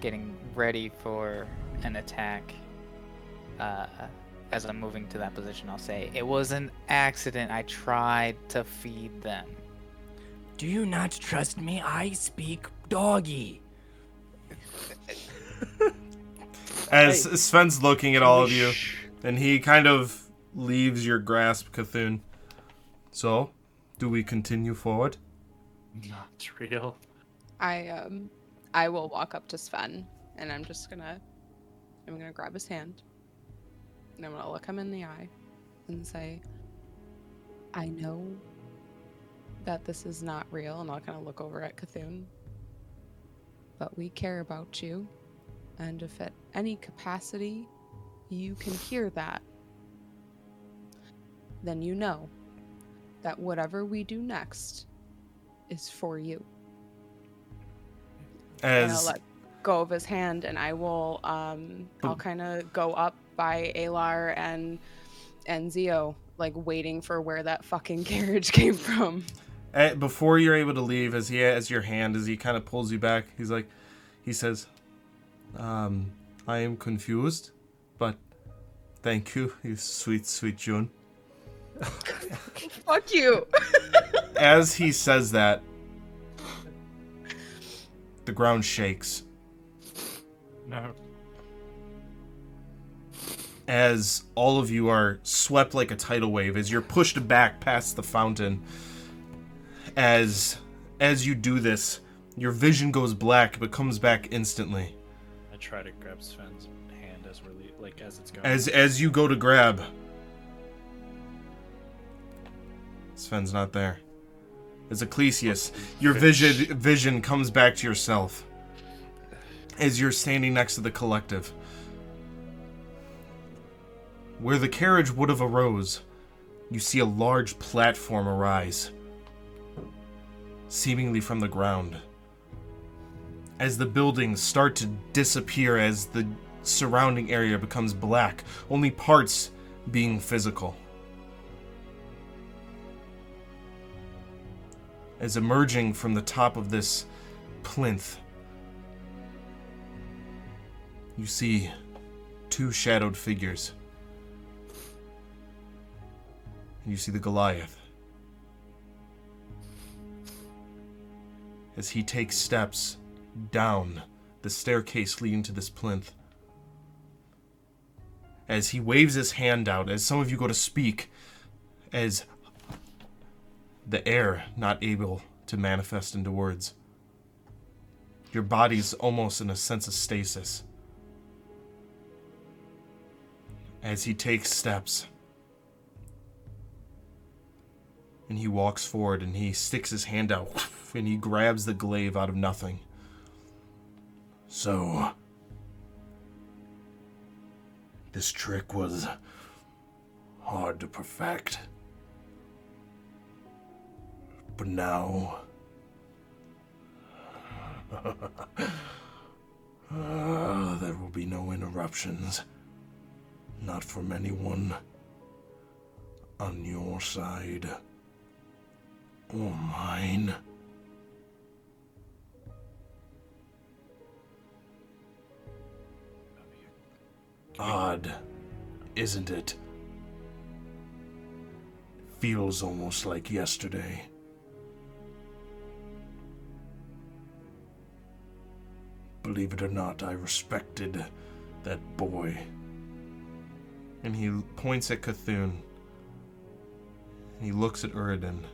getting ready for an attack. Uh, as I'm moving to that position, I'll say, It was an accident. I tried to feed them. Do you not trust me? I speak doggy. As Sven's looking at all of you, and he kind of leaves your grasp, Cthulhu. So, do we continue forward? Not real. I um I will walk up to Sven and I'm just gonna I'm gonna grab his hand and I'm gonna look him in the eye and say, I know that this is not real and I'll kind of look over at Cthulhu. But we care about you and if at any capacity you can hear that, then you know that whatever we do next is for you. and I'll As let go of his hand, and I will um I'll kind of go up by Alar and and Zio, like waiting for where that fucking carriage came from. eh, before you're able to leave, as he has your hand, as he kind of pulls you back, he's like, he says, um, I am confused, but thank you, you sweet, sweet June. Fuck you. As he says that, the ground shakes. No. as all of you are swept like a tidal wave as you're pushed back past the fountain as as you do this your vision goes black but comes back instantly I try to grab Sven's hand as we're le- like as it's going. as as you go to grab Sven's not there as Ecclesias. your vision vision comes back to yourself as you're standing next to the collective Where the carriage would have arose, you see a large platform arise, seemingly from the ground. As the buildings start to disappear, as the surrounding area becomes black, only parts being physical. As emerging from the top of this plinth, you see two shadowed figures. and you see the Goliath. As he takes steps down the staircase leading to this plinth. As he waves his hand out, as some of you go to speak, as the air not able to manifest into words. Your body's almost in a sense of stasis. As he takes steps, and he walks forward and he sticks his hand out and he grabs the glaive out of nothing. So, this trick was hard to perfect. But now. Ah, there will be no interruptions. Not from anyone on your side or mine. Odd, isn't it? Feels almost like yesterday. Believe it or not, I respected that boy. And he points at Cthulhu. And he looks at Uridan.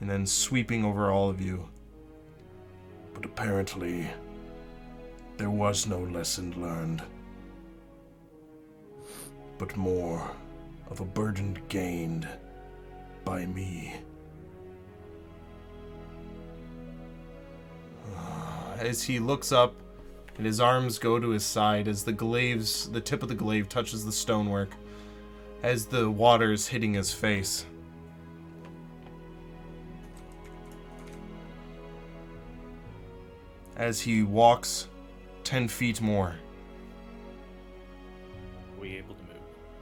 And then sweeping over all of you. But apparently, there was no lesson learned. But more of a burden gained by me. As he looks up and his arms go to his side as the glaives, the tip of the glaive touches the stonework, as the water is hitting his face. As he walks 10 feet more. Are we able to move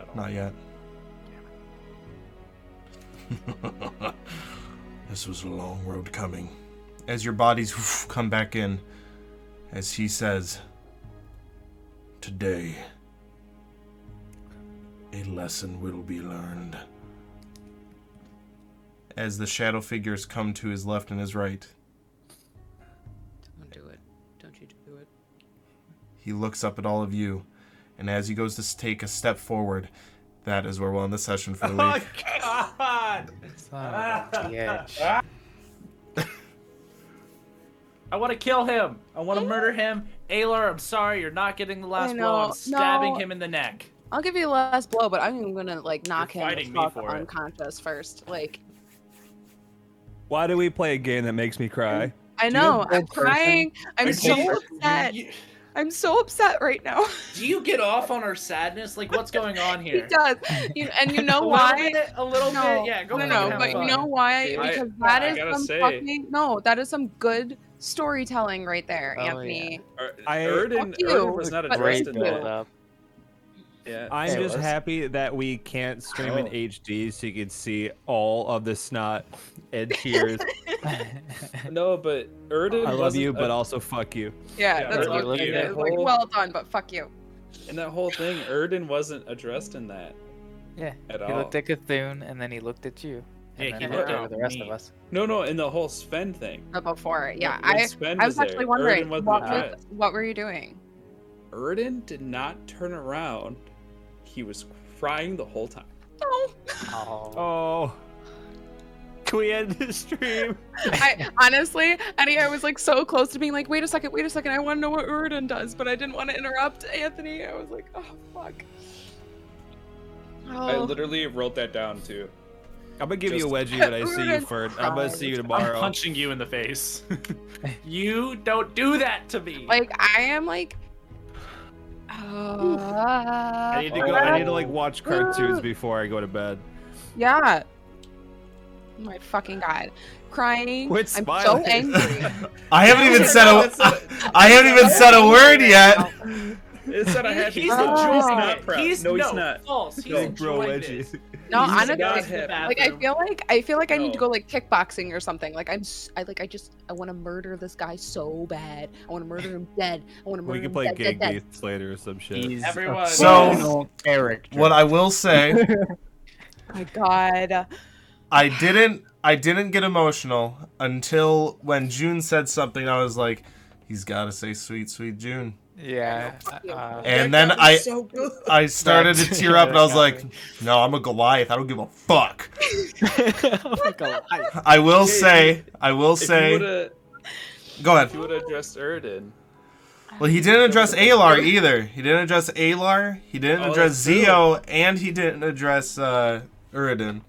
at all? Not yet. this was a long road coming. As your bodies come back in, as he says, Today, a lesson will be learned. As the shadow figures come to his left and his right, Don't do it. Don't you do it. he looks up at all of you, and as he goes to s- take a step forward, that is where we'll end the session for the Oh, week. God! Son of a bitch. I want to kill him. I want to murder him. Alar, I'm sorry, you're not getting the last blow. I'm stabbing no. him in the neck. I'll give you the last blow, but I'm gonna like knock him the fighting me fuck for it. unconscious first. Like Why do we play a game that makes me cry? I Do you have know, I'm person? crying. I'm Or so you- upset. you- I'm so upset right now. Do you get off on our sadness? Like, what's going on here? he here? does. You, and you know A why? bit, a little no, bit, yeah, go no, make no, it have but you know why? I- Because that I is some say- fucking no. That is some good storytelling right there, Oh, Anthony. Er- I- Erden, Fuck Erden was not addressed in fuck you. that. Yeah, I'm just was. happy that we can't stream in Oh. HD so you can see all of the snot and tears. no, but Erden. I love wasn't you, a- but also fuck you. Yeah, Yeah, that's but what you look it at is. that Like, well done, but fuck you. And that whole thing, Erden wasn't addressed in that yeah. at He all. looked at Cthulhu and then he looked at you. And Yeah, then he looked looked over at the rest me. of us. No, no, in the whole Sven thing. But before, yeah, I, Sven I was there, actually wondering what, was, what were you doing? Erden did not turn around. He was crying the whole time. Oh, Oh. Oh. Can we end the stream? I honestly, Eddie, I was like so close to being like, wait a second, wait a second, I want to know what Urden does, but I didn't want to interrupt Anthony. I was like, oh fuck. I Oh, literally wrote that down too. I'm gonna give you a wedgie when I see you, Urden Ferd. I'm gonna see you tomorrow. I'm punching you in the face. you don't do that to me. like I am like. I need to go. I need to like watch uh, cartoons before I go to bed. Yeah. Oh my fucking god. Crying. Quit I'm so angry. I haven't even said no, a. it's not- I haven't even said a word yet. It said I had. He's Oh. enjoying He's not it. proud. He's no, he's no, not. false. He's No. Bro, enjoying wedgie. This. No, He's honestly, not like, like I feel like I feel like I need to go like kickboxing or something. Like I'm, s- I like I just I want to murder this guy so bad. I want to murder him dead. I want to murder We can him play dead, Gang dead, dead. Beasts later or some shit. He's Everyone- a So- fictional character. What I will say, Oh my god. I didn't. I didn't get emotional until when June said something. I was like, he's got to say "sweet, sweet June," Yeah. Fuck. Uh, and then I I started to tear up, and I was like, no, I'm a Goliath. I don't give a fuck. my god. I will say. I will say. Go ahead. If you would have addressed Erden, Well, he didn't address Alar either. He didn't address Alar. He didn't Oh, address that's true. Zio, and he didn't address uh, Uridan.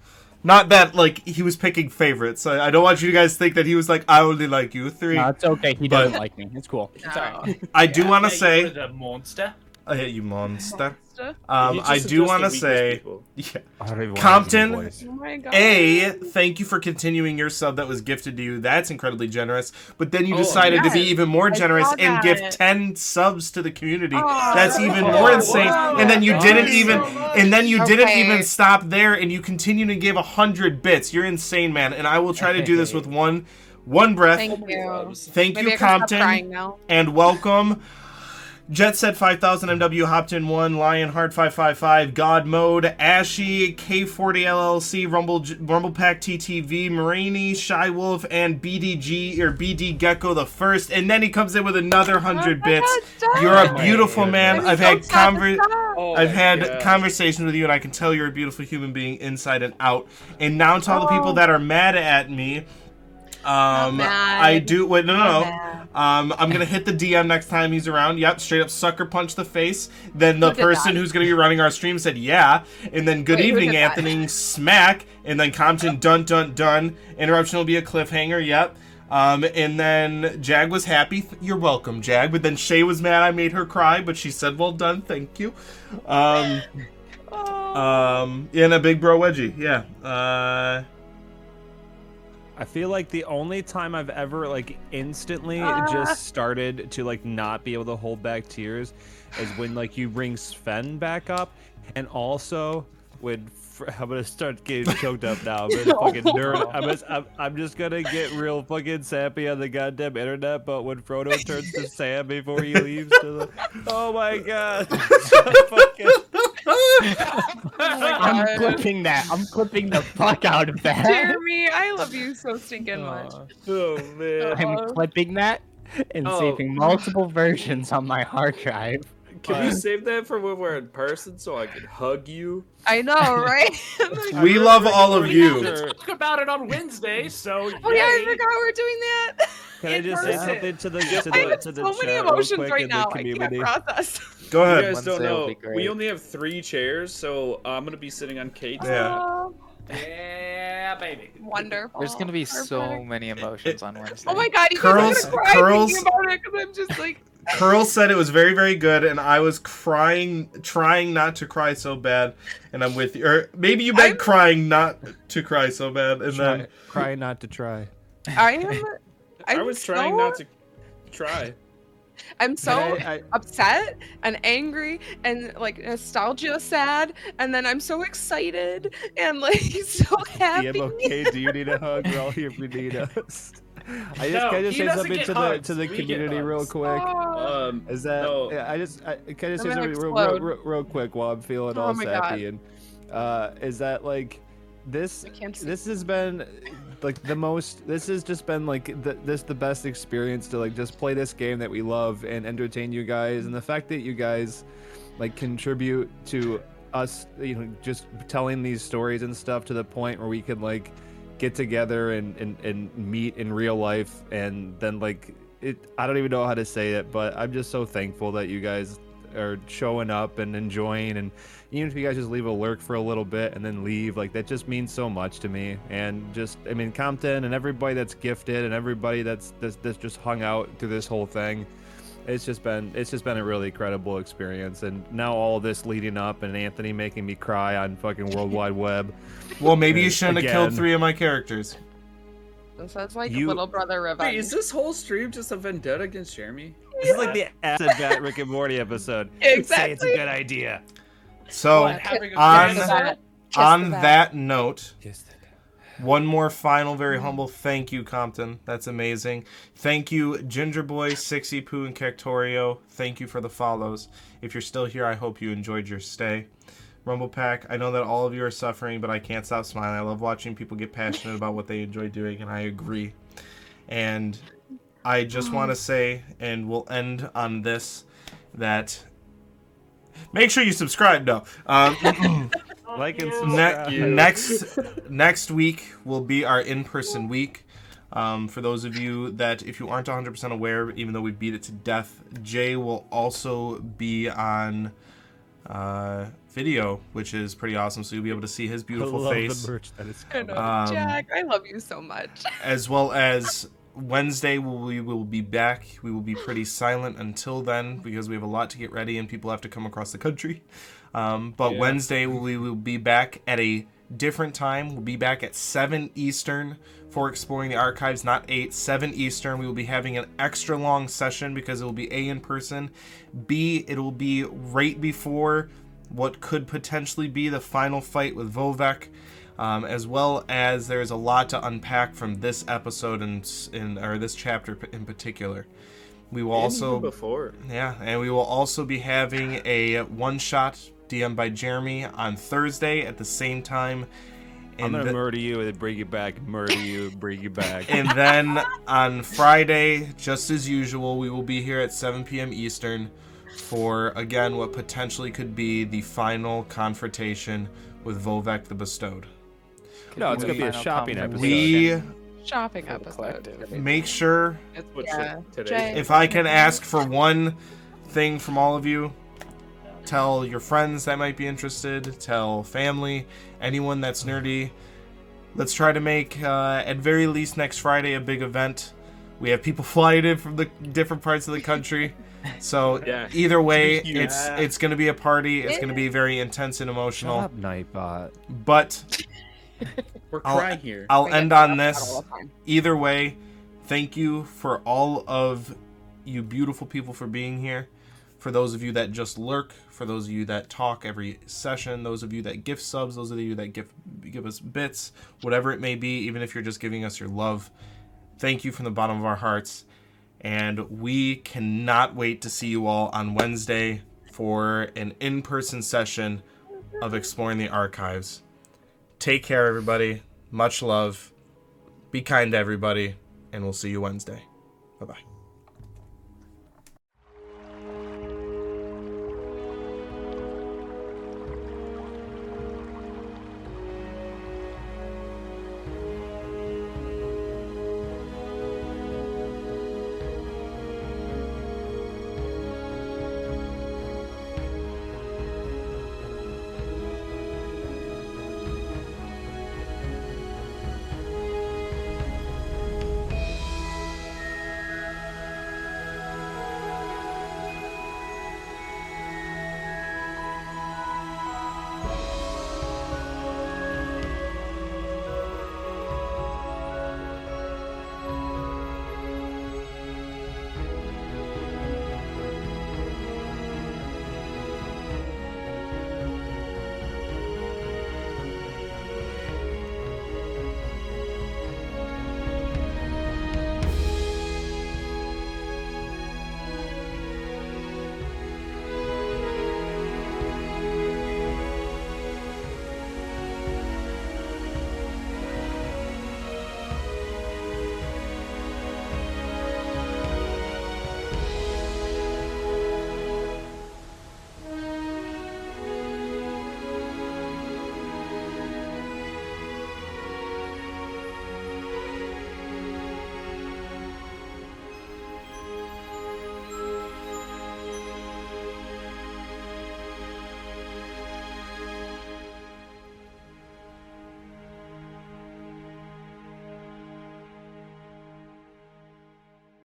Not that like he was picking favorites. I, I don't want you guys to think that he was like I only like you three. No, it's okay. He doesn't like me. It's cool. It's No. alright. Oh. I do want to Yeah, say you were the monster. I hate you, monster. Oh Um, I do want to say, yeah. I don't even wanna Compton, do the voice. my god. A, thank you for continuing your sub that was gifted to you. That's incredibly generous. But then you Oh, decided to be even more generous and give 10 subs to the community. Oh, That's even wow. more insane. Wow. And then you Thank didn't even so and then you didn't even stop there and you continue to give 100 bits. You're insane, man. And I will try to do this with one one breath. Thank you. Thank you, I can stop Compton, and welcome. Jet said 5000 MW hopped in one Lionheart 555 God Mode Ashy K40 LLC Rumble Rumble Pack TTV Marini Shy Wolf and BDG or BD Gecko the first and then he comes in with another 100 bits. You're a beautiful man. I'm I've had sad conver- Oh I've had God. conversations with you and I can tell you're a beautiful human being inside and out. And now to all the people Oh. that are mad at me um. I do wait no no no. Um, I'm gonna hit the DM next time he's around. Yep, straight up sucker punch the face. Then the person who's gonna be running our stream said yeah, and then good Wait, evening? Anthony. Smack, and then Compton dun dun dun. Interruption will be a cliffhanger. Yep. Um, and then Jag was happy. You're welcome, Jag. But then Shay was mad. I made her cry, but she said, "Well done, thank you." Um, um, and a big bro wedgie. Yeah. Uh, I feel like the only time I've ever like instantly Ah. just started to like not be able to hold back tears is when like you bring Sven back up, and also when Fr- I'm gonna start getting choked up now. I'm gonna fucking nerd. I'm just, I'm, I'm just gonna get real fucking sappy on the goddamn internet. But when Frodo turns to Sam before he leaves, to the, oh my god, fucking, I'm clipping that. I'm clipping the fuck out of that. Jeremy, I love you so stinking much. Oh man. I'm Uh, clipping that and Oh. saving multiple versions on my hard drive. Can we Uh, save that for when we're in person so I can hug you? I know, right? We love all of you. Talk about it on Wednesday, so oh yeah, I forgot we're doing that. Can I In just say something to the to I the have to the so many chat real emotions quick right in the now. I can't process. Go ahead. You ahead. guys don't know. We only have three chairs, so uh, I'm gonna be sitting on Kate's. Yeah. Oh, Yeah, baby. wonderful. There's gonna be so many emotions on Wednesday. Oh my god, you Curls- guys are gonna cry curls- thinking about it because I'm just like. Curl said it was very, very good, and I was crying, trying not to cry so bad, and I'm with you. Or maybe you meant I'm- crying not to cry so bad, and Try, then cry not to try. I am. I'm I was trying not to try. I'm so I- I- upset and angry and like nostalgia sad, and then I'm so excited and like so happy. DM, okay, do you need a hug? We're all here if you need us. I just No, can I just say something get to the to the we community real quick. Um, Is that no. I just I, can I just say I'm gonna something real, real, real, real quick while I'm feeling Oh all my sappy and uh, is that like this I can't see. this has been like the most this has just been like the, this the best experience to like just play this game that we love and entertain you guys. And the fact that you guys like contribute to us you know just telling these stories and stuff to the point where we could like get together and, and, and meet in real life and then like it i don't even know how to say it but i'm just so thankful that you guys are showing up and enjoying and even if you guys just leave a lurk for a little bit and then leave like that just means so much to me and just i mean compton and everybody that's gifted and everybody that's that's, that's just hung out through this whole thing it's just been it's just been a really credible experience and now all this leading up and anthony making me cry on fucking world wide web well, maybe you uh, shouldn't have killed three of my characters. So it's like You- little brother revenge. Wait, is this whole stream just a vendetta against Jeremy? this is like the acid vat rick and morty episode exactly. say it's a good idea So What, on Just the cancer? bat. Just on that note, one more final, very mm-hmm. humble thank you, Compton. That's amazing. Thank you, Ginger Boy, Sixy Poo, and Cactorio. Thank you for the follows. If you're still here, I hope you enjoyed your stay. Rumble Pack, I know that all of you are suffering, but I can't stop smiling. I love watching people get passionate about what they enjoy doing, and I agree. And I just want to say, and we'll end on this, that make sure you subscribe. No, um, like and ne- subscribe. next next week will be our in-person week. Um, for those of you that, if you aren't 100% aware, even though we beat it to death, Jay will also be on uh, video, which is pretty awesome. So you'll be able to see his beautiful I love face, the merch that is I know. Um, Jack, I love you so much. as well as Wednesday we will be back. We will be pretty silent until then because we have a lot to get ready and people have to come across the country. Um, but Yeah. Wednesday we will be back at a different time. We'll be back at 7 Eastern for exploring the archives, not 8, 7 Eastern. We will be having an extra long session because it will be A in person. B, it will be right before what could potentially be the final fight with Vovek. Um, as well as there's a lot to unpack from this episode and in or this chapter in particular. We will And also before. yeah, and we will also be having a one shot DM by Jeremy on Thursday at the same time. I'm And gonna the- murder you and bring you back, murder you, bring you back. and then on Friday, just as usual, we will be here at 7 p.m. Eastern for again what potentially could be the final confrontation with Vovek the Bestowed. No, it's gonna be a shopping episode. We Shopping episode. make sure What's Yeah. today? If I can ask for one thing from all of you, tell your friends that might be interested, tell family, anyone that's nerdy. Let's try to make, uh, at very least next Friday, a big event. We have people flying in from the different parts of the country. So Yeah. either way, Huge. it's it's gonna be a party. It's gonna be very intense and Shut emotional. up, Nightbot. But We're I'll- crying here. I'll end on this all the time. either way, thank you for all of you beautiful people for being here. For those of you that just lurk, for those of you that talk every session, those of you that gift subs, those of you that give give us bits, whatever it may be, even if you're just giving us your love, thank you from the bottom of our hearts. And we cannot wait to see you all on Wednesday for an in-person session of exploring the archives. Take care, everybody. Much love. Be kind to everybody, and we'll see you Wednesday. Bye bye.